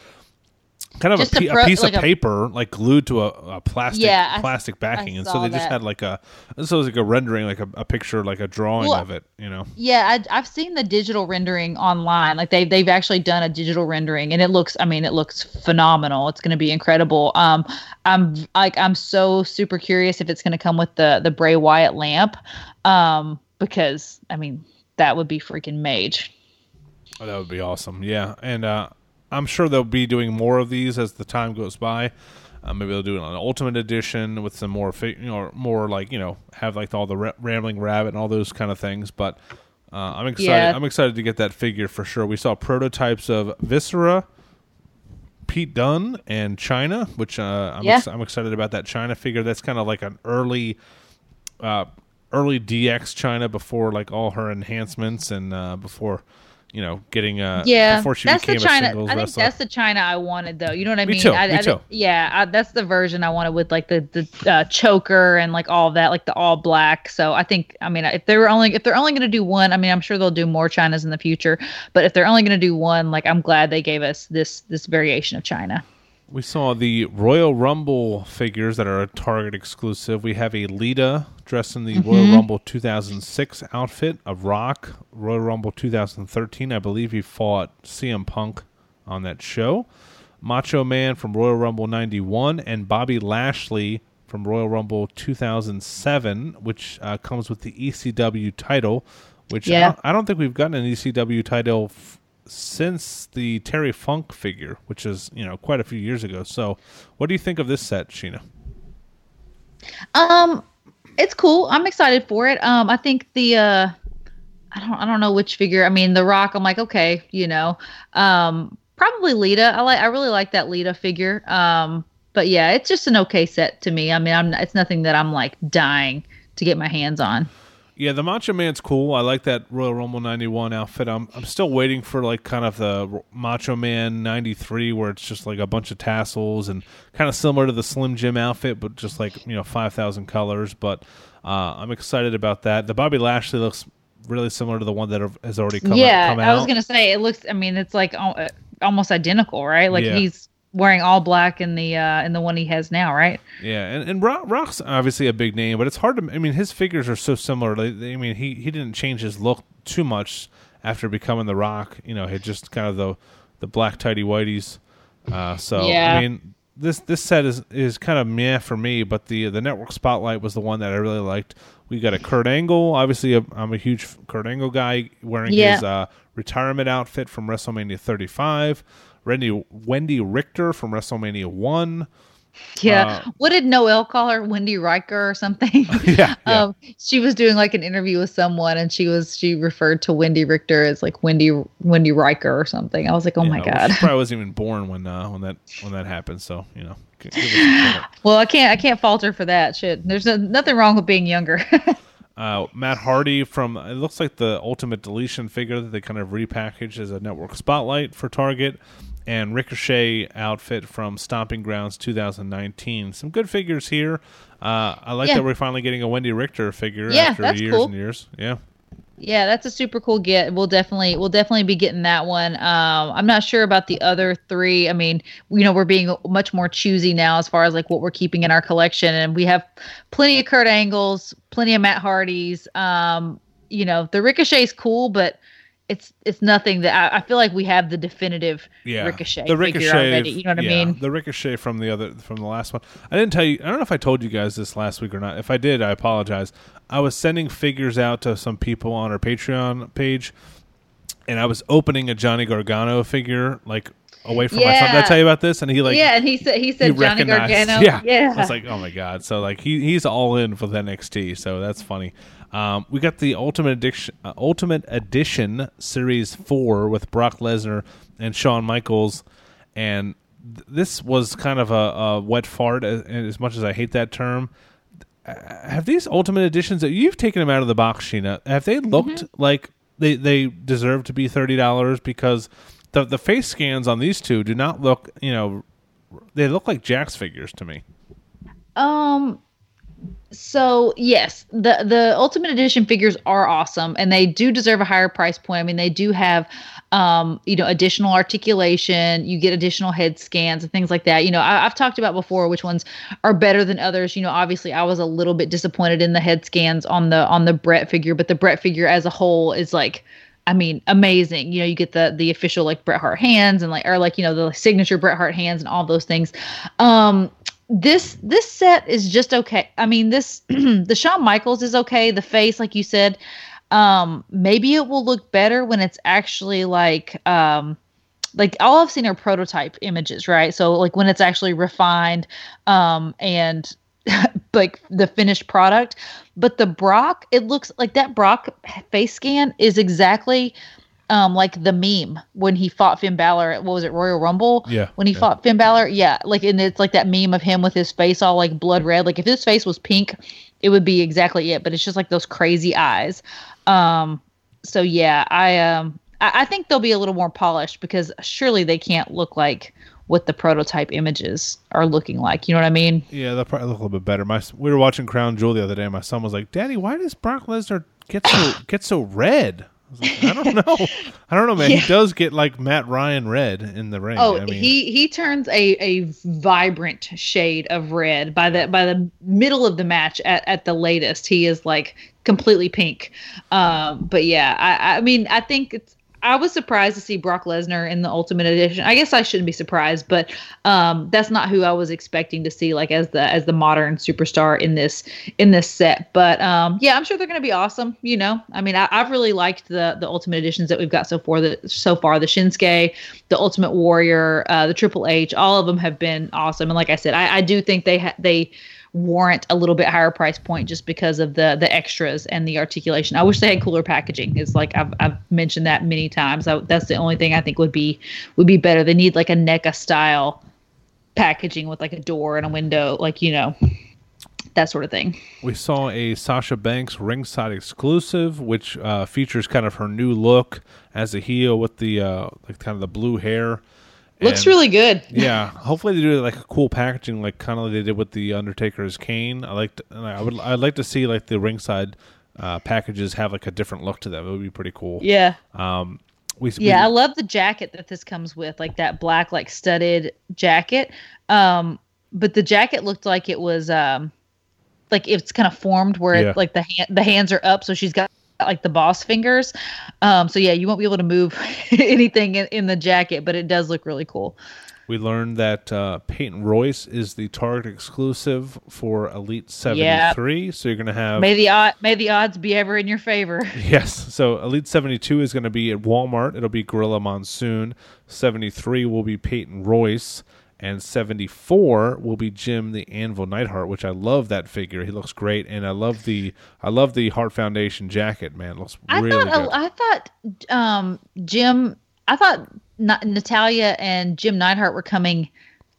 kind of a, a pi- a piece like of a- paper, like glued to a, a plastic Yeah, plastic backing, I and so they just had like a this was like a rendering, like a, a picture, like a drawing Well, of it. You know, yeah I, i've seen the digital rendering online. Like they've, they've actually done a digital rendering and it looks i mean it looks phenomenal. It's going to be incredible. Um i'm like i'm so super curious if it's going to come with the the bray wyatt lamp. Um because i mean that would be freaking mage Oh, that would be awesome. Yeah, and uh, I'm sure they'll be doing more of these as the time goes by. Uh, maybe they'll do an ultimate edition with some more, you know, more like you know, have like all the ra- rambling rabbit and all those kind of things. But uh, I'm excited. Yeah. I'm excited to get that figure for sure. We saw prototypes of Viscera, Pete Dunne, and Chyna, which uh, I'm, Yeah. ex- I'm excited about that Chyna figure. That's kind of like an early. Uh, early DX Chyna before like all her enhancements and uh, before you know getting uh yeah before she that's the became a chyna singles i think wrestler. that's the chyna i wanted though you know what i Me mean too, I, me I too. yeah I, that's the version i wanted with like the the uh, choker and like all that like the all black so i think i mean if they were only if they're only going to do one i mean i'm sure they'll do more chynas in the future but if they're only going to do one like i'm glad they gave us this this variation of chyna We saw the Royal Rumble figures that are a Target exclusive. We have a Lita dressed in the Royal Rumble 2006 outfit, a Rock Royal Rumble 2013. I believe he fought CM Punk on that show. Macho Man from Royal Rumble 91 and Bobby Lashley from Royal Rumble 2007, which uh, comes with the ECW title, which I, don't, I don't think we've gotten an ECW title f- since the Terry Funk figure, which is you know quite a few years ago. So, what do you think of this set, Sheena? Um, it's cool. I'm excited for it. Um, I think the uh, I don't I don't know which figure. I mean, the Rock. I'm like, okay, you know, um, probably Lita. I like I really like that Lita figure. Um, but yeah, it's just an okay set to me. I mean, I'm it's nothing that I'm like dying to get my hands on. Yeah, the Macho Man's cool. I like that Royal Rumble '91 outfit. I'm I'm still waiting for like kind of the Macho Man '93, where it's just like a bunch of tassels and kind of similar to the Slim Jim outfit, but just like you know five thousand colors. But uh, I'm excited about that. The Bobby Lashley looks really similar to the one that has already come, yeah, out. I was gonna say it looks. I mean, it's like uh, almost identical, right? Like Yeah. he's wearing all black in the uh in the one he has now, right? Yeah, and, and Rock, Rock's obviously a big name, but it's hard to. I mean, his figures are so similar. They, they- I mean, he he didn't change his look too much after becoming the Rock. You know, he had just kind of the the black tidy whiteys. Uh, so Yeah. I mean, this this set is is kind of meh for me, but the the Network Spotlight was the one that I really liked. We got a Kurt Angle. Obviously, i I'm a huge Kurt Angle guy wearing Yeah. his uh, retirement outfit from WrestleMania 35. Wendi Wendi Richter from WrestleMania One. Yeah. Uh, what did Noelle call her? Wendy Riker or something? Yeah, yeah. Um, she was doing like an interview with someone, and she was she referred to Wendi Richter as like Wendy Wendy Riker or something. I was like, oh my know, god. She probably wasn't even born when uh, when that when that happened. So you know, g- give us a credit. Well, I can't I can't falter for that. Shit, there's no, nothing wrong with being younger. uh, Matt Hardy from it looks like the Ultimate Deletion figure that they kind of repackaged as a Network Spotlight for Target, and Ricochet outfit from Stomping Grounds 2019. Some good figures here. Uh, I like Yeah. that we're finally getting a Wendi Richter figure Yeah, after years cool. and years. Yeah. Yeah, that's a super cool get. We'll definitely we'll definitely be getting that one. Um, I'm not sure about the other three. I mean, you know, we're being much more choosy now as far as like what we're keeping in our collection, and we have plenty of Kurt Angles, plenty of Matt Hardys. Um, you know, the Ricochet's cool, but it's it's nothing that I, I feel like we have the definitive Yeah, Ricochet, the ricochet. already. You know what yeah, I mean? The ricochet from the other from the last one. I didn't tell you. I don't know if I told you guys this last week or not. If I did, I apologize. I was sending figures out to some people on our Patreon page, and I was opening a Johnny Gargano figure like away from my son. Did I Yeah. tell you about this? And he like yeah, and he said he he said Johnny Gargano. Yeah, yeah. I was like, oh my god. So like he he's all in with NXT. So that's funny. Um, we got the Ultimate Edition, uh, Ultimate Edition Series Four with Brock Lesnar and Shawn Michaels, and th- this was kind of a, a wet fart. As, as much as I hate that term, uh, have these Ultimate Editions that you've taken them out of the box, Sheena? Have they looked like they they deserve to be thirty dollars? Because the the face scans on these two do not look, you know, they look like Jakks figures to me. Um so yes, the the Ultimate Edition figures are awesome and they do deserve a higher price point. I mean, they do have um, you know, additional articulation, you get additional head scans and things like that. You know, I, I've talked about before which ones are better than others. You know, obviously I was a little bit disappointed in the head scans on the on the Brett figure, but the Brett figure as a whole is like I mean, amazing. You know, you get the the official like Bret Hart hands and like or like, you know, the signature Bret Hart hands and all those things. Um this this set is just okay. I mean, this the Shawn Michaels is okay. The face, like you said, um, maybe it will look better when it's actually like um like all I've seen are prototype images, right? So like when it's actually refined um and like the finished product. But the Brock, it looks like that Brock face scan is exactly um like the meme when he fought Finn Balor at what was it Royal Rumble? Yeah, When he yeah. fought Finn Balor, yeah, like and it's like that meme of him with his face all like blood red. Like if his face was pink, it would be exactly it. But it's just like those crazy eyes. Um, so yeah, I um I, I think they'll be a little more polished because surely they can't look like what the prototype images are looking like. You know what I mean? Yeah, they'll probably look a little bit better. My we were watching Crown Jewel the other day. and My son was like, "Daddy, why does Brock Lesnar get so get so red?" I, like, I don't know. I don't know, man. Yeah. He does get like Matt Ryan red in the ring. Oh, I mean, he he turns a a vibrant shade of red by the by the middle of the match at at the latest. He is like completely pink. Um, but yeah, I I mean I think it's. I was surprised to see Brock Lesnar in the Ultimate Edition. I guess I shouldn't be surprised, but um, that's not who I was expecting to see, like as the as the modern superstar in this in this set. But um, yeah, I'm sure they're going to be awesome. You know, I mean, I, I've really liked the the Ultimate Editions that we've got so far. The so far the Shinsuke, the Ultimate Warrior, uh, the Triple H, all of them have been awesome. And like I said, I, I do think they ha- they warrant a little bit higher price point just because of the the extras and the articulation. I wish they had cooler packaging. It's like I've I've mentioned that many times. I, that's the only thing I think would be would be better. They need like a NECA style packaging with like a door and a window, like you know, that sort of thing. we saw a Sasha Banks ringside exclusive, which uh, features kind of her new look as a heel with the uh, like kind of the blue hair. Looks really good. yeah, hopefully they do like a cool packaging, like kind of like they did with the Undertaker's cane. I like, I would, I'd like to see like the ringside uh, packages have like a different look to them. It would be pretty cool. Yeah. Um, we, Yeah, I love the jacket that this comes with, like that black, like studded jacket. Um, but the jacket looked like it was, um, like it's kind of formed where Yeah. it, like the hand, the hands are up, so she's got like the boss fingers. Um, so yeah, you won't be able to move anything in, in the jacket, but it does look really cool. we learned that uh, Peyton Royce is the Target exclusive for Elite seventy three. So you're gonna have May the may the odds be ever in your favor. Yes. So Elite 72 is going to be at Walmart. It'll be Gorilla Monsoon. 73 will be Peyton Royce. And 74 will be Jim the Anvil Neidhart, which I love that figure. He looks great. And I love the I love the Heart Foundation jacket, man. It looks I really thought good. I thought um Jim I thought Na- Natalya and Jim Neidhart were coming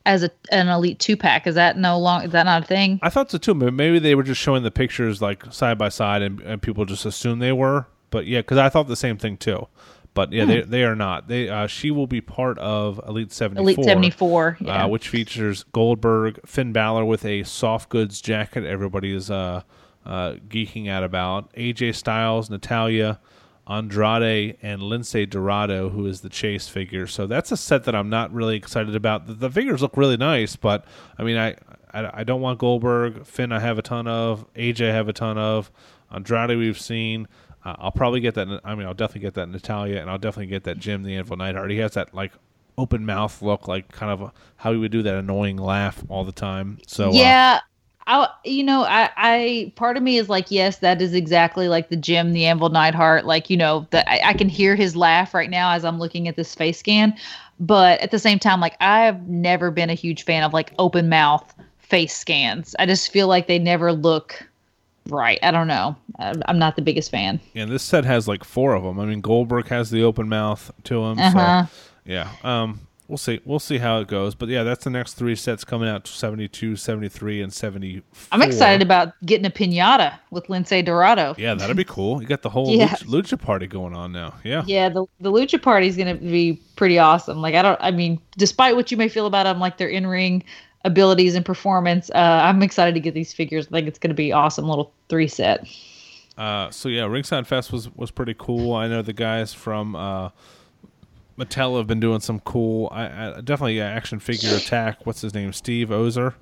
as a an elite two pack. Is that no long? Is that not a thing? I thought so too. but Maybe they were just showing the pictures like side by side, and, and people just assumed they were. But yeah, because I thought the same thing too. But yeah, they they are not. They uh, she will be part of Elite seventy four. Elite seventy four. Yeah. uh, which features Goldberg, Finn Balor with a soft goods jacket. Everybody is uh, uh, geeking out about. AJ Styles, Natalya, Andrade, and Lince Dorado, who is the Chase figure. So that's a set that I'm not really excited about. The, the figures look really nice, but I mean, I, I I don't want Goldberg. Finn, I have a ton of. AJ, I have a ton of. Andrade, we've seen. Uh, I'll probably get that. I mean, I'll definitely get that Natalya, and I'll definitely get that Jim the Anvil Neidhart. He has that like open mouth look, like kind of a, how he would do that annoying laugh all the time. So uh, yeah. I, you know, I, I, part of me is like, yes, that is exactly like the Jim, the Anvil Neidhart. Like, you know, that I, I can hear his laugh right now as I'm looking at this face scan. But at the same time, like, I've never been a huge fan of like open mouth face scans. I just feel like they never look right. I don't know. I'm not the biggest fan. Yeah, this set has like four of them. I mean, Goldberg has the open mouth to him. Uh-huh. So, yeah. Um, we'll see. We'll see how it goes. But yeah, that's the next three sets coming out 72, 73, and 74. I'm excited about getting a pinata with Lince Dorado. Yeah, that'd be cool. You got the whole Yeah. lucha, lucha party going on now. Yeah. Yeah, the the lucha party is gonna be pretty awesome. Like I don't, I mean, despite what you may feel about them, like their in ring abilities and performance, uh, I'm excited to get these figures. I think it's gonna be awesome little three set. Uh, so yeah, Ringside Fest was was pretty cool. I know the guys from uh, Mattel have been doing some cool. I, I definitely uh, action figure attack. What's his name? Steve Ozer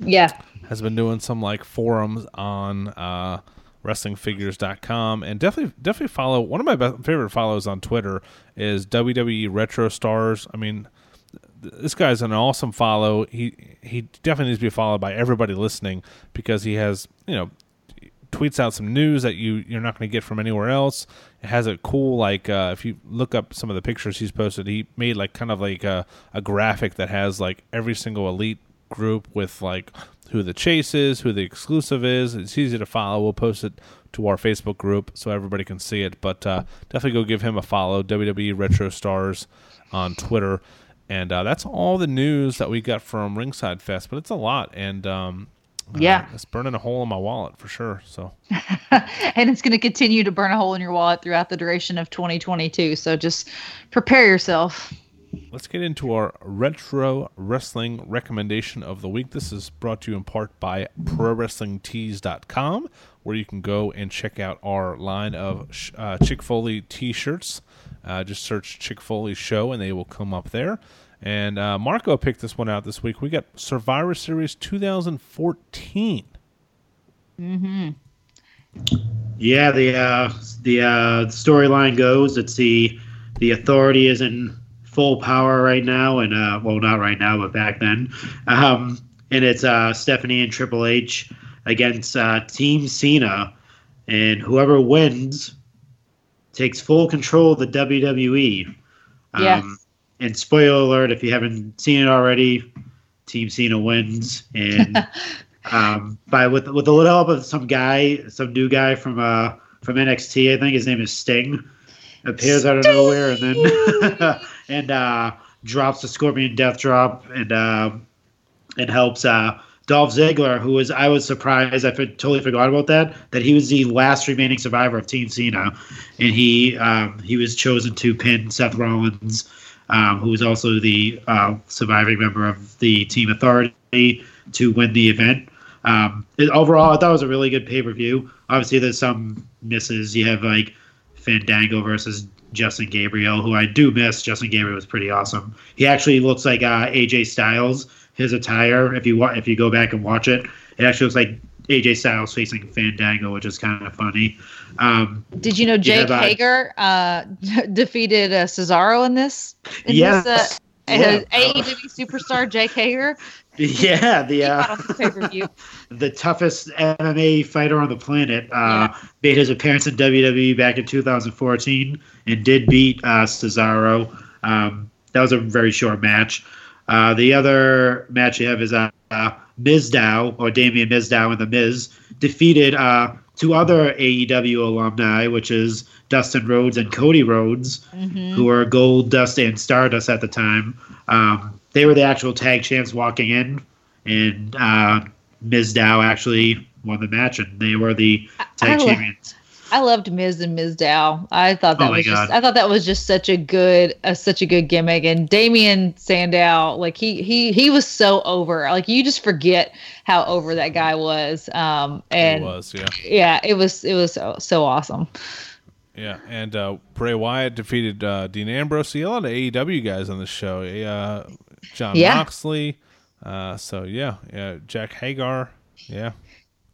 Yeah, has been doing some like forums on uh, wrestlingfigures.com and definitely definitely follow one of my best, favorite follows on Twitter is WWE Retro Stars. I mean, this guy's an awesome follow. He he definitely needs to be followed by everybody listening because he has you know tweets out some news that you you're not going to get from anywhere else. It has a cool like uh, if you look up some of the pictures he's posted, he made like kind of like a, a graphic that has like every single elite group with like who the chase is, who the exclusive is. It's easy to follow. We'll post it to our Facebook group so everybody can see it. But uh, definitely go give him a follow. WWE Retro Stars on Twitter. And uh, that's all the news that we got from Ringside Fest, but it's a lot, and um, uh, Yeah. it's burning a hole in my wallet for sure. So and it's gonna continue to burn a hole in your wallet throughout the duration of 2022. So just prepare yourself. let's get into our retro wrestling recommendation of the week. This is brought to you in part by ProWrestlingTees.com, where you can go and check out our line of uh, Chick Foley T-shirts. Uh, just search Chick Foley Show, and they will come up there. And uh, Marco picked this one out this week. We got Survivor Series 2014. Mm-hmm. Yeah, the uh, the uh, storyline goes it's the the authority is in full power right now, and uh, well, not right now, but back then, um, and it's uh, Stephanie and Triple H against uh, Team Cena, and whoever wins takes full control of the WWE. Yeah. And spoiler alert, if you haven't seen it already, Team Cena wins, and um, by with with a little help of some guy, some new guy from uh from NXT, I think his name is Sting, appears out of nowhere and then and uh, drops the Scorpion Death Drop and uh, and helps uh, Dolph Ziggler, who was I was surprised I totally forgot about that that he was the last remaining survivor of Team Cena, and he um, he was chosen to pin Seth Rollins. Um, who was also the uh, surviving member of the Team Authority to win the event. Um, it- overall, I thought it was a really good pay per view. Obviously, there's some misses. You have like Fandango versus Justin Gabriel, who I do miss. Justin Gabriel was pretty awesome. He actually looks like uh, AJ Styles. His attire, if you wa- if you go back and watch it, it actually looks like AJ Styles facing Fandango, which is kind of funny. Um, Did you know Jake but- Hager uh, defeated uh, Cesaro in this? In Yes. This, uh, Yeah. AEW superstar Jake Hager. yeah, the uh, the the toughest MMA fighter on the planet, uh, made his appearance in WWE back in 2014 and did beat uh, Cesaro. Um, that was a very short match. Uh, the other match you have is uh, uh, Mizdow or Damien Mizdow and the Miz defeated uh, two other AEW alumni, which is Dustin Rhodes and Cody Rhodes, who were Gold Dust and Stardust at the time. Um, they were the actual tag champs walking in, and uh, Mizdow actually won the match, and they were the I tag lo- champions. I loved Miz and Mizdow. I thought that Oh was just, I thought that was just such a good uh, such a good gimmick. And Damien Sandow, like he he he was so over. Like you just forget how over that guy was. Um and it was, yeah. yeah, it was it was so, so awesome. Yeah, and uh, Bray Wyatt defeated uh, Dean Ambrose. See, a lot of AEW guys on the show. Uh, John Yeah. Moxley. Uh, so yeah, yeah, Jack Hagar. Yeah,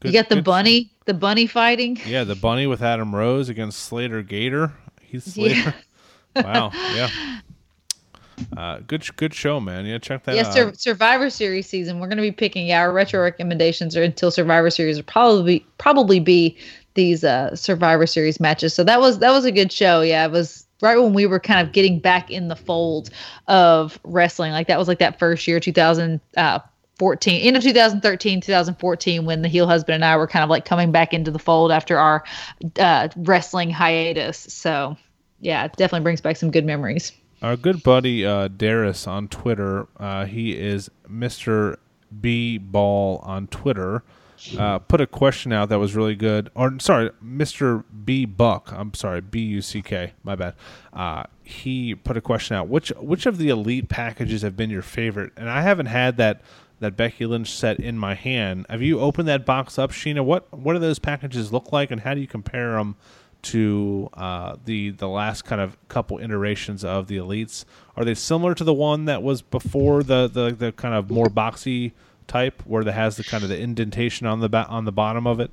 you got the good- bunny, the bunny fighting. Yeah, the bunny with Adam Rose against Slater Gator. Yeah. Slater. wow. Yeah. Uh, good, good show, man. Yeah, check that Yeah, out. Sur- Survivor Series season. We're going to be picking yeah, our retro recommendations are until Survivor Series will probably probably be these uh, Survivor Series matches. So that was that was a good show. Yeah, it was right when we were kind of getting back in the fold of wrestling. Like that was like that first year, 2014, end of 2013, 2014, when the heel husband and I were kind of like coming back into the fold after our uh, wrestling hiatus. So yeah, it definitely brings back some good memories. Our good buddy uh, Darius on Twitter, uh, he is Mr. B Ball on Twitter, uh, put a question out that was really good. Or sorry, Mr. B Buck. I'm sorry, B U C K. My bad. Uh, he put a question out. Which which of the elite packages have been your favorite? And I haven't had that that Becky Lynch set in my hand. Have you opened that box up, Sheena? What what do those packages look like, and how do you compare them? to uh, the the last kind of couple iterations of the elites? Are they similar to the one that was before the the, the kind of more boxy type, where that has the kind of the indentation on the ba- on the bottom of it?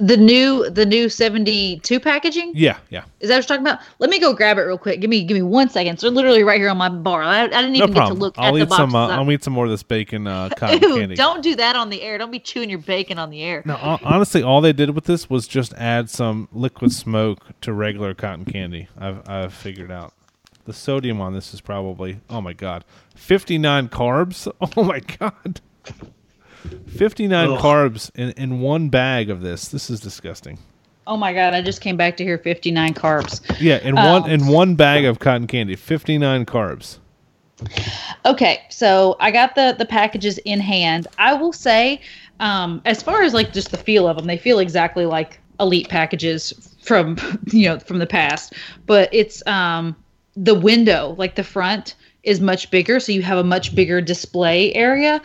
The new the new 72 packaging? Yeah, yeah, Is that what you're talking about? Let me go grab it real quick. Give me give me one second. So literally right here on my bar. I, I didn't no even get to look I'll at eat the some. Uh, I'll eat some more of this bacon uh, cotton Ew, candy. don't do that on the air. Don't be chewing your bacon on the air. No, honestly, all they did with this was just add some liquid smoke to regular cotton candy. I've I've figured out. The sodium on this is probably oh my god, fifty nine carbs. Oh my god, fifty nine Ugh. carbs in in one bag of this. This is disgusting. Oh my god, I just came back to hear 59 carbs. Yeah, in Oh. one in one bag of cotton candy, fifty nine carbs. Okay, so I got the the packages in hand. I will say, um, as far as like just the feel of them, they feel exactly like elite packages from you know from the past. But it's um, the window, like the front, is much bigger, so you have a much bigger display area,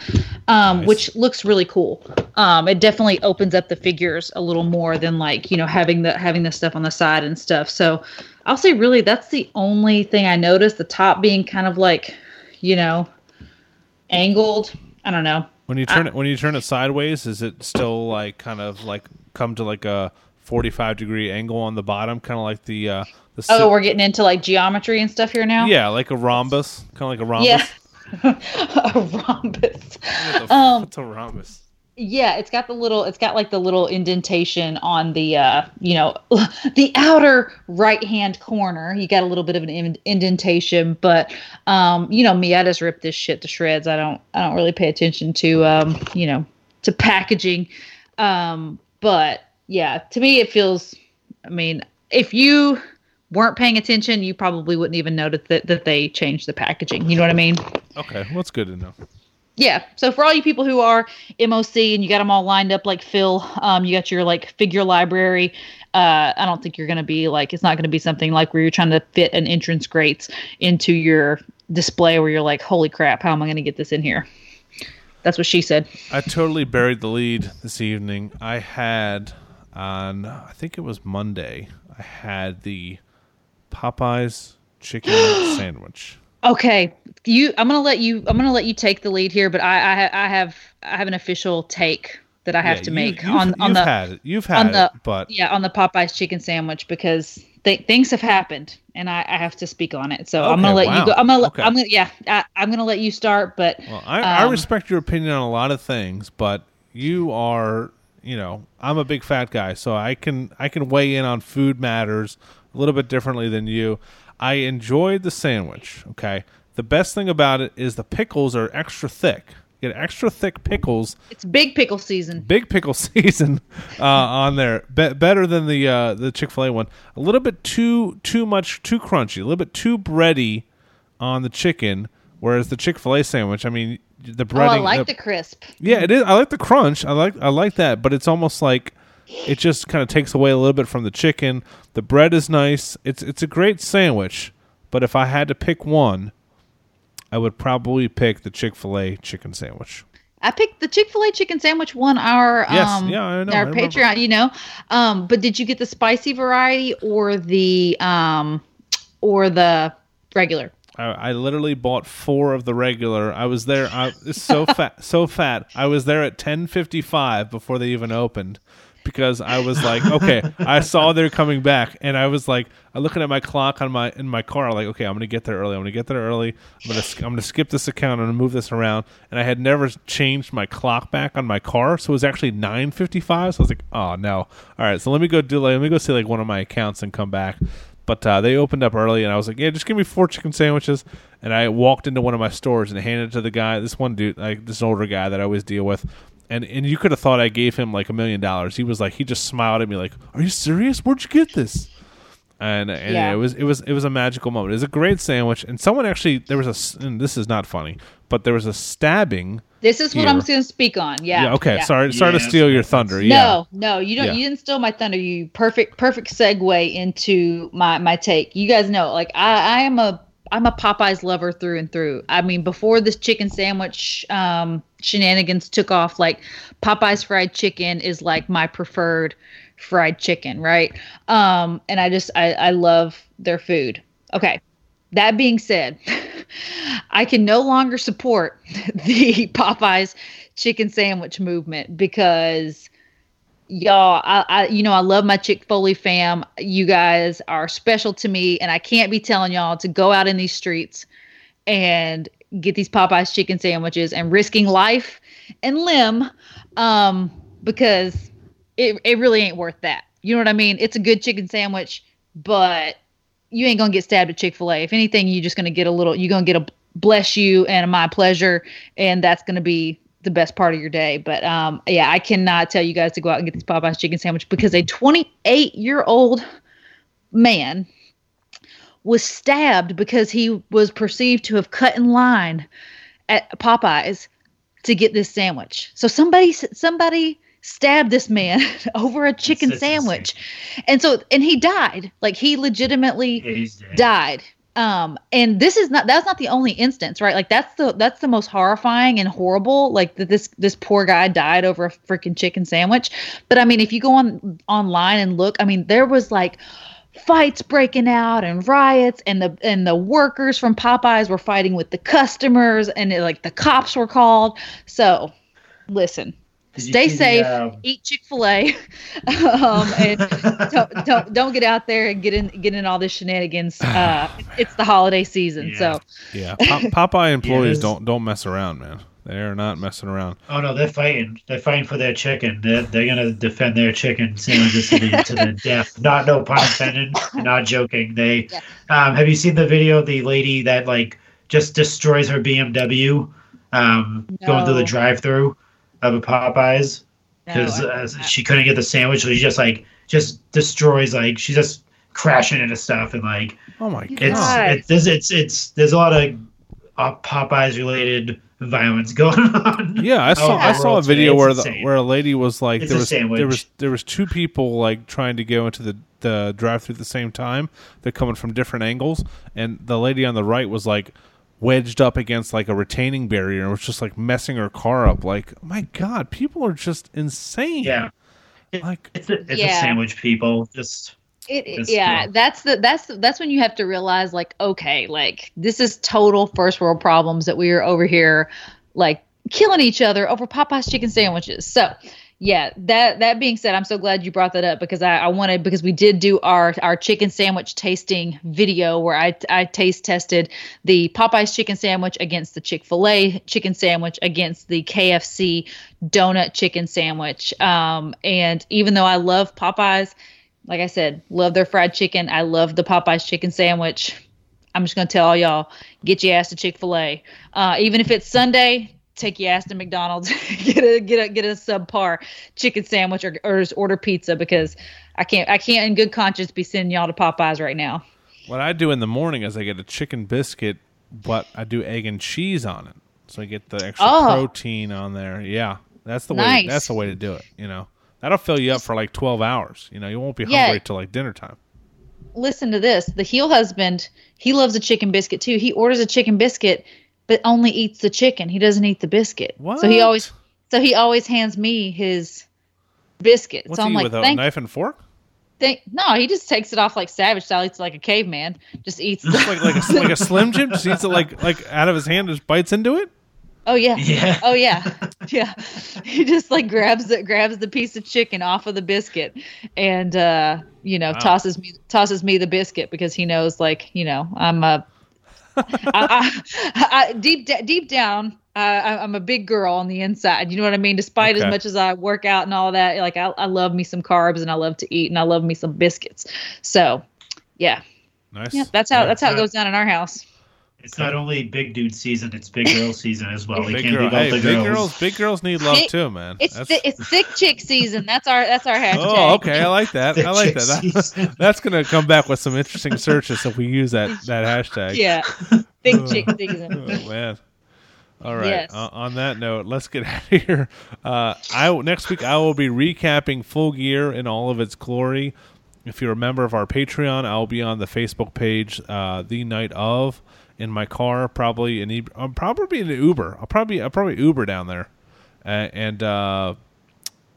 um, Nice. which looks really cool. Um, it definitely opens up the figures a little more than like you know having the having the stuff on the side and stuff. So I'll say really that's the only thing I noticed. The top being kind of like, you know, angled. I don't know. When you turn it when you turn it sideways, is it still like kind of like come to like a forty five degree angle on the bottom, kind of like the uh, the Oh, si- we're getting into like geometry and stuff here now. yeah, like a rhombus, kind of like a rhombus. Yeah. a rhombus. What Um, what's a rhombus? Yeah, it's got the little it's got like the little indentation on the uh, you know, the outer right-hand corner. You got a little bit of an in- indentation, but um, you know me, I just rip this shit to shreds. I don't I don't really pay attention to um, you know, to packaging. Um, but yeah, to me it feels I mean, if you weren't paying attention, you probably wouldn't even notice that, that they changed the packaging. You know what I mean? Okay, well, that's good to know. Yeah. So for all you people who are MOC and you got them all lined up like Phil, um, you got your like figure library. Uh, I don't think you're gonna be like it's not gonna be something like where you're trying to fit an entrance grates into your display where you're like, holy crap, how am I gonna get this in here? That's what she said. I totally buried the lead this evening. I had on I think it was Monday. I had the Popeyes chicken sandwich. Okay, you. I'm gonna let you. I'm gonna let you take the lead here, but I I, I have I have an official take that I have Yeah, to make you've, on on you've the had it. You've had on the it, but yeah on the Popeyes chicken sandwich because th- things have happened and I, I have to speak on it. So I'm gonna Okay, let you go. I'm gonna Okay. I'm gonna yeah I, I'm gonna let you start. But Well, I, I um, respect your opinion on a lot of things, but you are, you know, I'm a big fat guy, so I can I can weigh in on food matters a little bit differently than you. I enjoyed the sandwich. Okay, the best thing about it is the pickles are extra thick. You get extra thick pickles, it's big pickle season. big pickle season uh, on there. Be- better than the uh, the Chick Fil A one. A little bit too too much too crunchy. A little bit too bready on the chicken. Whereas the Chick Fil A sandwich, I mean, the Oh. I like the- the crisp. yeah, it is. I like the crunch. I like I like that, but it's almost like it just kind of takes away a little bit from the chicken. The bread is nice. It's it's a great sandwich, but if I had to pick one, I would probably pick the Chick Fil A chicken sandwich. I picked the Chick Fil A chicken sandwich one our Yes, um yeah, I know, I our remember. Patreon, you know. Um, but did you get the spicy variety or the um or the regular? I, I literally bought four of the regular. I was there. I it's so fat, so fat. I was there at ten fifty five before they even opened because I was like, okay, I saw they're coming back, and I was like, I'm looking at my clock on my in my car. like, okay, I'm gonna get there early. I'm gonna get there early. I'm gonna I'm gonna skip this account. I'm gonna move this around. And I had never changed my clock back on my car, so it was actually nine fifty five. So I was like, oh no. All right, so let me go do like let me go see like one of my accounts and come back. But uh, they opened up early, and I was like, "Yeah, just give me four chicken sandwiches." And I walked into one of my stores and handed it to the guy. This one dude, like this older guy that I always deal with, and and you could have thought I gave him like a million dollars. He was like, he just smiled at me like, "Are you serious? Where'd you get this?" And and Yeah. it was it was it was a magical moment. It was a great sandwich, and someone actually there was a and this is not funny, but there was a stabbing. This is what Here. I'm going to speak on. Yeah. Yeah, okay, sorry sorry to steal your thunder. Yeah, No, no, you don't. Yeah. You didn't steal my thunder. You perfect, perfect segue into my my take. You guys know, like I, I am a I'm a Popeyes lover through and through. I mean, before this chicken sandwich um, shenanigans took off, like Popeyes fried chicken is like my preferred fried chicken, right? Um, and I just I, I love their food. Okay. That being said, I can no longer support the Popeyes chicken sandwich movement because y'all I, I you know i love my chick foley fam. You guys are special to me and i can't be telling y'all to go out in these streets and get these popeyes chicken sandwiches and risking life and limb um because it, it really ain't worth that. You know what i mean? It's a good chicken sandwich but you ain't gonna get stabbed at chick-fil-a. If anything you're just gonna get a little you're gonna get a bless you and my pleasure and that's gonna be the best part of your day. But um yeah i cannot tell you guys to go out and get this popeyes chicken sandwich because a 28 year old man was stabbed because he was perceived to have cut in line at popeyes to get this sandwich. So somebody somebody stabbed this man over a chicken That's insane. sandwich. And so and he died. Like he legitimately Yeah, died um and this is not that's not the only instance right? Like that's the that's the most horrifying and horrible like that this this poor guy died over a freaking chicken sandwich. But i mean if you go on online and look i mean there was like fights breaking out and riots and the and the workers from popeyes were fighting with the customers and it, like the cops were called. So listen stay see the, safe um, eat chick-fil-a um, and don't, don't don't get out there and get in get in all this shenanigans uh it's the holiday season Yeah. so yeah. Pop- Popeye employees this- don't don't mess around, man. They are not messing around. Oh no, they're fighting. They're fighting for their chicken. They're, they're gonna defend their chicken sandwiches to the to the death. Not no pun intended. Not joking. They Yeah. um, have you seen the video of the lady that like just destroys her BMW um, going through the drive-through of a Popeyes because No, uh, she couldn't get the sandwich, so she just like just destroys like she's just crashing into stuff and like Oh my god. it's God. it's it's it's there's a lot of uh, Popeyes related violence going on. Yeah, I saw I saw a world today. video It's where the insane. where a lady was like It's there a was there was there was two people like trying to go into the the drive through at the same time. They're coming from different angles, and the lady on the right was like wedged up against like a retaining barrier and was just like messing her car up. Like, my God, people are just insane. Yeah. like It's a, it's Yeah. a sandwich, people. Just It, it- It's yeah, still- that's the that's that's when you have to realize like okay, like this is total first world problems that we are over here like killing each other over Popeye's chicken sandwiches. So, yeah, that that being said, I'm so glad you brought that up because I, I wanted because we did do our our chicken sandwich tasting video where I I taste tested the Popeyes chicken sandwich against the Chick-fil-A chicken sandwich against the KFC donut chicken sandwich. Um, and even though I love Popeyes, like I said, love their fried chicken. I love the Popeyes chicken sandwich. I'm just gonna tell all y'all, get your ass to Chick Fil A. Uh, even if it's Sunday, take your ass to McDonald's, get a get a get a subpar chicken sandwich or, or just order pizza because I can't I can't in good conscience be sending y'all to Popeyes right now. what I do in the morning is I get a chicken biscuit, but I do egg and cheese on it, so I get the extra Oh. protein on there. Yeah, that's the way. That's the way to do it. You know, that'll fill you up for like twelve hours. You know, you won't be Yeah. hungry till like dinner time. listen to this. The heel husband, he loves a chicken biscuit too. He orders a chicken biscuit, but only eats the chicken. He doesn't eat the biscuit. What? So he always, so he always hands me his biscuit. What's so I'm he like, with a knife and fork? thank. No, he just takes it off like savage style. Eats like a caveman. Just eats. The, Like like a, like a Slim Jim, just eats it like like out of his hand, just bites into it. oh yeah. Yeah. Oh yeah. Yeah. He just like grabs the grabs the piece of chicken off of the biscuit, and uh, you know Wow. tosses me tosses me the biscuit because he knows like you know I'm a I, I, I, deep deep down, I, I'm a big girl on the inside. You know what I mean? Despite Okay. as much as I work out and all that, like I, I love me some carbs and I love to eat and I love me some biscuits. So, yeah, Nice. yeah, that's how that's how it goes down in our house. It's not only big dude season; it's big girl season as well. We Big can't girl. Hey, the big girls. girls. Big girls need love Thick- too, man. It's That's- thi- it's thick chick season. That's our that's our hashtag. Oh, okay. I like that. I like Chick that. That's gonna come back with some interesting searches if we use that that hashtag. Yeah, thick chick season. Oh man. All right. Yes. Uh, on that note, let's get out of here. Uh, I next week I will be recapping Full Gear in all of its glory. If you're a member of our Patreon, I'll be on the Facebook page uh, the night of in my car, probably in e- I'll probably in an Uber. I'll probably I'll probably Uber down there, uh, and uh,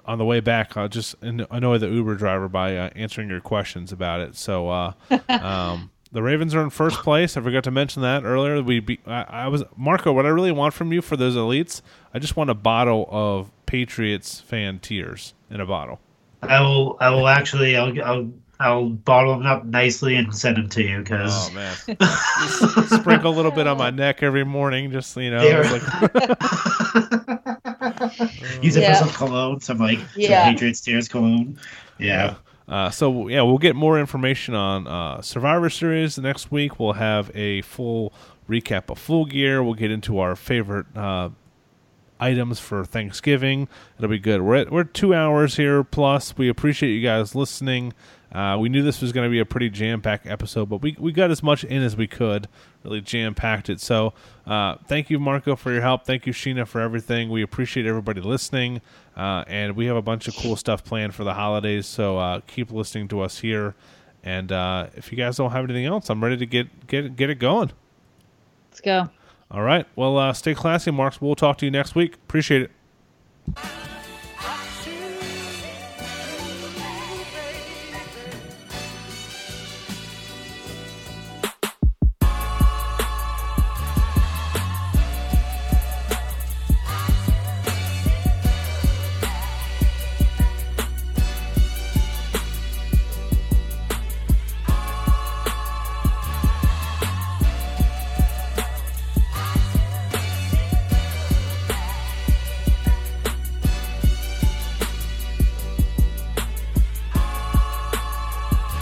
on the way back, I'll just annoy the Uber driver by uh, answering your questions about it. So, uh, um, the Ravens are in first place. I forgot to mention that earlier. We be, I, I was Marco. What I really want from you for those elites, I just want a bottle of Patriots fan tears in a bottle. I will. I will actually. I'll. I'll. I'll bottle them up nicely and send them to you because Oh man, Just sprinkle a little bit on my neck every morning, just you know. There. like- use it Yeah. for some cologne, some like some Yeah. Patriots tears cologne. Yeah. Uh, so yeah, we'll get more information on uh, Survivor Series next week. We'll have a full recap of Full Gear. We'll get into our favorite uh, items for Thanksgiving. It'll be good. We're at, we're two hours here plus. We appreciate you guys listening. Uh, we knew this was going to be a pretty jam packed episode, but we we got as much in as we could. Really jam packed it. So uh, thank you, Marco, for your help. Thank you, Sheena, for everything. We appreciate everybody listening, uh, and we have a bunch of cool stuff planned for the holidays. So uh, keep listening to us here. And uh, if you guys don't have anything else, I'm ready to get get get it going. Let's go. All right. Well, uh, stay classy, Marks. We'll talk to you next week. Appreciate it.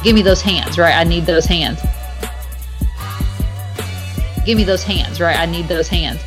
Give me those hands, right? I need those hands. Give me those hands, right? I need those hands.